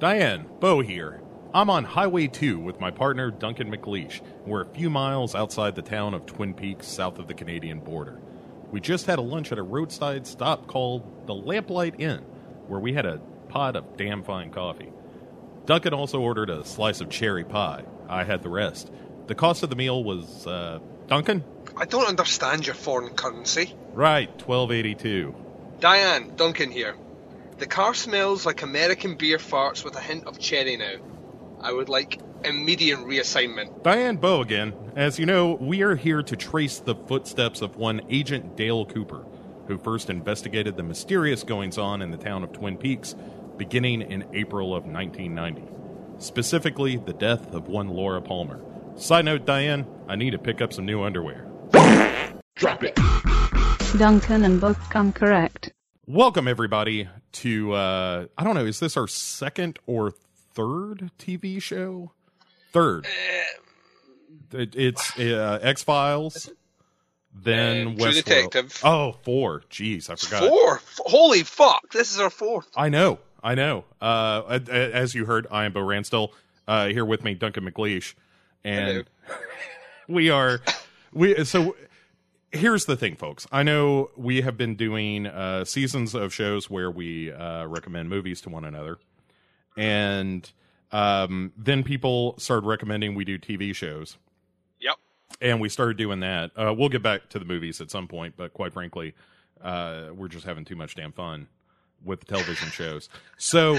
Diane, Bo here. I'm on Highway 2 with my partner Duncan McLeish. We're a few miles outside the town of Twin Peaks, south of the Canadian border. We just had a lunch at a roadside stop called the Lamplight Inn, where we had a pot of damn fine coffee. Duncan also ordered a slice of cherry pie. I had the rest. The cost of the meal was, uh, Duncan? I don't understand your foreign currency. Right, 1282. Diane, Duncan here. The car smells like American beer farts with a hint of cherry now. I would like immediate reassignment. Diane Bo again. As you know, we are here to trace the footsteps of one Agent Dale Cooper, who first investigated the mysterious goings on in the town of Twin Peaks beginning in April of 1990. Specifically, the death of one Laura Palmer. Side note, Diane, I need to pick up some new underwear. Drop it. Duncan and both come correct. Welcome, everybody, to, uh, I don't know, is this our second or third TV show? Third. It, it's uh, X Files, then Uh, True Westworld. Detective. Oh, four. Jeez, I forgot. Four? Holy fuck! This is our fourth. I know, I know. Uh, as you heard, I am Bo Ransdell. Uh, here with me, Duncan McLeish, and we are we. So here's the thing, folks. I know we have been doing uh, seasons of shows where we uh, recommend movies to one another, and um, then people started recommending we do TV shows Yep. and we started doing that. Uh, we'll get back to the movies at some point, but quite frankly, uh, we're just having too much damn fun with the television shows. So,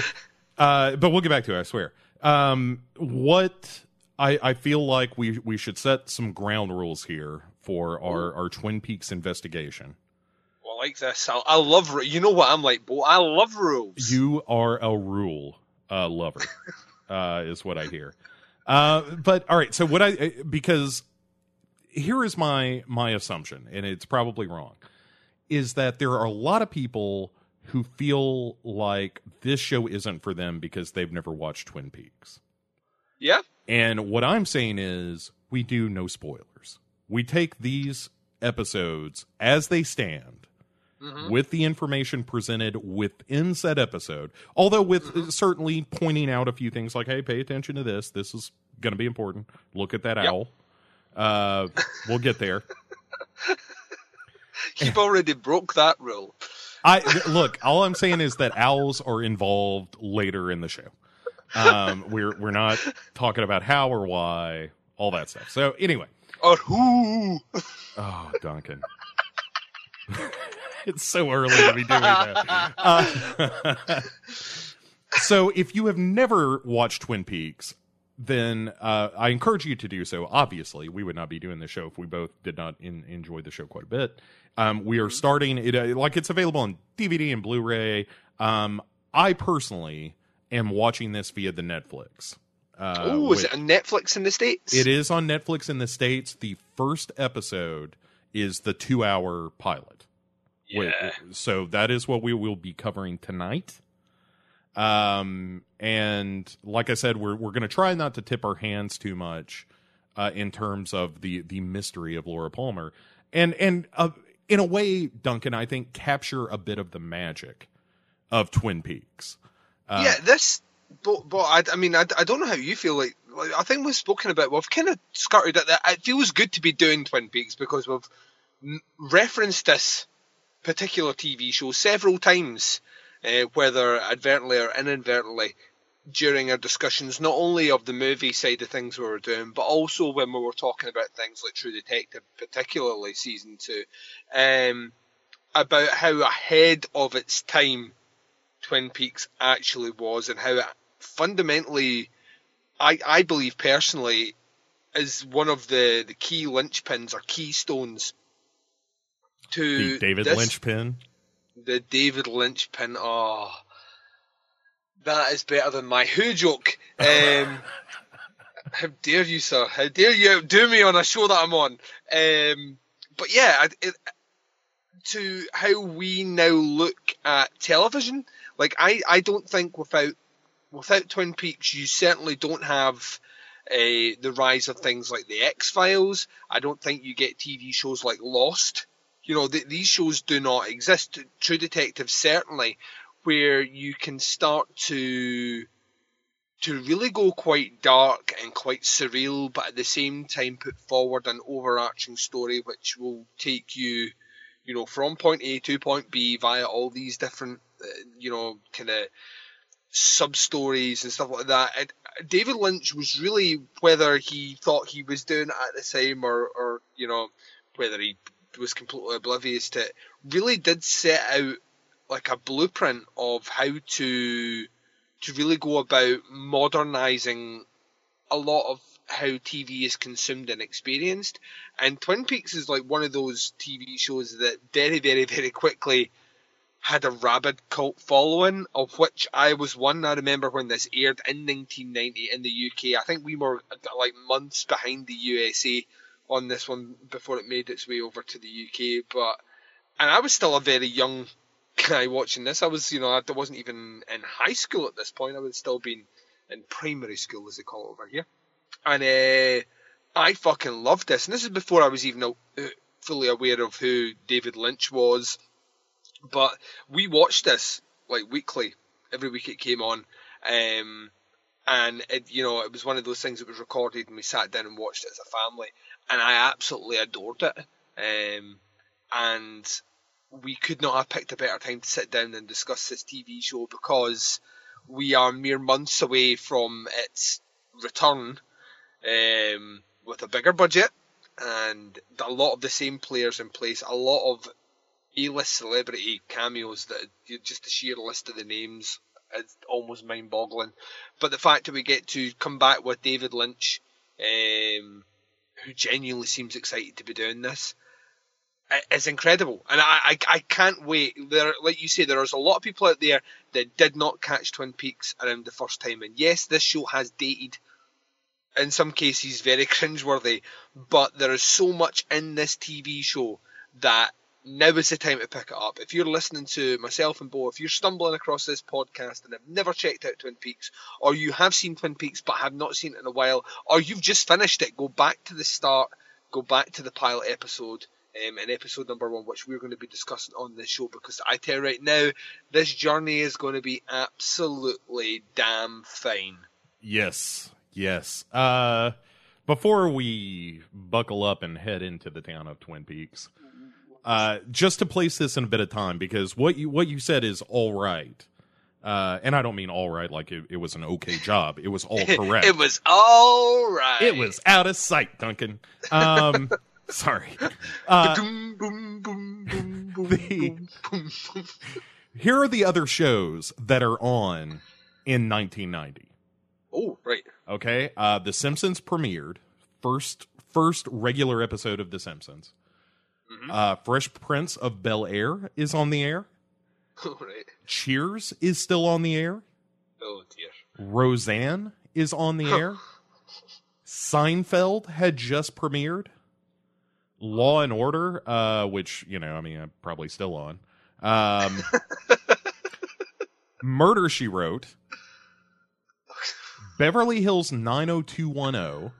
uh, but we'll get back to it. I swear. Um, what I, I feel like we we should set some ground rules here for our our Twin Peaks investigation. Well, I like this. I, I love. You know what I'm like, Bo. I love rules. You are a rule uh, lover, uh, is what I hear. Uh, but all right, so what I because here is my my assumption, and it's probably wrong, is that there are a lot of people who feel like this show isn't for them because they've never watched Twin Peaks. yeah. And what I'm saying is, we do no spoilers. We take these episodes as they stand with the information presented within said episode, although with certainly pointing out a few things like, hey, pay attention to this. This is going to be important. Look at that Yep. owl. Uh, we'll get there. You've already broke that rule. I look. All I'm saying is that owls are involved later in the show. Um, we're we're not talking about how or why, all that stuff. So anyway, Or who? oh Duncan, it's so early to be doing that. Uh, so if you have never watched Twin Peaks, then uh, I encourage you to do so. Obviously, we would not be doing this show if we both did not in, enjoy the show quite a bit. Um, we are starting it uh, like it's available on DVD and Blu-ray. Um, I personally am watching this via the Netflix. Uh, oh, is it on Netflix in the states? it is on Netflix in the states. The first episode is the two-hour pilot. Wait, Yeah. so that is what we will be covering tonight. Um, and like I said, we're we're going to try not to tip our hands too much uh, in terms of the the mystery of Laura Palmer, and and uh, in a way, Duncan, I think capture a bit of the magic of Twin Peaks. Uh, yeah, this. But, but I, I mean, I, I don't know how you feel. Like, like I think we've spoken about. We've kind of skirted at that. It feels good to be doing Twin Peaks because we've referenced this particular TV show several times, uh, whether advertently or inadvertently, during our discussions, not only of the movie side of things we were doing, but also when we were talking about things like True Detective, particularly season two, um, about how ahead of its time Twin Peaks actually was and how it fundamentally, I, I believe personally, is one of the, the key linchpins or keystones to the David this- Lynch pin. The David Lynch pin. Oh, that is better than my Who joke. Um, how dare you, sir? How dare you outdo me on a show that I'm on? Um, but yeah, I- it, to how we now look at television, like I, I don't think without without Twin Peaks, you certainly don't have uh, the rise of things like the X Files. I don't think you get TV shows like Lost. You know, th- these shows do not exist. True Detective certainly, where you can start to to really go quite dark and quite surreal, but at the same time put forward an overarching story which will take you, you know, from point A to point B via all these different, uh, you know, kind of sub stories and stuff like that. David Lynch was really whether he thought he was doing it at the time or, or you know, whether he was completely oblivious to it, really did set out like a blueprint of how to to really go about modernizing a lot of how TV is consumed and experienced. And Twin Peaks is like one of those TV shows that very, very, very quickly had a rabid cult following, of which I was one. I remember when this aired in 1990 in the UK. I think we were like months behind the USA on this one before it made its way over to the UK. But and I was still a very young guy watching this. I was, you know, I wasn't even in high school at this point. I was still been in primary school, as they call it over here. And uh, I fucking loved this. And this is before I was even uh, fully aware of who David Lynch was. But we watched this like weekly. Every week it came on. Um, and it, you know, it was one of those things that was recorded and we sat down and watched it as a family. And I absolutely adored it. Um, and we could not have picked a better time to sit down and discuss this TV show because we are mere months away from its return um, with a bigger budget and a lot of the same players in place, a lot of A-list celebrity cameos that just the sheer list of the names is almost mind-boggling. But the fact that we get to come back with David Lynch, um, who genuinely seems excited to be doing this, is incredible, and I, I, I can't wait. There, like you say, there's a lot of people out there that did not catch Twin Peaks around the first time, and yes, this show has dated. In some cases, very cringeworthy, but there is so much in this TV show that now is the time to pick it up. If you're listening to myself and Bo, if you're stumbling across this podcast and have never checked out Twin Peaks, or you have seen Twin Peaks but have not seen it in a while, or you've just finished it, go back to the start, go back to the pilot episode, um, in episode number one, which we're going to be discussing on this show. Because I tell you right now, this journey is going to be absolutely damn fine. Yes, yes. Uh, before we buckle up and head into the town of Twin Peaks, uh, just to place this in a bit of time, because what you what you said is all right. Uh, and I don't mean all right like it, it was an okay job. It was all correct. it was all right. It was out of sight, Duncan. Um, sorry. Uh, the- here are the other shows that are on in 1990. Oh, right. Okay, uh, The Simpsons premiered first first regular episode of The Simpsons. Uh, Fresh Prince of Bel Air is on the air. Right. Cheers is still on the air. Oh, dear. Roseanne is on the air. Seinfeld had just premiered. Law and Order, uh, which you know, I mean, I'm probably still on. Um, Murder She Wrote. Beverly Hills 90210.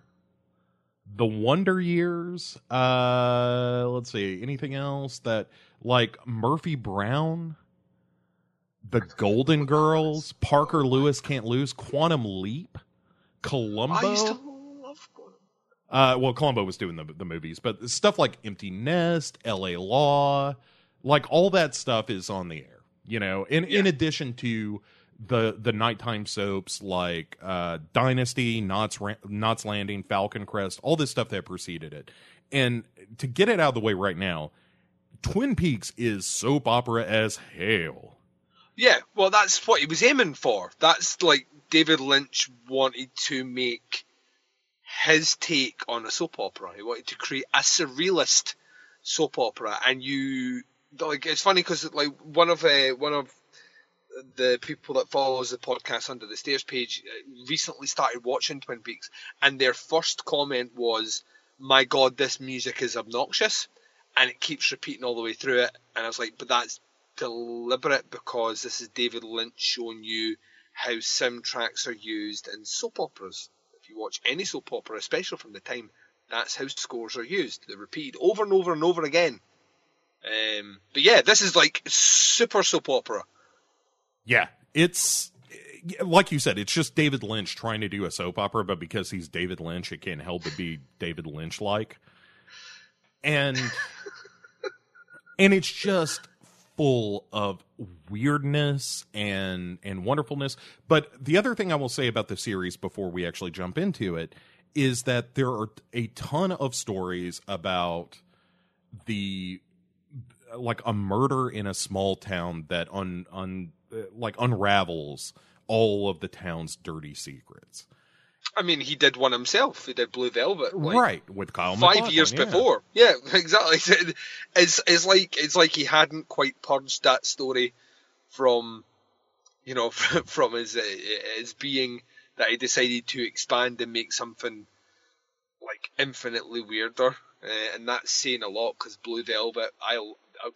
The Wonder Years. Uh, let's see. Anything else that like Murphy Brown? The Golden Girls, Parker Lewis Can't Lose, Quantum Leap, Columbo. I used to love. Uh, well, Columbo was doing the the movies, but stuff like Empty Nest, L.A. Law, like all that stuff is on the air. You know, in in addition to the the nighttime soaps like uh, Dynasty, Knots Knots Landing, Falcon Crest, all this stuff that preceded it. And to get it out of the way right now, Twin Peaks is soap opera as hell. Yeah, well, that's what he was aiming for. That's like David Lynch wanted to make his take on a soap opera. He wanted to create a surrealist soap opera, and you like it's funny because like one of uh, one of the people that follows the podcast under the stairs page uh, recently started watching Twin Peaks, and their first comment was, "My God, this music is obnoxious," and it keeps repeating all the way through it. And I was like, "But that's deliberate because this is David Lynch showing you how soundtracks are used in soap operas. If you watch any soap opera, especially from the time, that's how scores are used. They're repeated over and over and over again. Um, but yeah, this is like super soap opera. Yeah, it's like you said, it's just David Lynch trying to do a soap opera, but because he's David Lynch, it can't help but be David Lynch like. And and it's just full of weirdness and and wonderfulness. But the other thing I will say about the series before we actually jump into it is that there are a ton of stories about the like a murder in a small town that un, un like unravels all of the town's dirty secrets. I mean, he did one himself. He did Blue Velvet, like, right, with Kyle five MacLachlan, years yeah. before. Yeah, exactly. It's it's like it's like he hadn't quite purged that story from, you know, from his uh, his being that he decided to expand and make something like infinitely weirder, uh, and that's saying a lot because Blue Velvet, I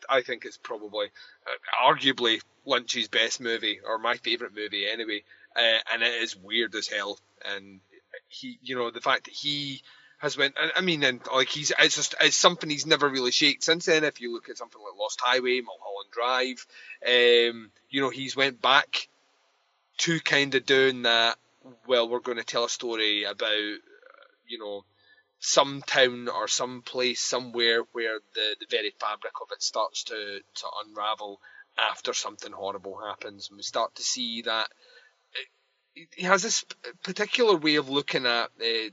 I think it's probably uh, arguably Lynch's best movie or my favorite movie anyway, uh, and it is weird as hell. And he, you know, the fact that he has went, I mean, and like he's, it's just, it's something he's never really shaked since then. If you look at something like Lost Highway, Mulholland Drive, um, you know, he's went back to kind of doing that. Well, we're going to tell a story about, you know, some town or some place somewhere where the, the very fabric of it starts to, to unravel after something horrible happens. And we start to see that he has this particular way of looking at, uh,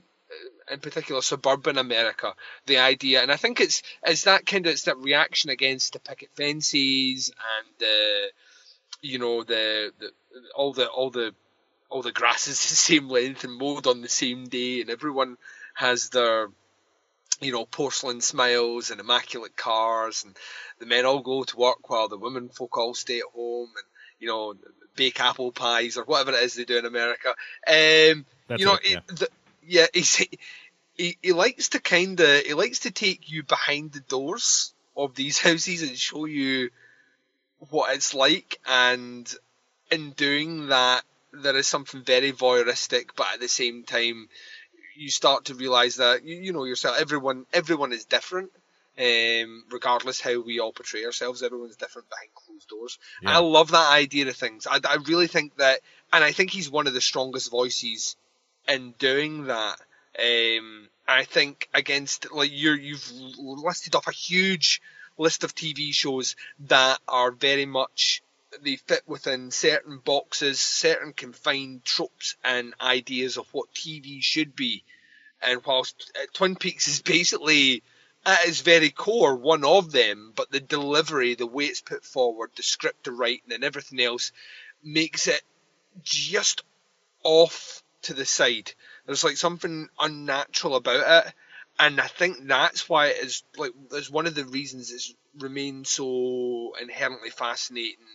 in particular, suburban America. The idea, and I think it's it's that kind of it's that reaction against the picket fences and the, you know, the, the all the all the all the grass is the same length and mowed on the same day, and everyone has their you know, porcelain smiles and immaculate cars, and the men all go to work while the women folk all stay at home, and you know, bake apple pies or whatever it is they do in America. Um, you know, it, yeah. the, yeah, he he likes to kind of he likes to take you behind the doors of these houses and show you what it's like, and in doing that, there is something very voyeuristic, but at the same time, you start to realize that you, you know yourself. Everyone everyone is different. Um, regardless how we all portray ourselves, everyone's different behind closed doors. Yeah. I love that idea of things. I, I really think that, and I think he's one of the strongest voices in doing that. Um, I think against like you're you've listed off a huge list of TV shows that are very much they fit within certain boxes, certain confined tropes and ideas of what TV should be. And whilst uh, Twin Peaks is basically at its very core one of them, but the delivery, the way it's put forward, the script, the writing, and everything else makes it just off to the side. There's like something unnatural about it, and I think that's why it is like there's one of the reasons it's remained so inherently fascinating.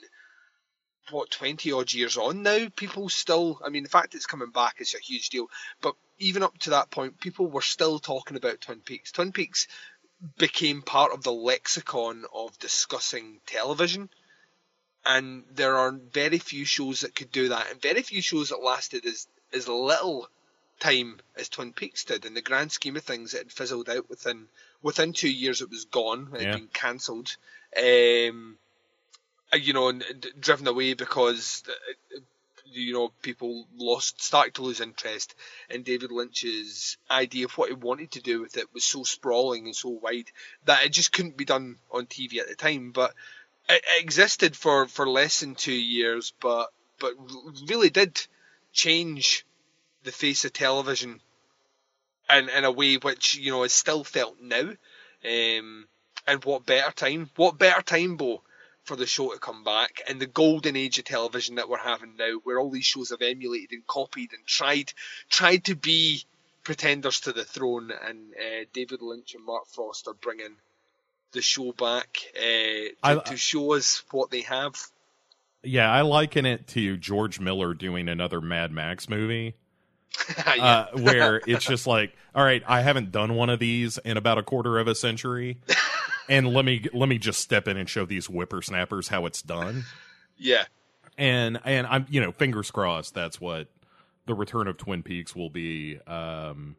What twenty odd years on now, people still. I mean, the fact it's coming back is a huge deal. But even up to that point, people were still talking about Twin Peaks. Twin Peaks became part of the lexicon of discussing television and there are very few shows that could do that, and very few shows that lasted as as little time as Twin Peaks did. In the grand scheme of things, it had fizzled out within within two years. It was gone. It had Yeah. been cancelled. Um, you know, driven away because uh, you know people lost started to lose interest in David Lynch's idea of what he wanted to do with it was so sprawling and so wide that it just couldn't be done on TV at the time. But it, it existed for, for less than two years, but but really did change the face of television in, in a way which you know is still felt now. Um, and what better time? What better time, Bo, for the show to come back and the golden age of television that we're having now, where all these shows have emulated and copied and tried tried to be pretenders to the throne, and uh, David Lynch and Mark Frost are bringing the show back uh, to, I- to show us what they have. Yeah, I liken it to George Miller doing another Mad Max movie. uh, where it's just like, all right, I haven't done one of these in about a quarter of a century, and let me let me just step in and show these whippersnappers how it's done. yeah. and and I'm you know fingers crossed that's what the return of Twin Peaks will be. Um,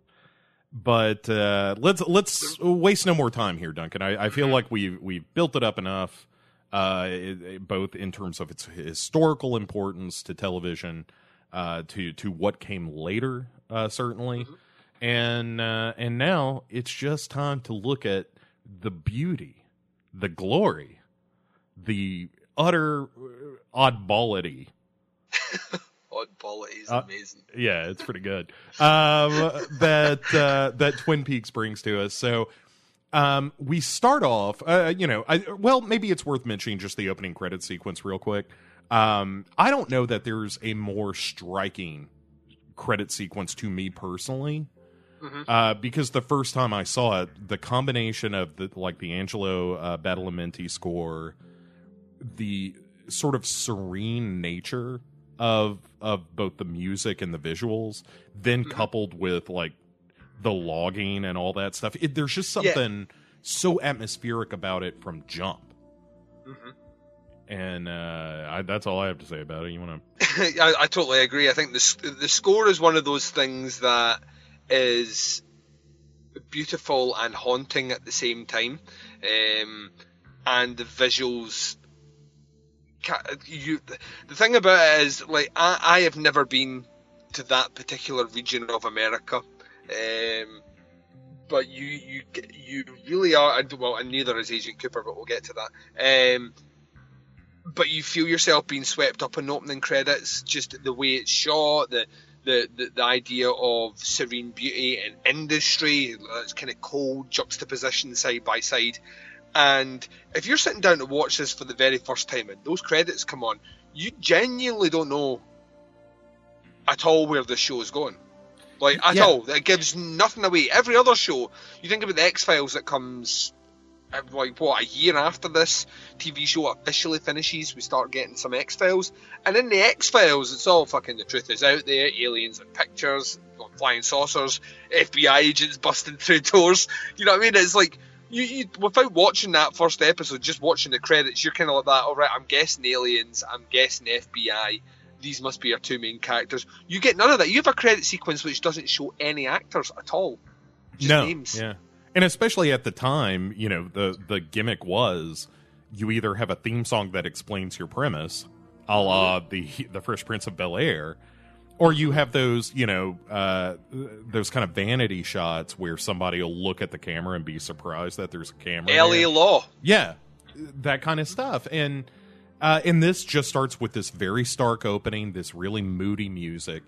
but uh, let's let's waste no more time here, Duncan. I, I feel like we've we've built it up enough, uh, it- it- both in terms of its historical importance to television, uh, to to what came later, uh, certainly, and uh, and now it's just time to look at the beauty, the glory, the utter uh, oddballity is Uh, amazing. yeah, it's pretty good. Um, that uh, that Twin Peaks brings to us. So um, we start off. Uh, you know, I, well, maybe it's worth mentioning just the opening credit sequence real quick. Um, I don't know that there's a more striking credit sequence to me personally. Uh, because the first time I saw it, the combination of the like the Angelo uh, Badalamenti score, the sort of serene nature of of both the music and the visuals, then coupled with like the logging and all that stuff, it, there's just Yeah. something so atmospheric about it from jump. Mhm. And uh, I, that's all I have to say about it. You want to? I, I totally agree. I think the the score is one of those things that is beautiful and haunting at the same time, um, and the visuals. You, the thing about it is, like, I, I have never been to that particular region of America, um, but you you you really are. and- Well, and neither is Agent Cooper, but we'll get to that. Um, but you feel yourself being swept up in opening credits, just the way it's shot, the the, the, the idea of serene beauty and industry, it's kind of cold juxtaposition side by side. And if you're sitting down to watch this for the very first time and those credits come on, you genuinely don't know at all where the show is going. Like, at Yeah. all. It gives nothing away. Every other show, you think about the X Files that comes like what a year after this TV show officially finishes, we start getting some X Files, and in the X Files, it's all fucking the truth is out there, aliens and pictures, flying saucers, FBI agents busting through doors. You know what I mean? It's like you, you without watching that first episode, just watching the credits, you're kind of like that. All right, I'm guessing aliens, I'm guessing FBI. These must be our two main characters. You get none of that. You have a credit sequence which doesn't show any actors at all. Just no, names. yeah, and especially at the time, you know, the the gimmick was you either have a theme song that explains your premise, a la the the Fresh Prince of Bel Air, or you have those, you know, uh, those kind of vanity shots where somebody will look at the camera and be surprised that there's a camera. There. Law. Yeah, that kind of stuff. And uh, and this just starts with this very stark opening, this really moody music,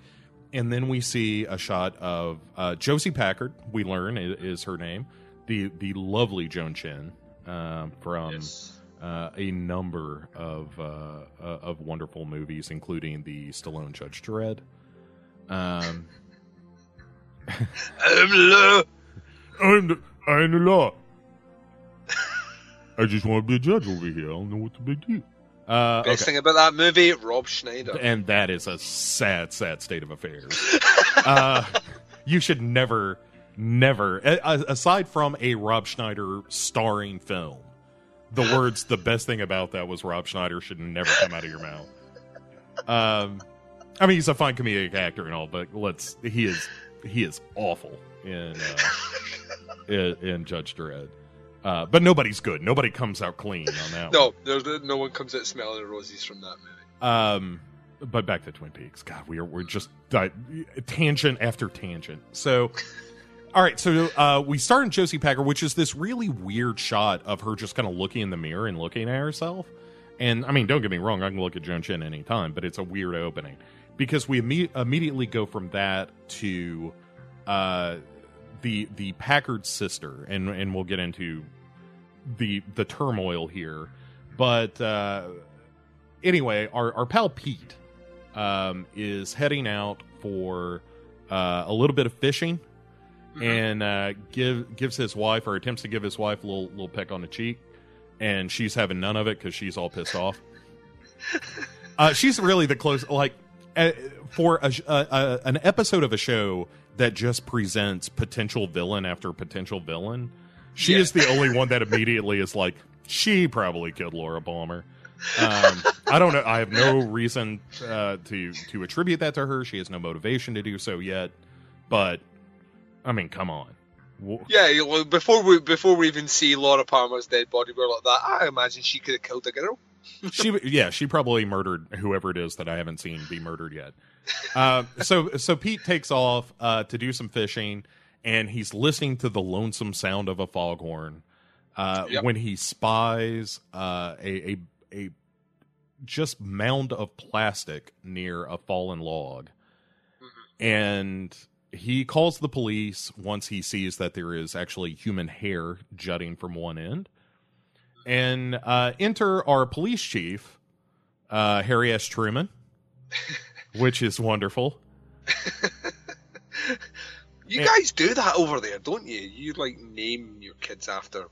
and then we see a shot of uh, Josie Packard. We learn i- is her name, the the lovely Joan Chen um, from uh, a number of uh, uh, of wonderful movies, including the Stallone Judge Dredd. Um, I'm Law. I'm the, I'm the law. I just want to be a judge over here. I don't know what the big deal. Uh, Best okay. thing about that movie, Rob Schneider. and that is a sad, sad state of affairs. uh, you should never, never, aside from a Rob Schneider starring film, the words "the best thing about that was Rob Schneider" should never come out of your mouth. Um, I mean, he's a fine comedic actor and all, but let's he is he is awful in uh, in, in Judge Dredd. Uh, but nobody's good. Nobody comes out clean on that. one. No, there's no one comes out smelling roses from that movie. Um, but back to Twin Peaks. God, we are we're just uh, tangent after tangent. So, all right. So uh, we start in Josie Packard, which is this really weird shot of her just kind of looking in the mirror and looking at herself. And I mean, don't get me wrong, I can look at Joan Chen anytime, but it's a weird opening because we imme- immediately go from that to uh, the the Packard sister, and and we'll get into the the turmoil here. But uh, anyway, our our pal Pete um, is heading out for uh, a little bit of fishing, and uh, give gives his wife or attempts to give his wife a little little peck on the cheek, and she's having none of it because she's all pissed off. Uh, she's really the close like for a, a, a, an episode of a show that just presents potential villain after potential villain. She Yeah. is the only one that immediately is like she probably killed Laura Palmer. Um, I don't know. I have no reason uh, to to attribute that to her. She has no motivation to do so yet. But I mean, come on. Yeah, before we before we even see Laura Palmer's dead body, we're like that. I imagine she could have killed a girl. She yeah she probably murdered whoever it is that i haven't seen be murdered yet. Uh, so so pete takes off uh, to do some fishing and he's listening to the lonesome sound of a foghorn uh, Yep. when he spies uh, a, a a just mound of plastic near a fallen log. And he calls the police once he sees that there is actually human hair jutting from one end and uh, enter our police chief, uh, Harry S. Truman, which is wonderful. You Yeah. guys do that over there, don't you? You like name your kids after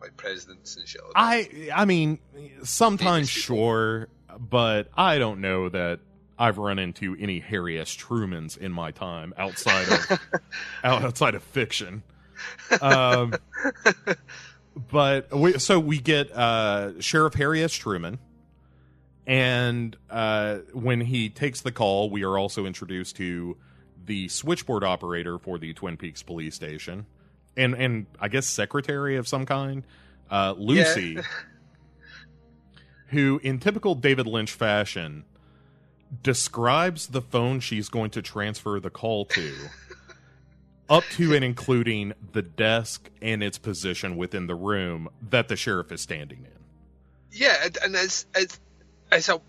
like presidents and shit. Like that. I, I mean, sometimes sure, but I don't know that I've run into any Harry S. Trumans in my time outside of outside of fiction. Um, but we, so we get uh, Sheriff Harry S. Truman, and uh, when he takes the call, we are also introduced to the switchboard operator for the Twin Peaks police station, and and I guess secretary of some kind, uh, Lucy, who, in typical David Lynch fashion, describes the phone she's going to transfer the call to. Up to and including the desk and its position within the room that the sheriff is standing in. Yeah, and- it's it's it's a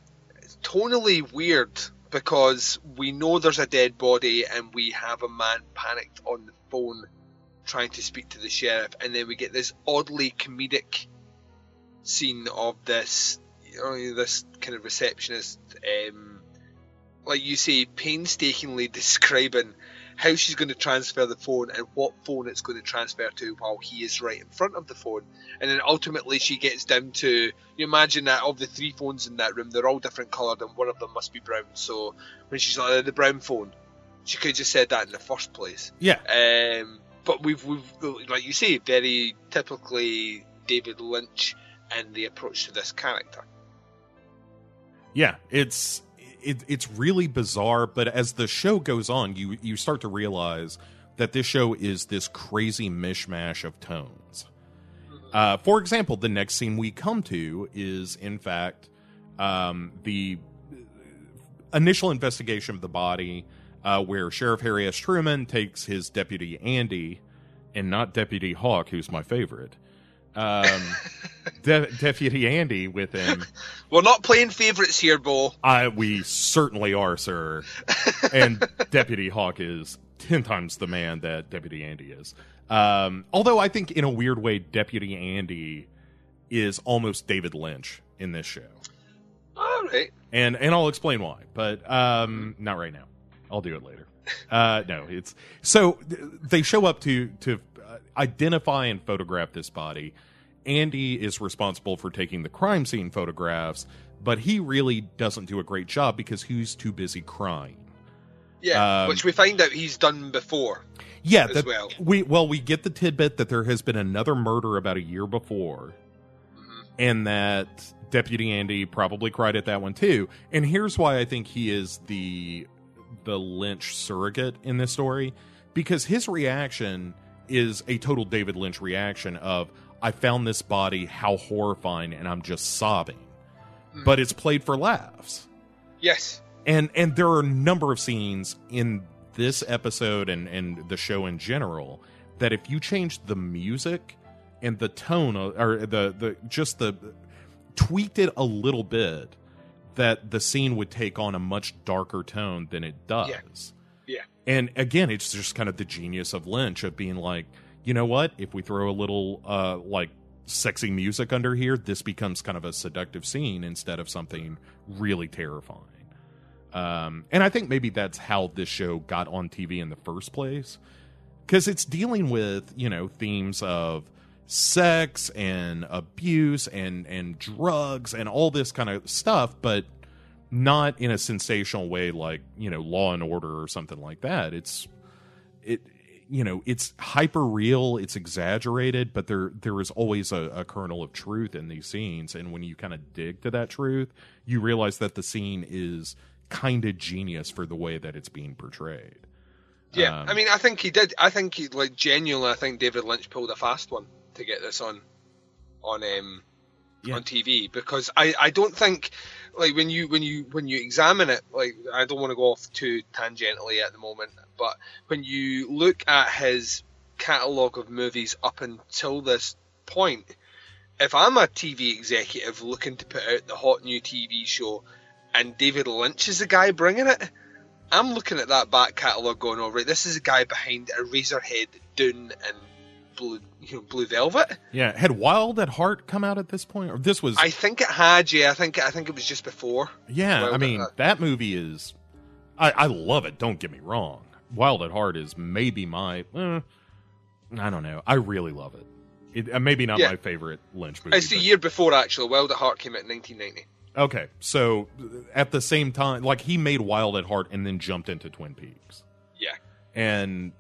it's tonally weird because we know there's a dead body and we have a man panicked on the phone trying to speak to the sheriff, and then we get this oddly comedic scene of this you know, this kind of receptionist, um, like you say, painstakingly describing how she's going to transfer the phone and what phone it's going to transfer to while he is right in front of the phone. And then ultimately she gets down to you imagine that of the three phones in that room they're all different coloured and one of them must be brown. So when she's like the brown phone she could have just said that in the first place. Yeah. um, but we've we've like you say very typically David Lynch and the approach to this character. Yeah, it's it, it's really bizarre, but as the show goes on, you you start to realize that this show is this crazy mishmash of tones. Uh, for example, the next scene we come to is, in fact, um, the initial investigation of the body, uh, where Sheriff Harry S. Truman takes his deputy Andy, and not Deputy Hawk, who's my favorite. Um, De- Deputy Andy with him. we're not playing favourites here Bo I we certainly are, sir. And Deputy Hawk is ten times the man that Deputy Andy is. Um, although I think in a weird way, Deputy Andy is almost David Lynch in this show, alright and and I'll explain why, but um, not right now. I'll do it later. Uh, no, it's so they show up to to uh, identify and photograph this body. Andy is responsible for taking the crime scene photographs, but he really doesn't do a great job because he's too busy crying. yeah Um, which we find out he's done before Yeah, As that, well. we well we get the tidbit that there has been another murder about a year before, Mhm. and that Deputy Andy probably cried at that one too. And here's why I think he is the the Lynch surrogate in this story because his reaction is a total David Lynch reaction of I found this body, how horrifying, and I'm just sobbing. Hmm. But it's played for laughs yes and and there are a number of scenes in this episode and and the show in general that if you change the music and the tone or the the just the tweaked it a little bit that the scene would take on a much darker tone than it does Yeah. Yeah. and again it's just kind of the genius of lynch of being like you know what? If we throw a little uh like sexy music under here this becomes kind of a seductive scene instead of something really terrifying. Um and i think maybe that's how this show got on tv in the first place. Because it's dealing with you know themes of sex and abuse and and drugs and all this kind of stuff but not in a sensational way like you know law and order or something like that. It's it you know it's hyper real it's exaggerated but there there is always a, a kernel of truth in these scenes and when you kind of dig to that truth you realize that the scene is kind of genius for the way that it's being portrayed Yeah, Um, I mean, I think he did. I think he like genuinely. I think David Lynch pulled a fast one to get this on, on um, Yeah. on TV because I, I don't think like when you when you when you examine it like I don't want to go off too tangentially at the moment, but when you look at his catalog of movies up until this point, if I'm a TV executive looking to put out the hot new TV show, and David Lynch is the guy bringing it. I'm looking at that back catalogue going, all right, this is a guy behind a Eraserhead, Dune, and Blue, you know, Blue Velvet. yeah had wild at heart come out at this point or this was I think it had, yeah. I think I think it was just before. yeah Wild i mean that movie is I, I love it don't get me wrong wild at heart is maybe my eh, i don't know i really love it it, uh, maybe not Yeah. my favorite Lynch movie. It's the but- year before, actually. Wild at Heart came out in 1990. Okay, so uh, at the same time, like he made Wild at Heart and then jumped into Twin Peaks, Yeah. and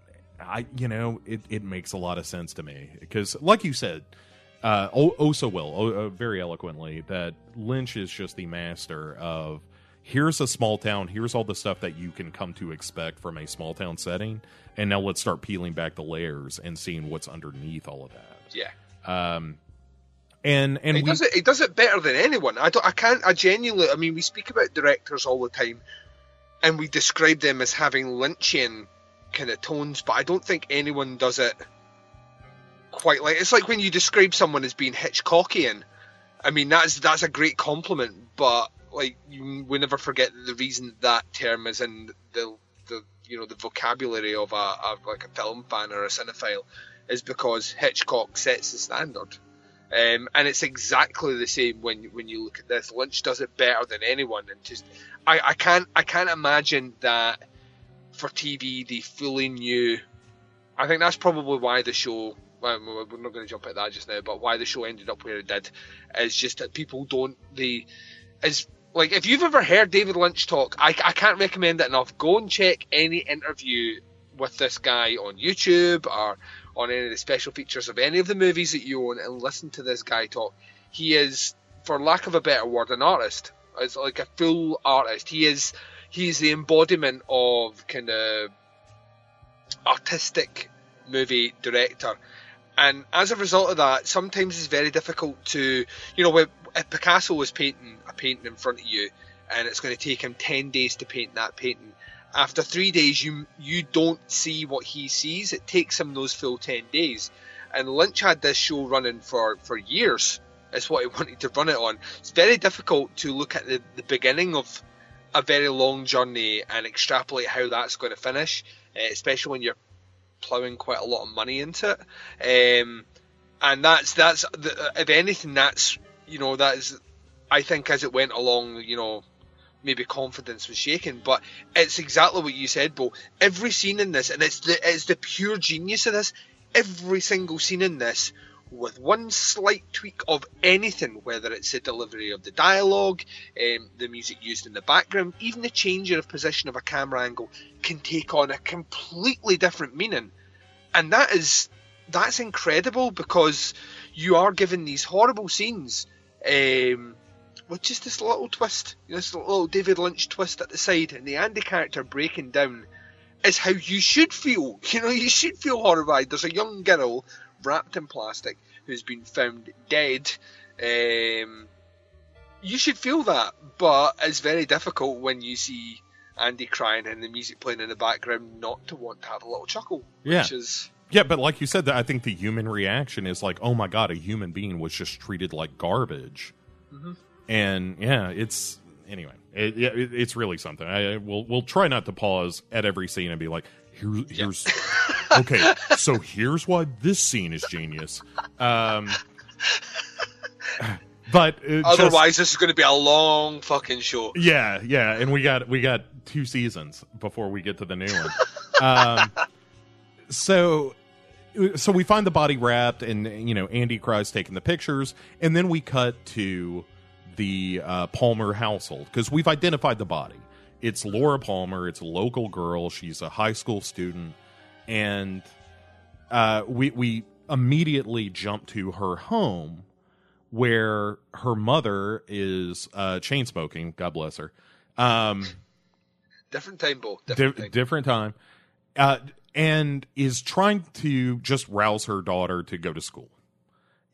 I, you know, it it makes a lot of sense to me because, like you said, uh, oh, oh so well, oh, uh, very eloquently, that Lynch is just the master of here's a small town, here's all the stuff that you can come to expect from a small town setting, and now let's start peeling back the layers and seeing what's underneath all of that. Yeah. Um, and and he we, does it. He does it better than anyone. I don't. I can't. I genuinely. I mean, we speak about directors all the time, and we describe them as having Lynchian kind of tones, but I don't think anyone does it quite like. It's like when you describe someone as being Hitchcockian. I mean, that's that's a great compliment, but like you will never forget the reason that term is in the the you know the vocabulary of a, a like a film fan or a cinephile is because Hitchcock sets the standard. Um, and it's exactly the same when when you look at this. Lynch does it better than anyone, and just I, I can't I can't imagine that for TV they fully knew. I think that's probably why the show. Well, we're not going to jump at that just now, but why the show ended up where it did is just that people don't they is like if you've ever heard David Lynch talk, I, I can't recommend it enough. Go and check any interview with this guy on YouTube or on any of the special features of any of the movies that you own and listen to this guy talk. He is, for lack of a better word, an artist. It's like a full artist. He is he's the embodiment of kind of artistic movie director. And as a result of that, sometimes it's very difficult to, you know, if Picasso was painting a painting in front of you, and it's going to take him ten days to paint that painting. After three days, you you don't see what he sees. It takes him those full ten days. And Lynch had this show running for for years. It's what he wanted to run it on. It's very difficult to look at the, the beginning of a very long journey and extrapolate how that's going to finish, uh, especially when you're plowing quite a lot of money into it. Um, and that's that's the, if anything, that's you know that is I think as it went along, you know, maybe confidence was shaken, but it's exactly what you said, Bo. Every scene in this, and it's the it's the pure genius of this. Every single scene in this, with one slight tweak of anything, whether it's the delivery of the dialogue, um, the music used in the background, even the changing of position of a camera angle, can take on a completely different meaning, and that is that's incredible because you are given these horrible scenes. Um, with just this little twist, this little David Lynch twist at the side, and the Andy character breaking down is how you should feel. You know, you should feel horrified. There's a young girl wrapped in plastic who's been found dead. Um, you should feel that, but it's very difficult when you see Andy crying and the music playing in the background not to want to have a little chuckle. Yeah. Which is Yeah, but like you said, I think the human reaction is like, "Oh my god, a human being was just treated like garbage," Mm-hmm. and yeah, it's anyway, it, it, it's really something. I we'll we'll try not to pause at every scene and be like, "Here, here's okay, so here's why this scene is genius." Um, but uh, just- otherwise this is going to be a long fucking show. yeah, yeah, and we got we got two seasons before we get to the new one. um, so so we find the body wrapped, and you know Andy cries taking the pictures, and then we cut to the uh, Palmer household because we've identified the body. It's Laura Palmer. It's a local girl. She's a high school student, and uh, we we immediately jump to her home where her mother is uh, chain smoking. God bless her. Um, Different time, Bo. di- Different time. different time, uh, and is trying to just rouse her daughter to go to school,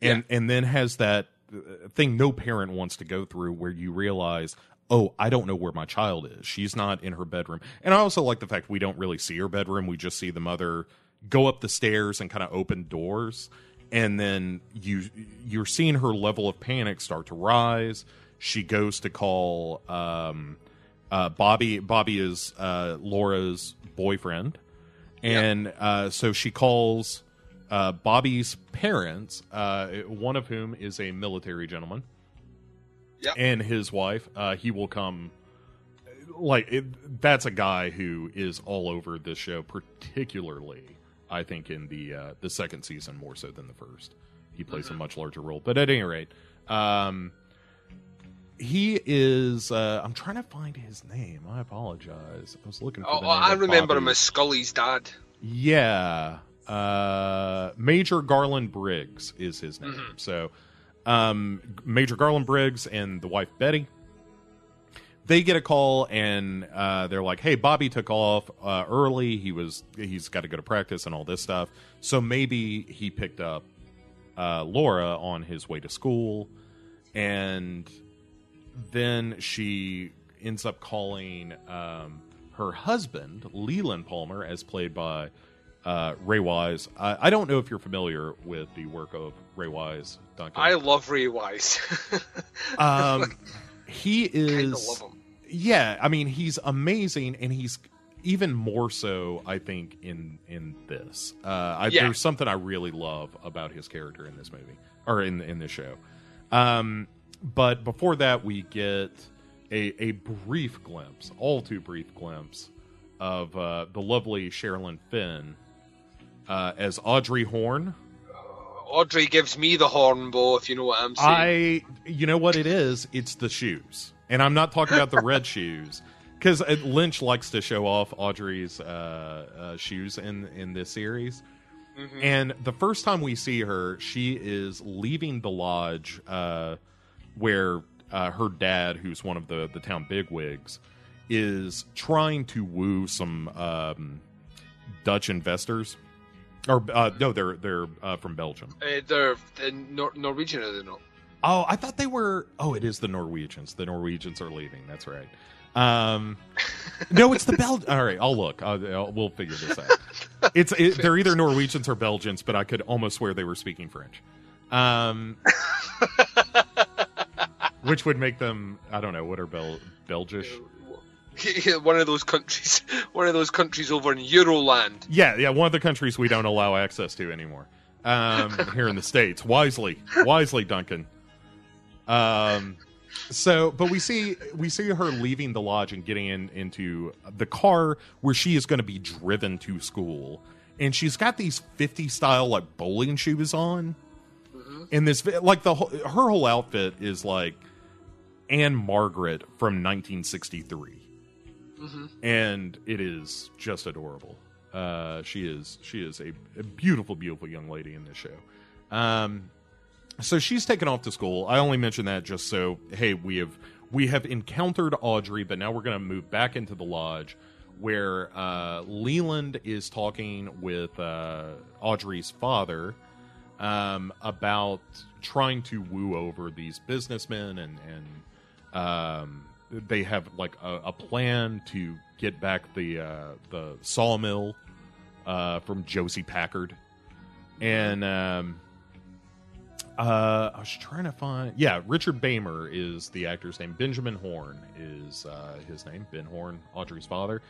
and and then has that uh, thing no parent wants to go through where you realize. Oh, I don't know where my child is. She's not in her bedroom. And I also like the fact we don't really see her bedroom. We just see the mother go up the stairs and kind of open doors. And then you you're seeing her level of panic start to rise. She goes to call um, uh, Bobby. Bobby is uh, Laura's boyfriend, and uh, so she calls uh, Bobby's parents, uh, one of whom is a military gentleman, Yep. and his wife. Uh, he will come. Like it, that's a guy who is all over this show, particularly I think in the uh, the second season more so than the first. He plays a much larger role, but at any rate, um, he is. Uh, I'm trying to find his name. I apologize. I was looking for. Oh, the oh, name I remember Bobby. him as Scully's dad. Yeah. Uh, Major Garland Briggs is his name. Mm-hmm. So, um, Major Garland Briggs and the wife Betty, they get a call and uh, they're like, "Hey, Bobby took off uh, early. He was he's got to go to practice and all this stuff. So maybe he picked up uh, Laura on his way to school, and then she ends up calling um, her husband, Leland Palmer, as played by uh, Ray Wise. I, I don't know if you're familiar with the work of Ray Wise, Duncan. I love Ray Wise. um, he is of love him. yeah i mean he's amazing and he's even more so i think in in this uh I, Yeah. there's something i really love about his character in this movie or in in this show um but before that we get a a brief glimpse all too brief glimpse of uh the lovely sherilyn fenn uh as audrey horne Audrey gives me the horn, Bo, if you know what I'm saying. I, you know what it is? It's the shoes, and I'm not talking about the red shoes because Lynch likes to show off Audrey's uh, uh, shoes in in this series. And the first time we see her, she is leaving the lodge uh, where uh, her dad, who's one of the the town bigwigs, is trying to woo some um, Dutch investors. Or uh, no, they're they're uh, from Belgium. Uh, they're, they Nor- Norwegian, are they not? Oh, I thought they were. Oh, it is the Norwegians. The Norwegians are leaving. That's right. Um, no, it's the Bel. All right, I'll look. I'll, I'll- we'll figure this out. It's it, they're either Norwegians or Belgians, but I could almost swear they were speaking French. Um, which would make them. I don't know. What are Bel Belgish? one of those countries, one of those countries over in Euroland. Yeah, yeah. One of the countries we don't allow access to anymore. Um, here in the states, wisely, wisely, Duncan. Um, so, but we see we see her leaving the lodge and getting in into the car where she is going to be driven to school, and she's got these fifty style like bowling shoes on. And this, like the whole, her whole outfit is like Ann-Margret from 1963 and it is just adorable. Uh, she is she is a, a beautiful, beautiful young lady in this show. Um, so she's taken off to school. I only mention that just so hey, we have we have encountered Audrey, but now we're going to move back into the lodge where uh, Leland is talking with uh, Audrey's father um, about trying to woo over these businessmen and and um, they have like a, a plan to get back the uh, the sawmill uh, from Josie Packard, and um, uh, I was trying to find yeah Richard Beymer is the actor's name. Benjamin Horne is uh, his name. Ben Horne, Audrey's father.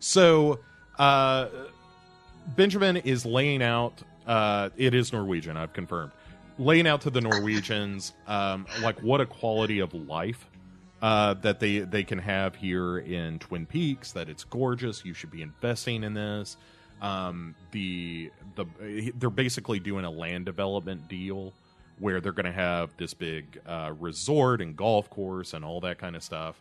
So uh, Benjamin is laying out. Uh, it is Norwegian. I've confirmed. Laying out to the Norwegians, um, like what a quality of life uh, that they they can have here in Twin Peaks. That it's gorgeous. You should be investing in this. Um, the the they're basically doing a land development deal where they're going to have this big uh, resort and golf course and all that kind of stuff.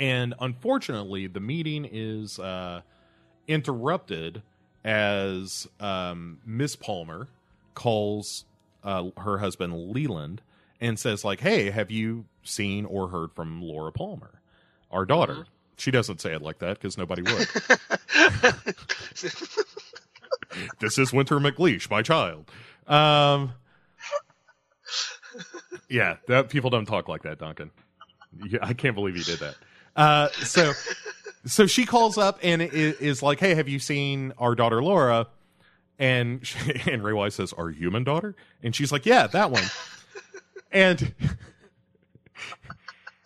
And unfortunately, the meeting is uh, interrupted as um, Miss Palmer calls uh, her husband Leland and says, like, "Hey, have you seen or heard from Laura Palmer, our daughter?" She doesn't say it like that because nobody would. this is Winter McLeish, my child. Um, yeah, that people don't talk like that, Duncan. Yeah, I can't believe you did that. Uh, so, so she calls up and i- is like, "Hey, have you seen our daughter Laura?" And she, and Ray Wise says, "Our human daughter?" And she's like, "Yeah, that one." and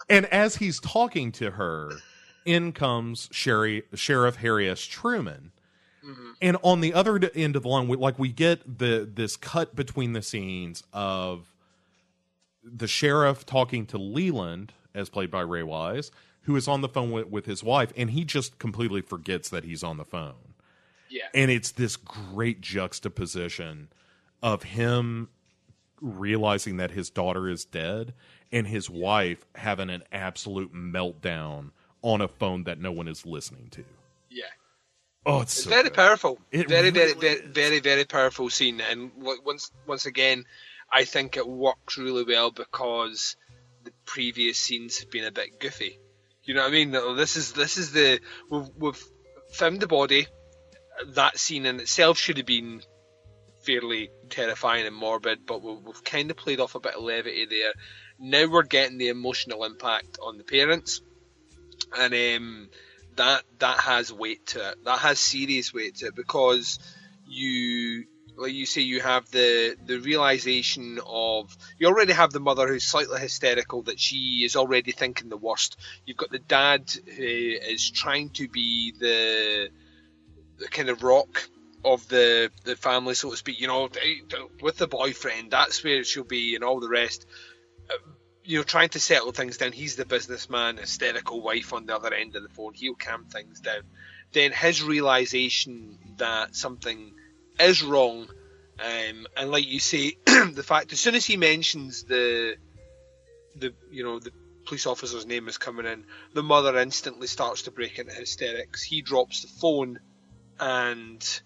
and as he's talking to her, in comes Sherry, Sheriff Harry S. Truman. Mm-hmm. And on the other end of the line, we, like we get the this cut between the scenes of the sheriff talking to Leland, as played by Ray Wise, who is on the phone with, with his wife, and he just completely forgets that he's on the phone. Yeah. And it's this great juxtaposition of him realizing that his daughter is dead and his wife having an absolute meltdown on a phone that no one is listening to. Yeah. Oh, it's It's so very good. powerful. It very, very, really very, is. very, very powerful scene. And once, once again, I think it works really well because the previous scenes have been a bit goofy. You know what I mean? This is this is the we've, we've found the body. That scene in itself should have been fairly terrifying and morbid, but we've, we've kind of played off a bit of levity there. Now we're getting the emotional impact on the parents, and um, that that has weight to it. That has serious weight to it because you, like you say, you have the the realization of you already have the mother who's slightly hysterical that she is already thinking the worst. You've got the dad who is trying to be the the kind of rock of the the family, so to speak. You know, with the boyfriend, that's where she'll be, and all the rest. Uh, You know, trying to settle things down. He's the businessman, hysterical wife on the other end of the phone. He'll calm things down. Then his realization that something is wrong, um, and like you say, the fact as soon as he mentions the the you know the police officer's name is coming in, the mother instantly starts to break into hysterics. He drops the phone, and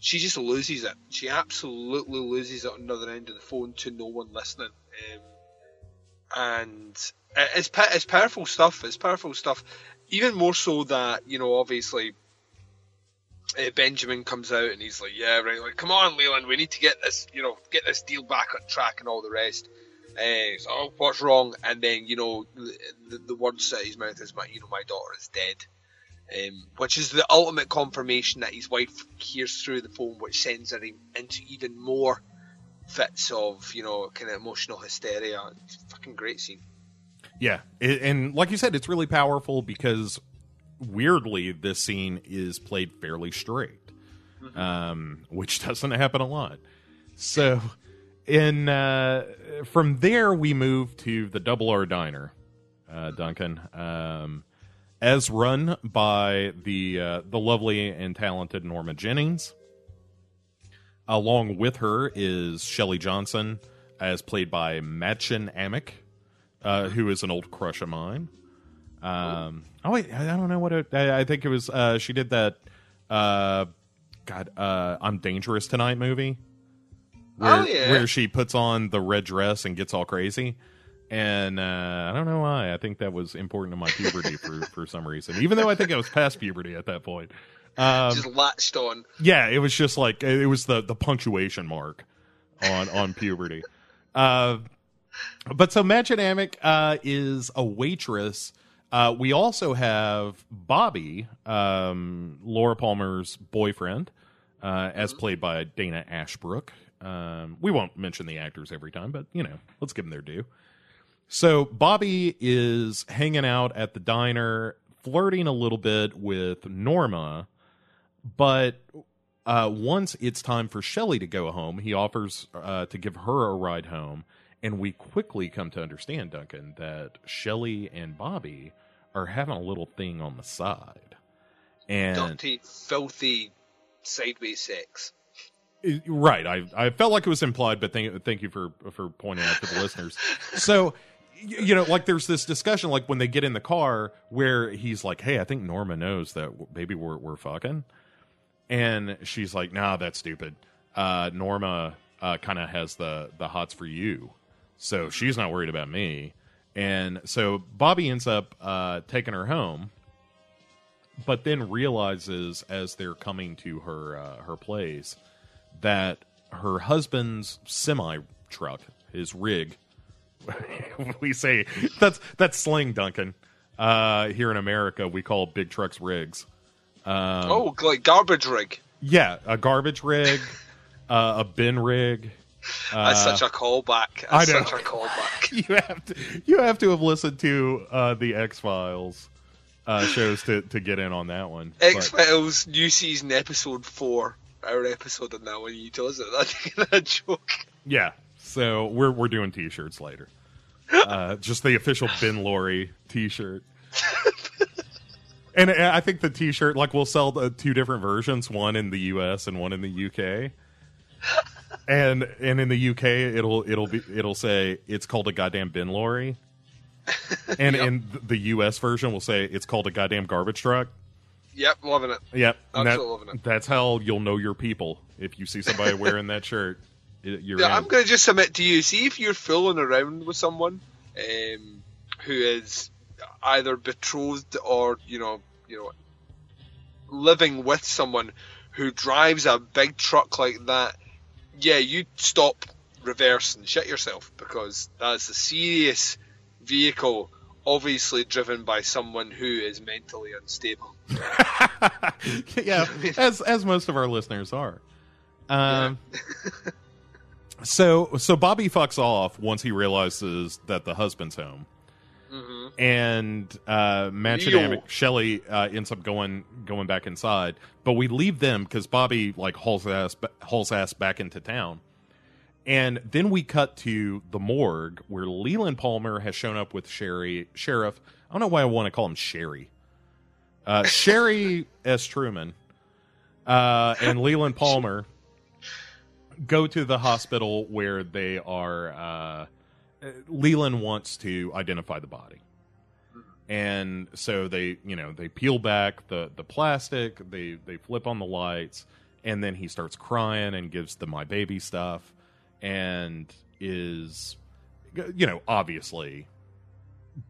she just loses it. She absolutely loses it on the other end of the phone to no one listening. Um, and it's it's powerful stuff. It's powerful stuff. Even more so that you know, obviously, uh, Benjamin comes out and he's like, "Yeah, right, like, come on, Leland, we need to get this, you know, get this deal back on track and all the rest." Uh, so, oh, what's wrong? And then you know, the, the, words out of his mouth is, "My, you know, my daughter is dead." Um, which is the ultimate confirmation that his wife hears through the phone, which sends her into even more fits of you know kind of emotional hysteria. It's a fucking great scene. Yeah, and like you said, it's really powerful because weirdly, this scene is played fairly straight, um, which doesn't happen a lot. So, in uh, from there, we move to the Double R Diner, uh, Duncan, um, as run by the uh, the lovely and talented Norma Jennings. Along with her is Shelley Johnson, as played by Madchen Amick uh, who is an old crush of mine. Um, oh wait, I I don't know what it, I, I think it was. Uh, she did that. Uh, God, uh, I'm dangerous tonight movie. Where, Oh, yeah. where she puts on the red dress and gets all crazy. And uh, I don't know why. I think that was important to my puberty for, for some reason. Even though I think I was past puberty at that point. Um, Just latched on. yeah, it was just like it was the the punctuation mark on on puberty. Uh, but so Madchen Amick uh, is a waitress. Uh, we also have Bobby, um, Laura Palmer's boyfriend, uh, as played by Dana Ashbrook. Um, we won't mention the actors every time, but you know, let's give them their due. So Bobby is hanging out at the diner, flirting a little bit with Norma, but uh, once it's time for Shelley to go home, he offers uh, to give her a ride home, and we quickly come to understand, Duncan, that Shelley and Bobby are having a little thing on the side, and Dirty, filthy, sideways sex. Right. I I felt like it was implied, but thank thank you for for pointing out to the listeners. So, you know, like there's this discussion, like when they get in the car, where he's like, "Hey, I think Norma knows that maybe we're we're fucking," And she's like, "Nah, that's stupid. Uh, Norma uh, kind of has the the hots for you, so she's not worried about me." And so Bobby ends up uh, taking her home, but then realizes as they're coming to her uh, her place that her husband's semi truck, his rig, we say that's that's slang, Duncan. Uh, here in America, we call big trucks rigs. Um, oh, like garbage rig. yeah, a garbage rig, uh, a bin rig. That's Uh, such a callback. I That's know. such a callback. you have to you have to have listened to uh, the X Files uh, shows to to get in on that one. X Files new season episode four. Our episode on that one. You told us that. That's a joke. Yeah. So we're we're doing t-shirts later. Uh, just the official bin lorry t-shirt. and I think the t-shirt like we'll sell the two different versions, one in the US and one in the UK. And and in the UK it'll it'll be it'll say it's called a goddamn bin lorry. And Yep. in the US version will say it's called a goddamn garbage truck. Yep, loving it. Yep. and that- Absolutely loving it. That's how you'll know your people. If you see somebody wearing that shirt, Yeah. I'm going to just submit to you. See if you're fooling around with someone um, who is either betrothed or you know, you know, living with someone who drives a big truck like that. Yeah, you stop, reverse, and shit yourself because that's a serious vehicle, obviously driven by someone who is mentally unstable. yeah, as as most of our listeners are. Um, so so Bobby fucks off once he realizes that the husband's home, hmm and uh, Yo. Madchen Amick Shelley uh, ends up going going back inside, but we leave them because Bobby like hauls ass hauls ass back into town. And then we cut to the morgue where Leland Palmer has shown up with Sherry Sheriff. I don't know why I want to call him Sherry. Uh, Sherry S. Truman uh, and Leland Palmer go to the hospital where they are. Uh, Leland wants to identify the body, and so they, you know, they peel back the the plastic. They they flip on the lights, and then he starts crying and gives the my baby stuff, and is, you know, obviously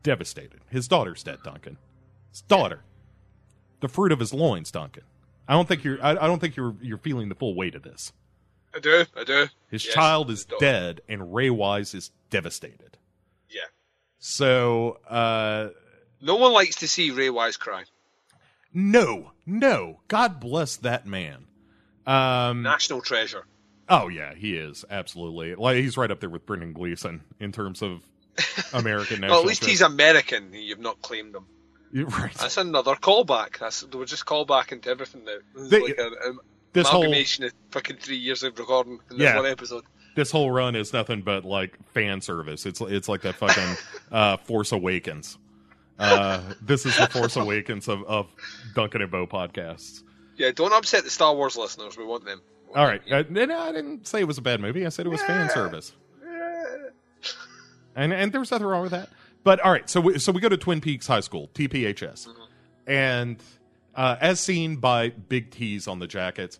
devastated. His daughter's dead, Duncan. His daughter, the fruit of his loins, Duncan. I don't think you're. I, I don't think you're. You're feeling the full weight of this. I do, I do. His Yes, child is dead, and Ray Wise is devastated. Yeah. So, uh, No one likes to see Ray Wise cry. no, no. God bless that man. Um, National treasure. oh yeah, he is absolutely like he's right up there with Brendan Gleeson in terms of American national. Well, at least he's American. You've not claimed him. You're right. That's another callback. That's we're just callback into everything now. They- like an an This whole of fucking three years of recording in this Yeah. one episode. this whole run is nothing but like fan service. It's it's like that fucking uh, Force Awakens. Uh, this is the Force Awakens of, of Duncan and Bo podcasts. Yeah, don't upset the Star Wars listeners. We want them. We want All right, them. uh, no, I didn't say it was a bad movie. I said it was fan service, and and there was nothing wrong with that. But all right, so we, so we go to Twin Peaks High School, TPHS, and uh, as seen by big T's on the jackets.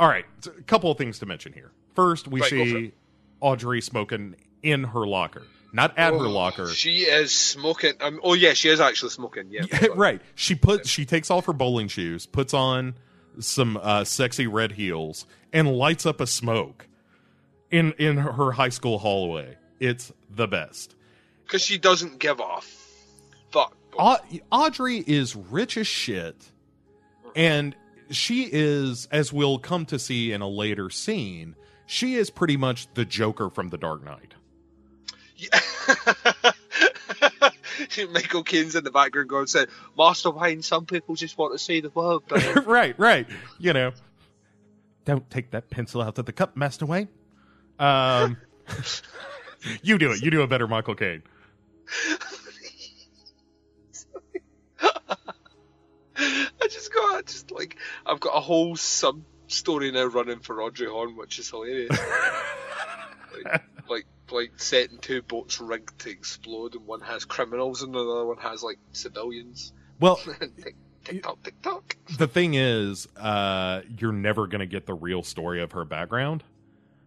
All right, a couple of things to mention here. First, we Right, see Audrey smoking in her locker, not at her Oh, locker. She is smoking. Um, oh yeah, she is actually smoking. Yeah, right. She put she takes off her bowling shoes, puts on some uh, sexy red heels, and lights up a smoke in in her high school hallway. It's the best. Because she doesn't give a fuck. Au- Audrey is rich as shit, and she is, as we'll come to see in a later scene, she is pretty much the Joker from The Dark Knight. Yeah. Michael Caine's in the background going, said, Master Wayne, some people just want to see the world. right, right. You know, don't take that pencil out of the cup, Master Wayne. Um, you do it. You do a better Michael Caine. I've got a whole sub story now running for Audrey Horne, which is hilarious. like, like, like setting two boats rigged to explode, and one has criminals, and the other one has like civilians. Well, Take- Tick tock, tick tock. the thing is, uh, you're never going to get the real story of her background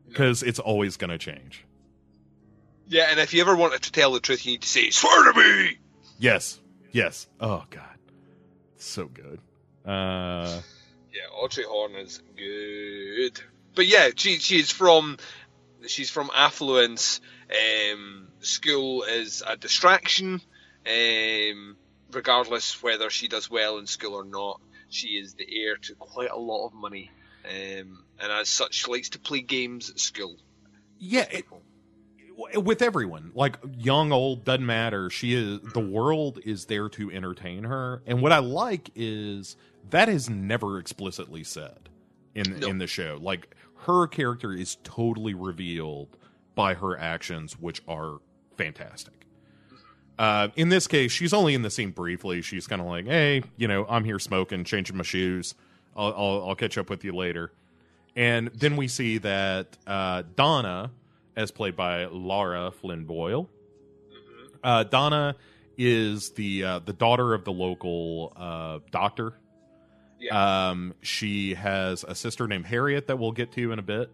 because it's always going to change. Yeah, and if you ever wanted to tell the truth, you need to say, "Swear to me." Yes, yes. Oh God, so good. Uh, Yeah, Audrey Horne is good. But yeah, she she's from she's from affluence. Um, school is a distraction. Um, regardless whether she does well in school or not, she is the heir to quite a lot of money. Um, and as such, she likes to play games at school. yeah, it, with everyone, like young, old, doesn't matter. She is the world is there to entertain her, and what I like is that is never explicitly said in No. in the show. Like her character is totally revealed by her actions, which are fantastic. Uh, in this case, she's only in the scene briefly. She's kind of like, "Hey, you know, I'm here smoking, changing my shoes. I'll, I'll, I'll catch up with you later." And then we see that uh, Donna, as played by Lara Flynn Boyle, uh, Donna is the uh, the daughter of the local uh, doctor. Um, she has a sister named Harriet that we'll get to in a bit,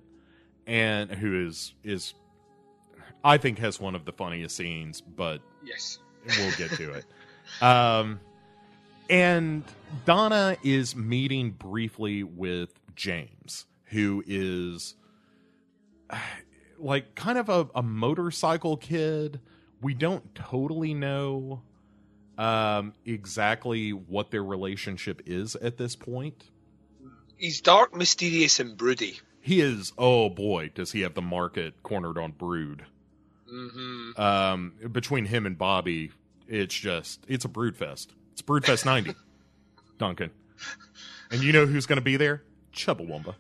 and who is is I think has one of the funniest scenes, but Yes. we'll get to it. Um, and Donna is meeting briefly with James, who is like kind of a, a motorcycle kid. We don't totally know um, exactly what their relationship is at this point. He's dark, mysterious, and broody. He is, oh boy, does he have the market cornered on Brood. hmm um, between him and Bobby, it's just it's a brood fest. It's brood fest ninety, Duncan, and you know who's going to be there? Chumbawamba.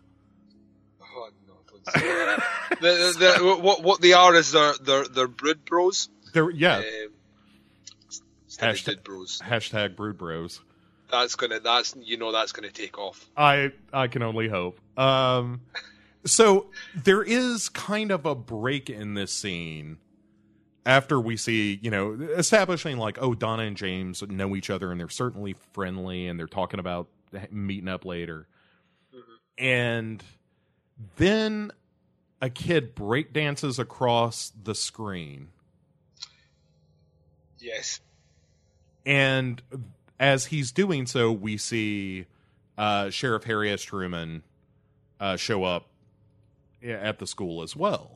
Oh no! Don't say the, the, the, what what they are is they're they're they're brood bros. There, yeah. Um, Hashtag- bros. Hashtag Brood Bros. That's gonna. That's you know that's gonna take off. I I can only hope. Um, so there is kind of a break in this scene after we see, you know, establishing like, oh, Donna and James know each other and they're certainly friendly and they're talking about meeting up later. And then a kid break dances across the screen. Yes. And as he's doing so, we see uh, Sheriff Harry S. Truman uh, show up at the school as well.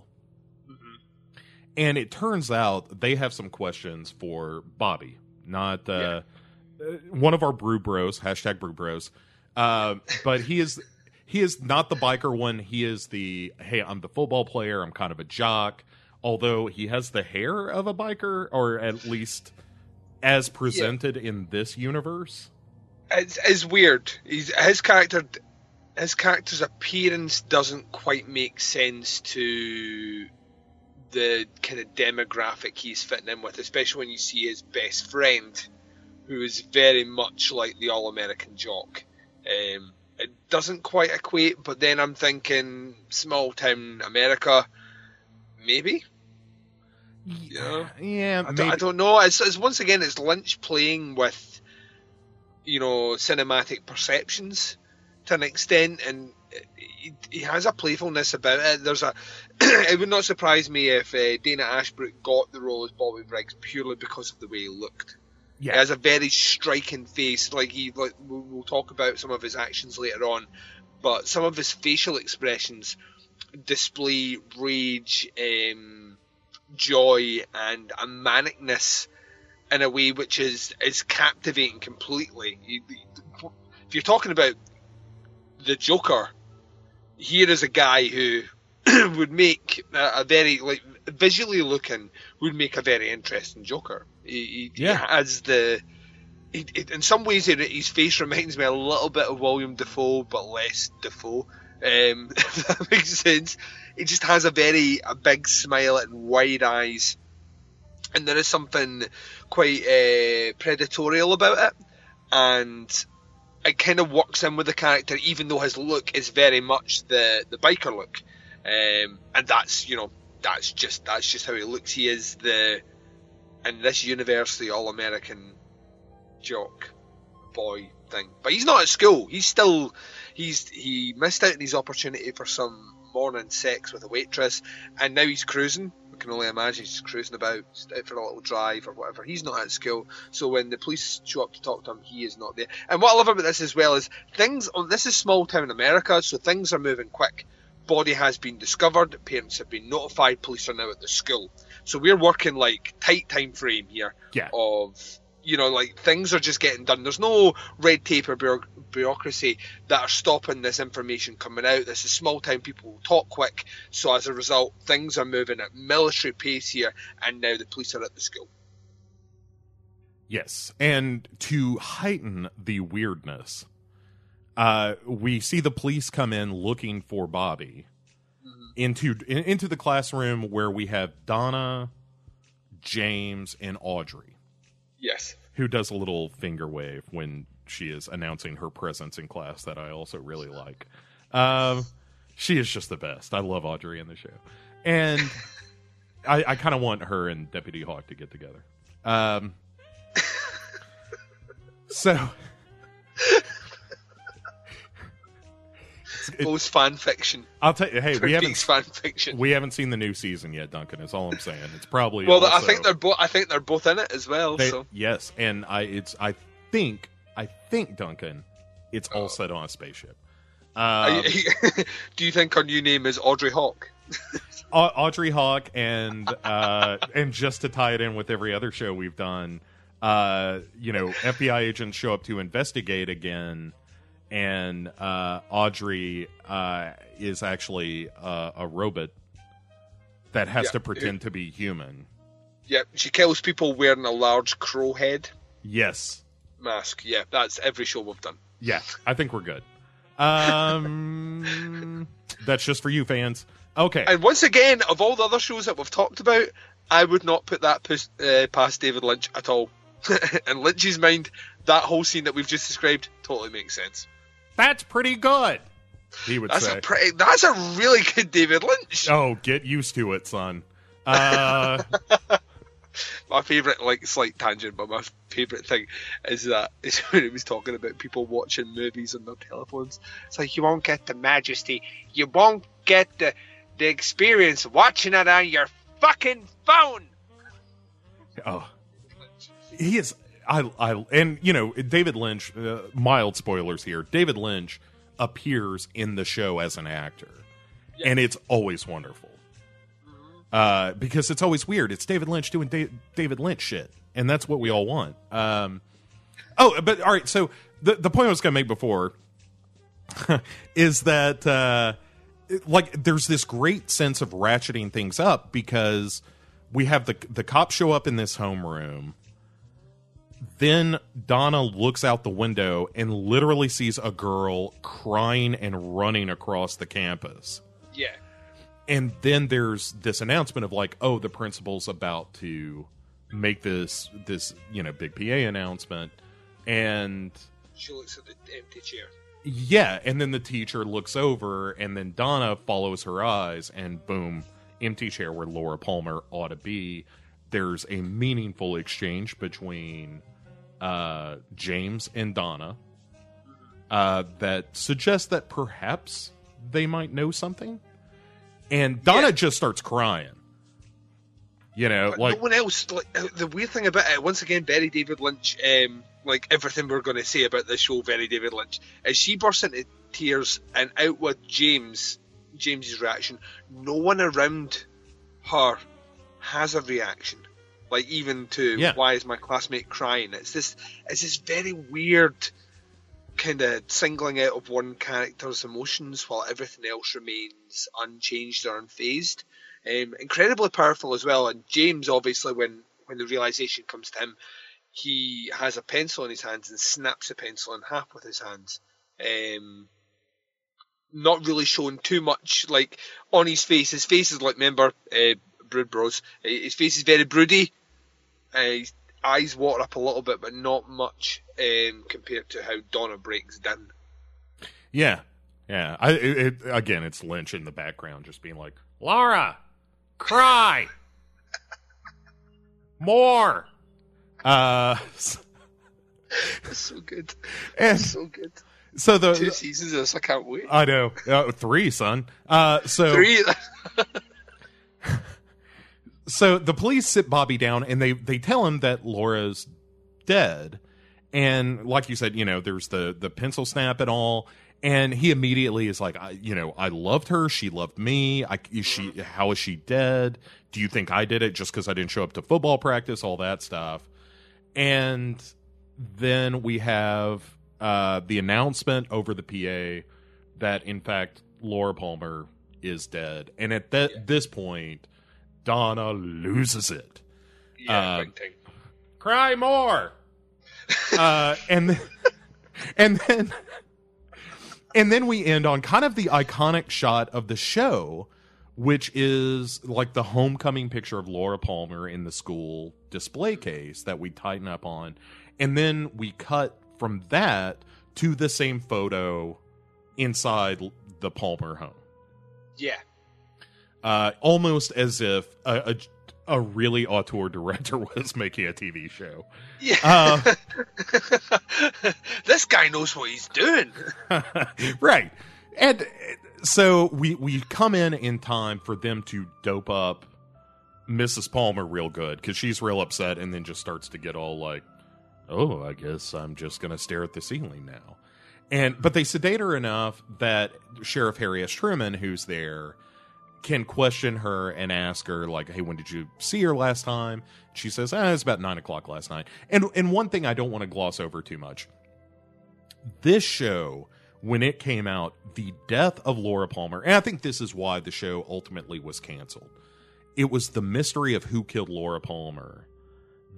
And it turns out they have some questions for Bobby, not uh, uh, one of our brew bros, hashtag brew bros. Uh, but he is he is not the biker one. He is the hey, I'm the football player. I'm kind of a jock. Although he has the hair of a biker, or at least as presented in this universe. It's, it's weird. He's his character. His character's appearance doesn't quite make sense to the kind of demographic he's fitting in with, especially when you see his best friend, who is very much like the all-American jock. Um, it doesn't quite equate, but then I'm thinking small town America, maybe. Yeah. Yeah, I don't, I don't know. It's, it's once again it's Lynch playing with, you know, cinematic perceptions to an extent, and he, he has a playfulness about it. There's a. it would not surprise me if uh, Dana Ashbrook got the role as Bobby Briggs purely because of the way he looked. He yeah, has a very striking face. Like he, like we'll, we'll talk about some of his actions later on, but some of his facial expressions display rage, um, joy, and a manicness in a way which is is captivating completely. You- If you're talking about the Joker, here is a guy who would make a, a very like visually looking would make a very interesting Joker. He, he, Yeah. he has the. He, in some ways, his face reminds me a little bit of Willem Dafoe, but less Dafoe. Um, if that makes sense. He just has a very a big smile and wide eyes, and there is something quite uh, predatorial about it, and it kind of works in with the character, even though his look is very much the the biker look, um, and that's you know that's just that's just how he looks. He is the in this universe the all American jock boy thing. But he's not at school. He's still he's he missed out on his opportunity for some morning sex with a waitress, and now he's cruising. We can only imagine he's cruising about, out for a little drive or whatever. He's not at school, so when the police show up to talk to him, he is not there. And what I love about this as well is things. oh, This is small town America, so things are moving quick. Body has been discovered. Parents have been notified. Police are now at the school. So we're working like tight time frame here Yeah. of you know like things are just getting done. There's no red tape or bureaucracy that are stopping this information coming out. This is small town. People talk quick, so as a result, things are moving at military pace here. And now the police are at the school. Yes, and to heighten the weirdness, uh, we see the police come in looking for Bobby into in, into the classroom where we have Donna, James, and Audrey, Yes. who does a little finger wave when she is announcing her presence in class. That I also really like. Um, she is just the best. I love Audrey in the show, and I, I kind of want her and Deputy Hawk to get together. Um, so It- Most fan fiction. I'll tell you. Hey, we haven't fan fiction. we haven't seen the new season yet, Duncan. Is all I'm saying. It's probably well, I think they're both. I think they're both in it as well. they- so yes, and I it's I think I think Duncan, it's all Oh. set on a spaceship. Um, you- do you think her new name is Audrey Hawk? Audrey Hawk and uh, and just to tie it in with every other show we've done, uh, you know, FBI agents show up to investigate again, and uh, Audrey uh, is actually uh, a robot that has Yeah. to pretend to be human. Yep, she kills people wearing a large crow head Yes, mask. Yeah, that's every show we've done. yeah, I think we're good. Um, that's just for you fans. Okay, And once again, of all the other shows that we've talked about, I would not put that pus- uh, past David Lynch at all. In Lynch's mind, that whole scene that we've just described totally makes sense. That's pretty good. He would That's say. a that's a really good David Lynch. Oh, get used to it, son. Uh, My favorite, like slight tangent, but my favorite thing is that is when he was talking about people watching movies on their telephones. It's like you won't get the majesty, you won't get the the experience watching it on your fucking phone. oh, he is. I, I, and you know, David Lynch. Uh, mild spoilers here. David Lynch appears in the show as an actor, and it's always wonderful. Uh, because it's always weird. It's David Lynch doing da- David Lynch shit, and that's what we all want. Um, oh, but all right. So the the point I was going to make before is that uh, like there's this great sense of ratcheting things up because we have the the cops show up in this homeroom. Then Donna looks out the window and literally sees a girl crying and running across the campus. Yeah. And then there's this announcement of like, oh, the principal's about to make this this, you know, big PA announcement. And She looks at the empty chair. yeah, and then the teacher looks over, and then Donna follows her eyes, and boom, empty chair where Laura Palmer ought to be. There's a meaningful exchange between uh, James and Donna uh, that suggests that perhaps they might know something. And Donna Yeah. just starts crying. You know, But like no one else. Like uh, the weird thing about it, once again, very David Lynch. Um, like everything we're going to say about this show, very David Lynch. As she bursts into tears and out with James, James's reaction. No one around her has a reaction. Like even to Yeah. why is my classmate crying? It's this. It's this very weird kind of singling out of one character's emotions while everything else remains unchanged or unfazed. Um, incredibly powerful as well. And James, obviously, when when the realization comes to him, he has a pencil in his hands and snaps the pencil in half with his hands. Um, not really showing too much, like on his face. His face is like, remember, uh, Brood Bros. His face is very broody. Uh, eyes water up a little bit, but not much um, compared to how Donna breaks down. Yeah, yeah. I it, it, again, it's Lynch in the background, just being like, "Laura, cry more." Uh, so good. And So good. so the Two seasons of this, I can't wait. I know uh, three, son. Uh, so Three. so the police sit Bobby down and they they tell him that Laura's dead, and like you said, you know, there's the the pencil snap and all, and he immediately is like, I, you know, I loved her, she loved me. I is she how is she dead? Do you think I did it just because I didn't show up to football practice? All that stuff, and then we have uh, the announcement over the PA that in fact Laura Palmer is dead, and at that this point, Donna loses it. yeah, Uh. Cry more, uh, and then, and then and then we end on kind of the iconic shot of the show, which is like the homecoming picture of Laura Palmer in the school display case that we tighten up on, and then we cut from that to the same photo inside the Palmer home Yeah. Uh, almost as if a, a, a really auteur director was making a TV show. Yeah. Uh, this guy knows what he's doing. right. And so we, we come in in time for them to dope up Mrs. Palmer real good because she's real upset and then just starts to get all like, oh, I guess I'm just going to stare at the ceiling now. And but they sedate her enough that Sheriff Harry S. Truman, who's there, can question her and ask her like, "Hey, when did you see her last time?" She says, "Ah, it's about nine o'clock last night." And and one thing I don't want to gloss over too much. This show, when it came out, the death of Laura Palmer, and I think this is why the show ultimately was canceled. It was the mystery of who killed Laura Palmer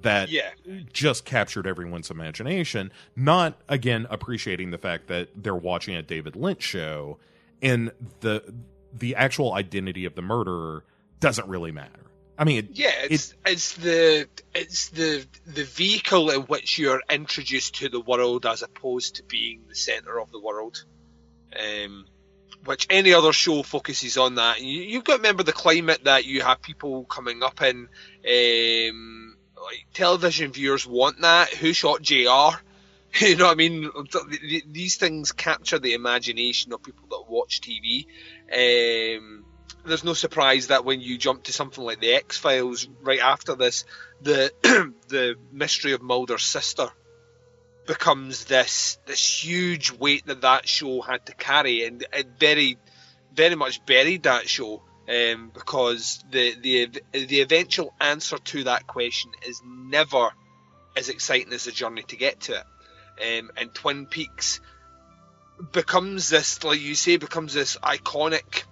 that Yeah. just captured everyone's imagination. Not again appreciating the fact that they're watching a David Lynch show, and the the actual identity of the murderer doesn't really matter. I mean, it, Yeah, it's it's the it's the the vehicle in which you're introduced to the world as opposed to being the center of the world. Um, which any other show focuses on that. You, you've got to remember the climate that you have people coming up in. Um, like television viewers want that. Who shot J.R. You know what I mean? Th- th- These things capture the imagination of people that watch TV. Um, there's no surprise that when you jump to something like the X Files right after this, the the mystery of Mulder's sister becomes this this huge weight that that show had to carry, and it very very much buried that show um, because the the the eventual answer to that question is never as exciting as the journey to get to it. Um, and Twin Peaks becomes this, like you say, becomes this iconic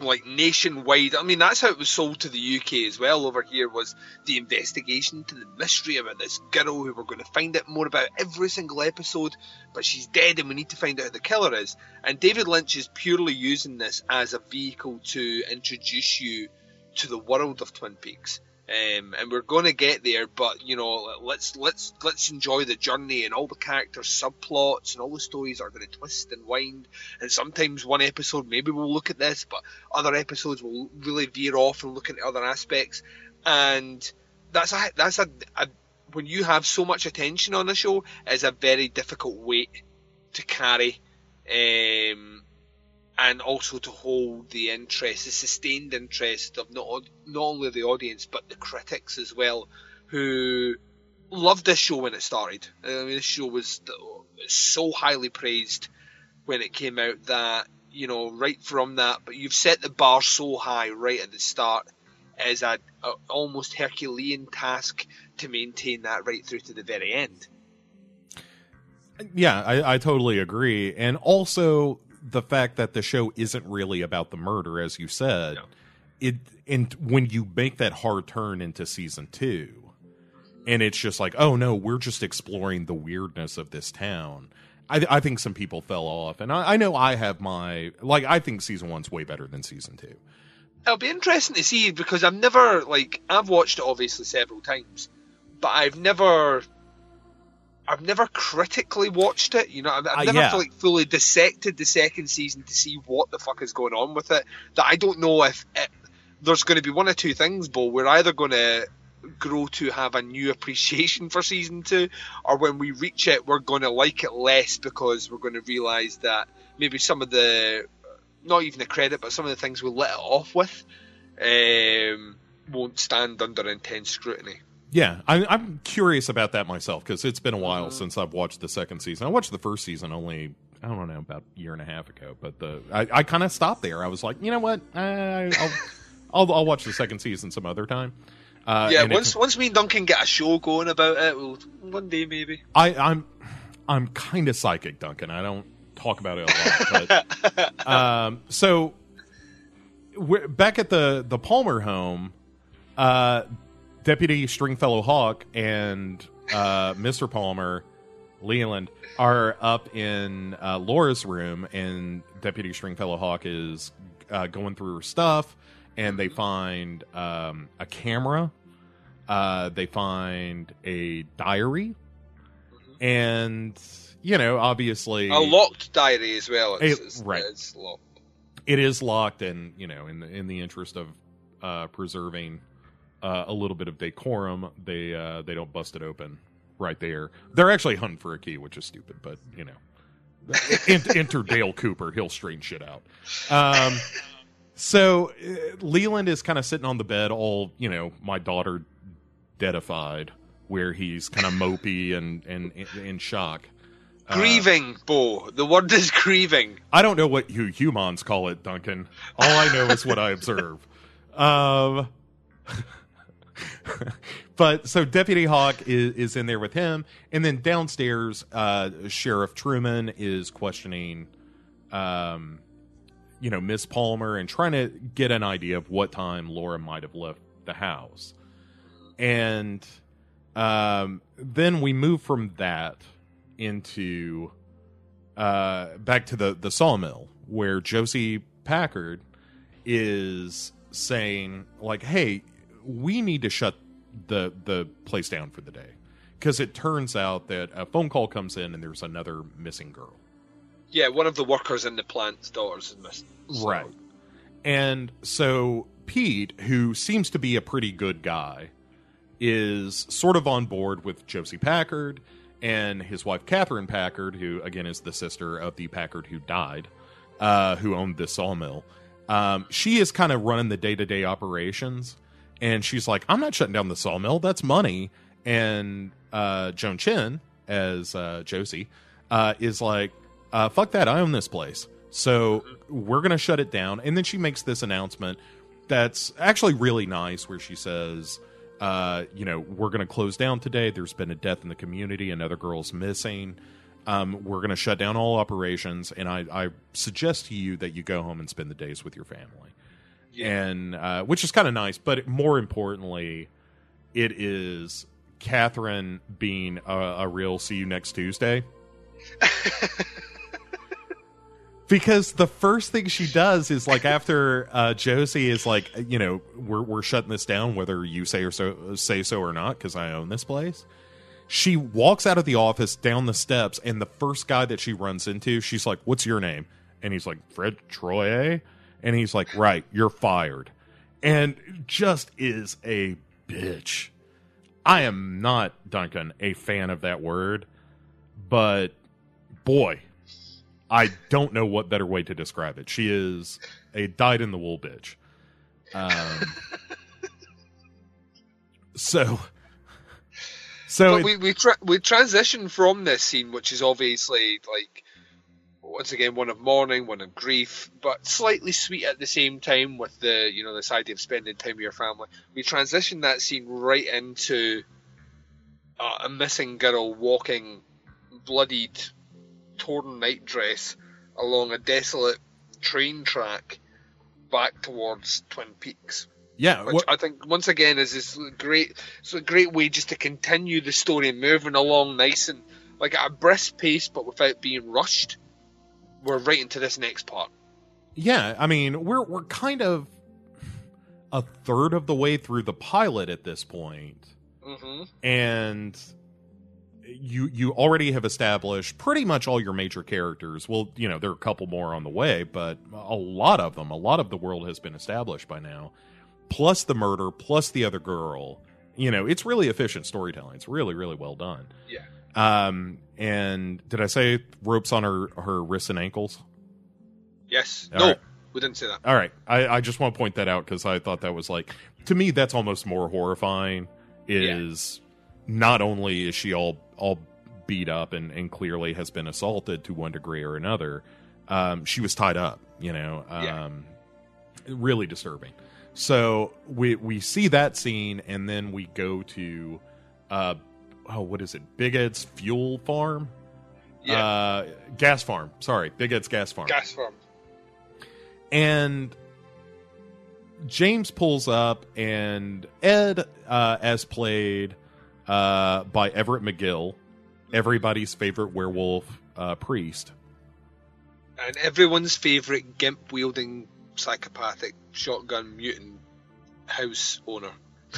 like nationwide. I mean, that's how it was sold to the UK as well. Over here was the investigation to the mystery about this girl who we're going to find out more about every single episode, but she's dead and we need to find out who the killer is. And David Lynch is purely using this as a vehicle to introduce you to the world of Twin Peaks. Um, and we're going to get there, but you know, let's let's let's enjoy the journey and all the characters' subplots and all the stories are going to twist and wind. And sometimes one episode maybe we'll look at this, but other episodes will really veer off and look at other aspects. And that's a that's a, a when you have so much attention on a show, it's a very difficult weight to carry. Um, and also to hold the interest, the sustained interest of not not only the audience but the critics as well, who loved this show when it started. I mean, this show was so highly praised when it came out that you know right from that. But you've set the bar so high right at the start as a, a almost Herculean task to maintain that right through to the very end. yeah, I, I totally agree. And also the fact that the show isn't really about the murder, as you said. No. It and when you make that hard turn into season two, and it's just like, oh no, we're just exploring the weirdness of this town. I, I think some people fell off, and I, I know I have my like. I think season one's way better than season two. It'll be interesting to see because I've never like I've watched it obviously several times, but I've never I've never critically watched it. You know, I've, I've Uh, never yeah. like fully dissected the second season to see what the fuck is going on with it. That I don't know if it, there's going to be one or two things, Bo. We're either going to grow to have a new appreciation for season two, or when we reach it, we're going to like it less because we're going to realise that maybe some of the, not even the credit, but some of the things we let it off with, um, won't stand under intense scrutiny. Yeah, I, I'm curious about that myself because it's been a while Mhm. since I've watched the second season. I watched the first season only I don't know about a year and a half ago, but the I, I kind of stopped there. I was like, you know what, I, I'll, I'll I'll watch the second season some other time. Uh, yeah, and it- once once me and Duncan get a show going about it, we'll, one day maybe. I, I'm I'm kind of psychic, Duncan. I don't talk about it a lot, but um, so we're back at the the Palmer home. Uh, Deputy Stringfellow Hawk and uh, Mr. Palmer, Leland, are up in uh, Laura's room, and Deputy Stringfellow Hawk is uh, going through her stuff, and they find um, a camera. Uh, they find a diary, and you know, obviously, A locked diary as well. It's, it's, right. it's locked. it is locked, and you know, in the in the interest of uh, preserving uh, a little bit of decorum, they uh, they don't bust it open right there. They're actually hunting for a key, which is stupid, but you know, enter Dale Cooper, he'll straighten shit out. Um, so uh, Leland is kind of sitting on the bed, all you know, my daughter deadified, where he's kind of mopey and and in shock. Uh, Grieving, Bo. The word is grieving. I don't know what you humans call it, Duncan. All I know is what I observe. Um, but so Deputy Hawk is, is in there with him, and then downstairs, uh, Sheriff Truman is questioning, um, you know, Miss Palmer and trying to get an idea of what time Laura might have left the house, and um, then we move from that into uh, back to the the sawmill where Josie Packard is saying like, "Hey, we need to shut the the place down for the day." Because it turns out that a phone call comes in and there's another missing girl. Yeah, one of the workers in the plant's daughters is missing. So- Right. And so Pete, who seems to be a pretty good guy, is sort of on board with Josie Packard and his wife Catherine Packard, who again is the sister of the Packard who died, uh, who owned this sawmill. Um, she is kind of running the day to day operations, and she's like, "I'm not shutting down the sawmill. That's money." And uh, Joan Chen, as uh, Josie, uh, is like, uh, "Fuck that! I own this place." So we're gonna shut it down. And then she makes this announcement that's actually really nice, where she says, uh, "You know, we're gonna close down today. There's been a death in the community. Another girl's missing. Um, we're gonna shut down all operations, and I, I suggest to you that you go home and spend the days with your family." Yeah. and uh, which is kind of nice. But more importantly, it is Catherine being a, a real "see you next Tuesday." because the first thing she does is like after uh, Josie is like, you know, we're we're shutting this down whether you say or so say so or not because I own this place. She walks out of the office down the steps, and the first guy that she runs into, she's like, "What's your name?" And he's like, "Fred Troye," and he's like, "Right, you're fired," and just is a bitch. I am not Duncan a fan of that word, but boy, I don't know what better way to describe it. She is a dyed in the wool bitch. Um, so, so it- we we tra- we transition from this scene, which is obviously like once again one of mourning, one of grief, but slightly sweet at the same time with the you know this idea of spending time with your family. We transition that scene right into uh, a missing girl walking bloodied, torn nightdress along a desolate train track back towards Twin Peaks yeah, which what- I think once again is this great, it's a great way just to continue the story moving along nice and like at a brisk pace, but without being rushed. We're right into this next part. yeah. I mean, we're we're kind of a third of the way through the pilot at this point. hmm and you you already have established pretty much all your major characters. Well, you know, there are a couple more on the way, but a lot of them, a lot of the world has been established by now. Plus the murder, plus the other girl, You know, it's really efficient storytelling. It's really, really well done. Yeah. Um, and did I say ropes on her her wrists and ankles? Yes. All no, right. we didn't say that. All right, I, I just want to point that out because I thought that was like to me that's almost more horrifying. Is not only is she all all beat up and, and clearly has been assaulted to one degree or another, um, she was tied up. You know, um, Yeah. really disturbing. So we we see that scene and then we go to, uh, oh what is it? Big Ed's fuel farm. Yeah. Uh, gas farm. Sorry, Big Ed's gas farm Gas farm. and James pulls up, and Ed, uh, as played uh, by Everett McGill, everybody's favorite werewolf uh, priest. And everyone's favourite gimp wielding psychopathic shotgun mutant house owner.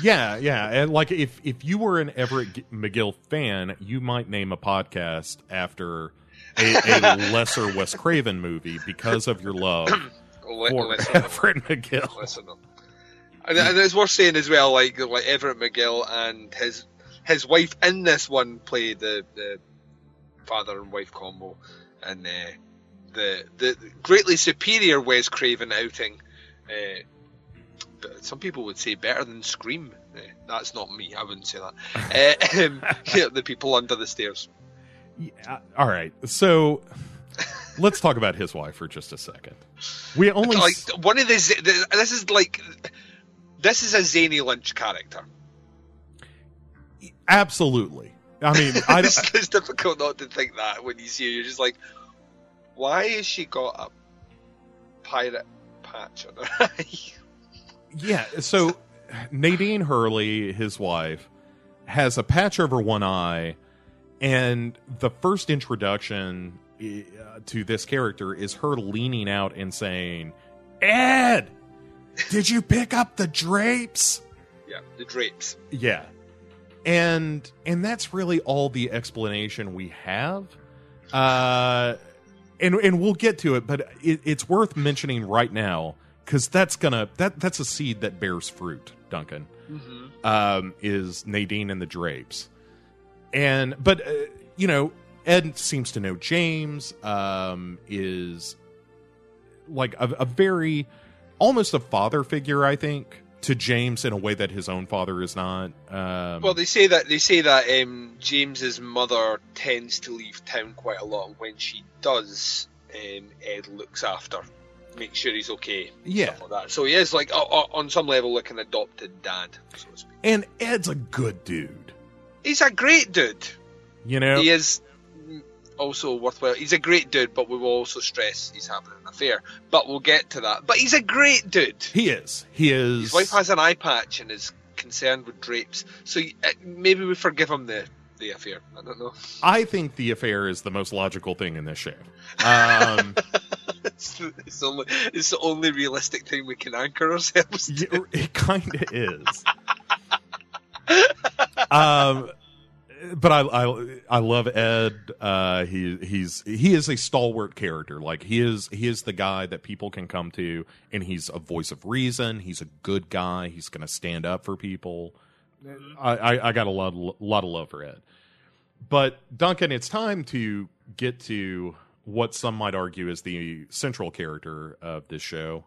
Yeah, yeah, and like if if you were an Everett G- McGill fan, you might name a podcast after a, a lesser Wes Craven movie because of your love Le- for. Everett McGill. Known. And, and it's worth saying as well, like like Everett McGill and his his wife in this one play the the father and wife combo, and uh, the the greatly superior Wes Craven outing. Uh, some people would say better than Scream. Uh, that's not me. I wouldn't say that. Uh, the people under the stairs. Yeah, all right, so let's talk about his wife for just a second. We only like one of these. this is like this is a zany Lynch character. absolutely. I mean, I it's, it's difficult not to think that when you see her. You're just like, why has she got a pirate patch on her eye? Yeah. So Nadine Hurley, his wife, has a patch over one eye, and the first introduction uh, to this character is her leaning out and saying, "Ed, did you pick up the drapes?" yeah, the drapes. Yeah. And and that's really all the explanation we have. Uh and and we'll get to it, but it, it's worth mentioning right now cuz that's to that that's a seed that bears fruit, Duncan. Mm-hmm. Um is Nadine and the Drapes. And but uh, you know, Ed seems to know James um is like a, a very almost a father figure, I think, to James in a way that his own father is not. Um, Well, they say that they say that um, James's mother tends to leave town quite a lot. When she does, um, Ed looks after, makes sure he's okay. yeah, Stuff like that. So he is like on some level like an adopted dad, so to speak. and Ed's a good dude. He's a great dude. You know, He is also worthwhile. He's a great dude, but we will also stress he's having an affair. But we'll get to that. But he's a great dude. he is. He is. His wife has an eye patch and is concerned with drapes, so uh, maybe we forgive him the the affair. I don't know. I think the affair is the most logical thing in this show. Um, it's, it's only it's the only realistic thing we can anchor ourselves. To. y- it kind of is. um, but I, I I love Ed. Uh, he he's he is a stalwart character. Like he is he is the guy that people can come to, and he's a voice of reason. He's a good guy. He's going to stand up for people. I, I I got a lot lot of love for Ed. But Duncan, it's time to get to what some might argue is the central character of this show.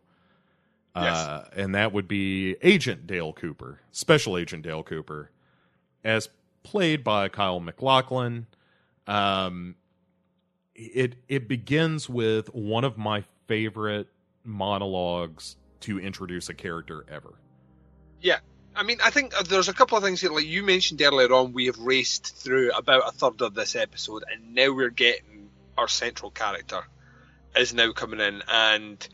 Uh, and that would be Agent Dale Cooper, Special Agent Dale Cooper, as played by Kyle MacLachlan. Um, it it begins with one of my favorite monologues to introduce a character ever. Yeah, I mean, I think there's a couple of things here. Like you mentioned earlier on, we have raced through about a third of this episode, and now we're getting our central character is now coming in, and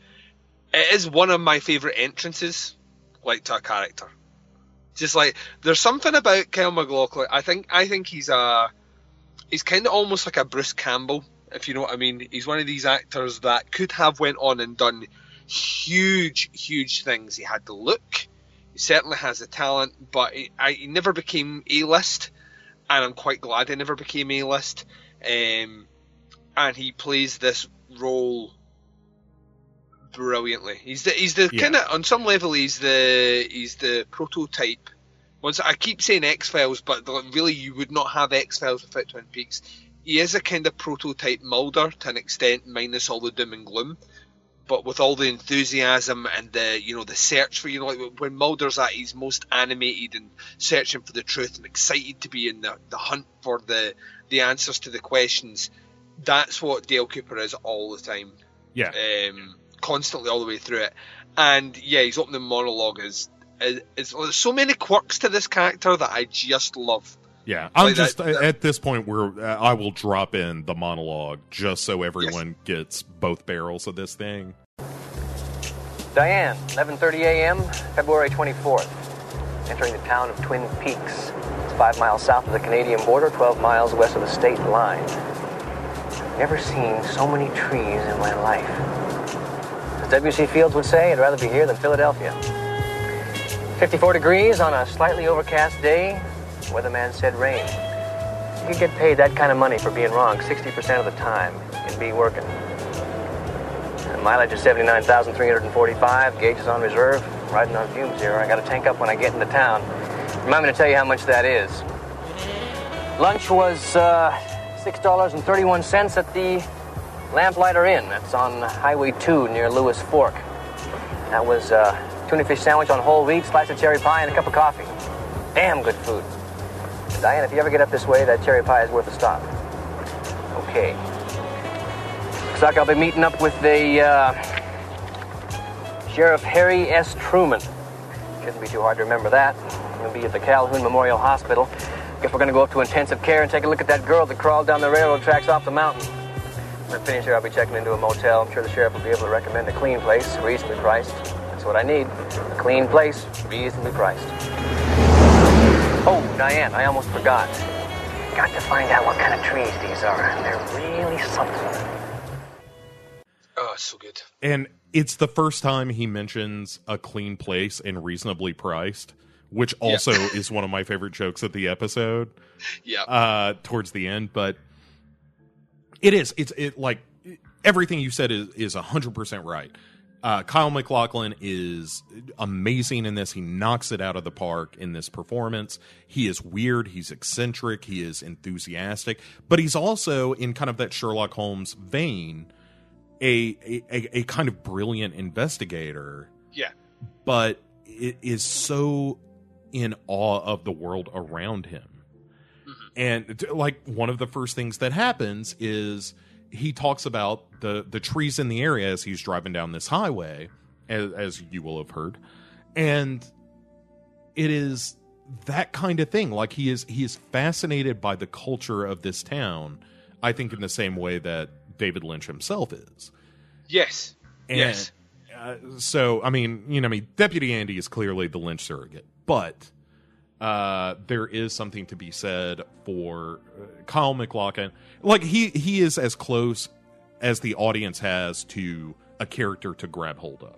it is one of my favorite entrances, like to a character. Just like there's something about Kyle MacLachlan. I think I think he's a he's kind of almost like a Bruce Campbell, if you know what I mean. He's one of these actors that could have went on and done huge, huge things. He had the look. He certainly has the talent, but he, I, he never became A-list, and I'm quite glad he never became A-list. Um, and he plays this role brilliantly. He's the he's the Yeah. kind of on some level he's the he's the prototype once I keep saying X Files, but really you would not have X Files without Twin Peaks. He is a kind of prototype Mulder to an extent, minus all the doom and gloom, but with all the enthusiasm and the you know the search for you know like when Mulder's at his most animated and searching for the truth and excited to be in the, the hunt for the the answers to the questions. That's what Dale Cooper is all the time Yeah. um, constantly all the way through it. And yeah, his opening monologue is, is, is there's so many quirks to this character that I just love. Yeah, I'm Like just that- at this point where uh, I will drop in the monologue just so everyone gets both barrels of this thing. Diane, 11:30 a.m., February 24th. Entering the town of Twin Peaks. It's five miles south of the Canadian border, 12 miles west of the state line. Never seen so many trees in my life. As W.C. Fields would say, I'd rather be here than Philadelphia. 54 degrees on a slightly overcast day. Weatherman said rain. You could get paid that kind of money for being wrong 60% of the time and be working. The mileage is 79,345. Gauge is on reserve. Riding on fumes here. I got to tank up when I get into town. Remind me to tell you how much that is. Lunch was uh, $6.31 at the Lamplighter Inn. That's on Highway 2 near Lewis Fork. That was uh, tuna fish sandwich on whole wheat, slice of cherry pie, and a cup of coffee. Damn good food. Diane, if you ever get up this way, that cherry pie is worth a stop. Okay. Looks like I'll be meeting up with the uh, Sheriff Harry S. Truman. Shouldn't be too hard to remember that. He'll be at the Calhoun Memorial Hospital. Guess we're gonna go up to intensive care and take a look at that girl that crawled down the railroad tracks off the mountain. When I finish here, I'll be checking into a motel. I'm sure the sheriff will be able to recommend a clean place, reasonably priced. That's what I need. A clean place, reasonably priced. Oh, Diane, I almost forgot. Got to find out what kind of trees these are. They're really something. Oh, so good. And it's the first time he mentions a clean place and reasonably priced, which also is one of my favorite jokes of the episode. Yeah. uh towards the end but it is it's it like everything you said is is 100% right uh Kyle MacLachlan is amazing in this he knocks it out of the park in this performance he is weird he's eccentric he is enthusiastic but he's also in kind of that Sherlock Holmes vein a, a, a kind of brilliant investigator yeah. but it is so in awe of the world around him. And like one of the first things that happens is he talks about the the trees in the area as he's driving down this highway, as, as you will have heard, and it is that kind of thing. Like he is he is fascinated by the culture of this town. I think in the same way that David Lynch himself is. Yes. And, yes. Uh, so, I mean, you know, I mean, Deputy Andy is clearly the Lynch surrogate, but uh, there is something to be said for uh, Kyle MacLachlan. Like he he is as close as the audience has to a character to grab hold of,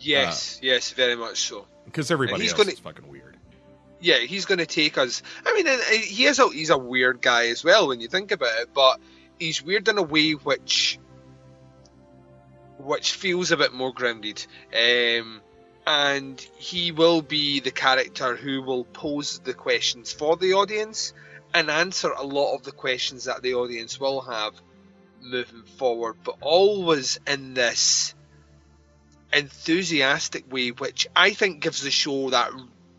Yes. yes. Very much so. because everybody he's else gonna- is fucking weird. Yeah, he's going to take us. I mean, uh, he is a he's a weird guy as well when you think about it, but he's weird in a way which which feels a bit more grounded. Um, and he will be the character who will pose the questions for the audience and answer a lot of the questions that the audience will have moving forward, but always in this enthusiastic way, which I think gives the show that.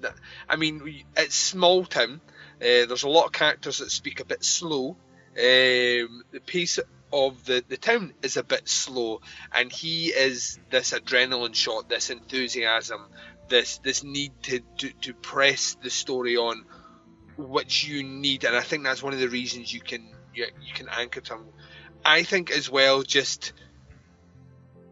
that I mean, it's small town. Uh, there's a lot of characters that speak a bit slow. Um, the pace of the, the town is a bit slow, and he is this adrenaline shot, this enthusiasm, this this need to, to, to press the story on, which you need, and I think that's one of the reasons you can you, you can anchor to him. I think as well, just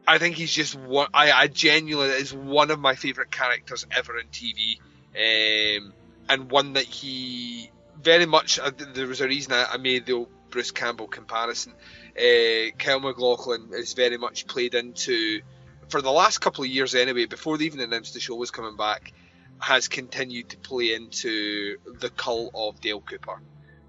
I think he's just one. I, I genuinely is one of my favorite characters ever in TV, um, and one that he very much. Uh, there was a reason I, I made the Bruce Campbell comparison. Uh, Kyle MacLachlan is very much played into for the last couple of years anyway. Before they even announced the show was coming back, has continued to play into the cult of Dale Cooper.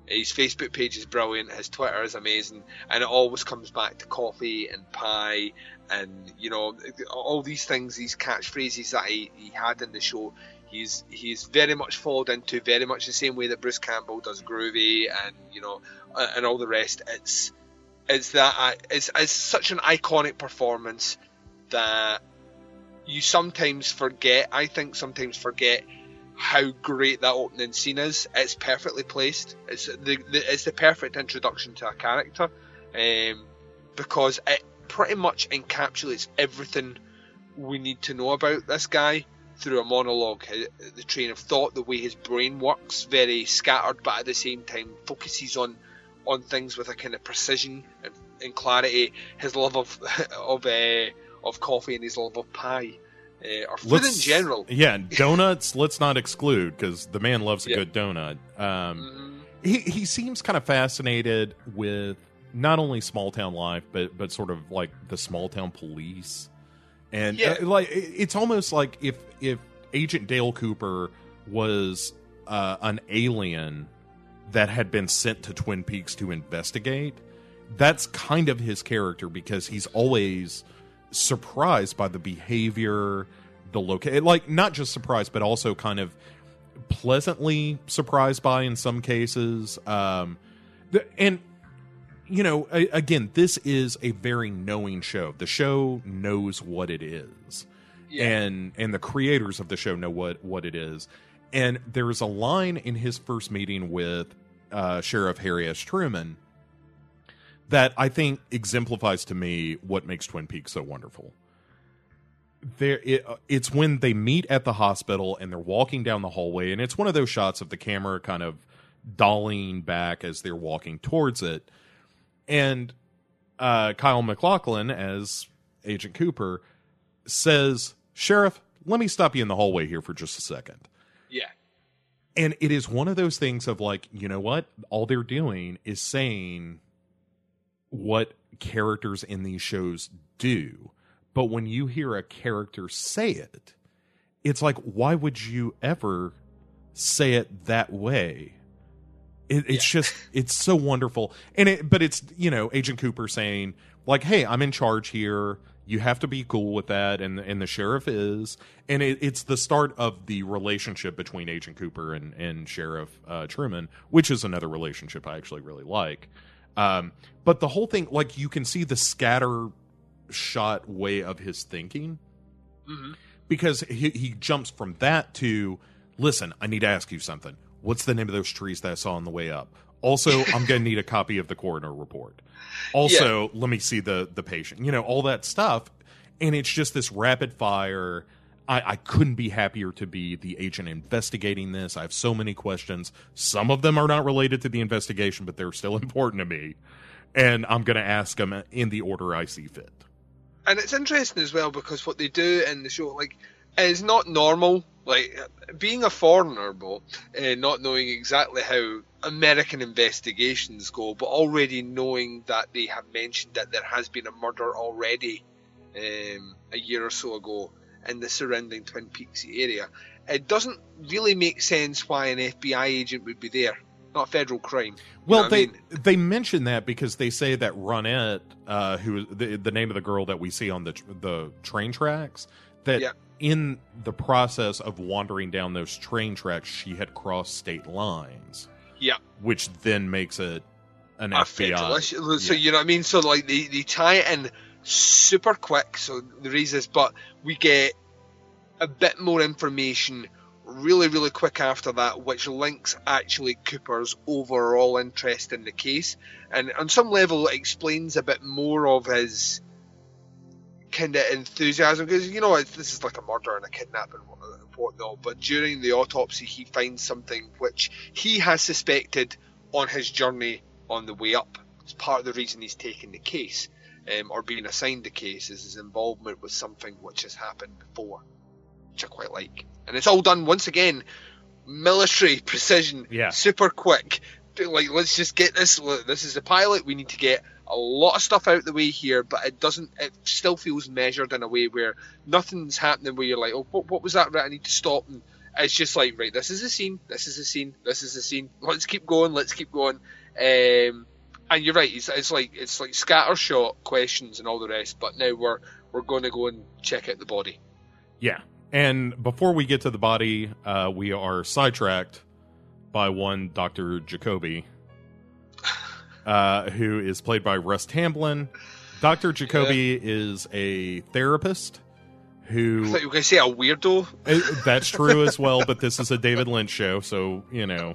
His Facebook page is brilliant. His Twitter is amazing, and it always comes back to coffee and pie, and you know all these things, these catchphrases that he, he had in the show. He's he's very much followed into very much the same way that Bruce Campbell does Groovy and you know and all the rest. It's it's that it's it's such an iconic performance that you sometimes forget. I think sometimes forget how great that opening scene is. It's perfectly placed. It's the, the it's the perfect introduction to a character, um, because it pretty much encapsulates everything we need to know about this guy through a monologue. The train of thought, the way his brain works, very scattered, but at the same time focuses on on things with a kind of precision and, and clarity. His love of of uh, of coffee and his love of pie, uh, or food in general. Yeah, donuts. let's not exclude because the man loves a Yeah. good donut. Um, Mhm. he he seems kind of fascinated with not only small town life, but but sort of like the small town police, and Yeah. uh, like it's almost like if if Agent Dale Cooper was uh, an alien that had been sent to Twin Peaks to investigate. That's kind of his character because he's always surprised by the behavior, the location, like not just surprised, but also kind of pleasantly surprised by in some cases. Um, the, and you know, a, again, this is a very knowing show. The show knows what it is, Yeah. and and the creators of the show know what what it is. And there is a line in his first meeting with uh, Sheriff Harry S. Truman that I think exemplifies to me what makes Twin Peaks so wonderful. There, it, it's when they meet at the hospital and they're walking down the hallway, and it's one of those shots of the camera kind of dollying back as they're walking towards it, and uh, Kyle MacLachlan as Agent Cooper says, "Sheriff, let me stop you in the hallway here for just a second. yeah. And it is one of those things of like, you know what? All they're doing is saying what characters in these shows do. But when you hear a character say it, it's like, why would you ever say it that way? It, it's just, it's so wonderful. And it, but it's, you know, Agent Cooper saying, like, hey, I'm in charge here. You have to be cool with that. And, and the sheriff is. And it, it's the start of the relationship between Agent Cooper and, and Sheriff uh, Truman, which is another relationship I actually really like. Um, but the whole thing, like, you can see the scatter shot way of his thinking hmm because he, he jumps from that to listen i need to ask you something what's the name of those trees that i saw on the way up also i'm going to need a copy of the coroner report also let me see the the patient you know all that stuff and it's just this rapid fire I, I couldn't be happier to be the agent investigating this. I have so many questions. Some of them are not related to the investigation, but they're still important to me. And I'm going to ask them in the order I see fit. and it's interesting as well because what they do in the show like is not normal like being a foreigner Bo, uh, not knowing exactly how american investigations go but already knowing that they have mentioned that there has been a murder already um, a year or so ago in the surrounding twin peaks area it doesn't really make sense why an fbi agent would be there not federal crime Well, what I they mean? they mention that because they say that Ronette, uh, who is the, the name of the girl that we see on the the train tracks, that Yeah. In the process of wandering down those train tracks, she had crossed state lines, yeah which then makes it an a FBI. So Yeah. you know what I mean. So like they, they tie it in super quick. So the reason is, but we get a bit more information really really quick after that, which links actually Cooper's overall interest in the case, and on some level it explains a bit more of his kind of enthusiasm because you know this is like a murder and a kidnapping and whatnot. But during the autopsy, he finds something which he has suspected on his journey on the way up. It's part of the reason he's taking the case um, or being assigned the case is his involvement with something which has happened before, which I quite like. And it's all done once again, military precision, Yeah. super quick. Like let's just get this. This is the pilot. We need to get a lot of stuff out the way here, but it doesn't. It still feels measured in a way where nothing's happening. Where you're like, oh, what, what was that? Right, I need to stop. And it's just like, right, this is a scene. This is a scene. This is a scene. Let's keep going. Let's keep going. Um, and you're right. It's, it's like it's like scattershot questions and all the rest. But now we're we're going to go and check out the body. Yeah. And before we get to the body, uh, we are sidetracked by one Dr. Jacoby, uh, who is played by Russ Tamblyn. Dr. Jacoby is a therapist I who. thought you were going to say a weirdo. Uh, That's true as well, but this is a David Lynch show, so you know,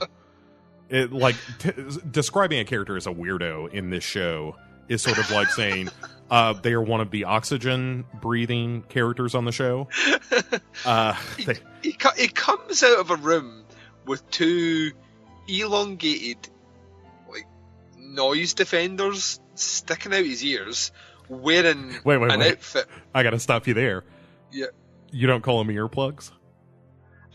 it like t- describing a character as a weirdo in this show is sort of like saying uh, they are one of the oxygen breathing characters on the show. Uh, they, He, he comes out of a room with two elongated, noise defenders sticking out his ears, wearing Wait, wait, an wait. outfit. I got to stop you there. Yeah. You don't call them earplugs?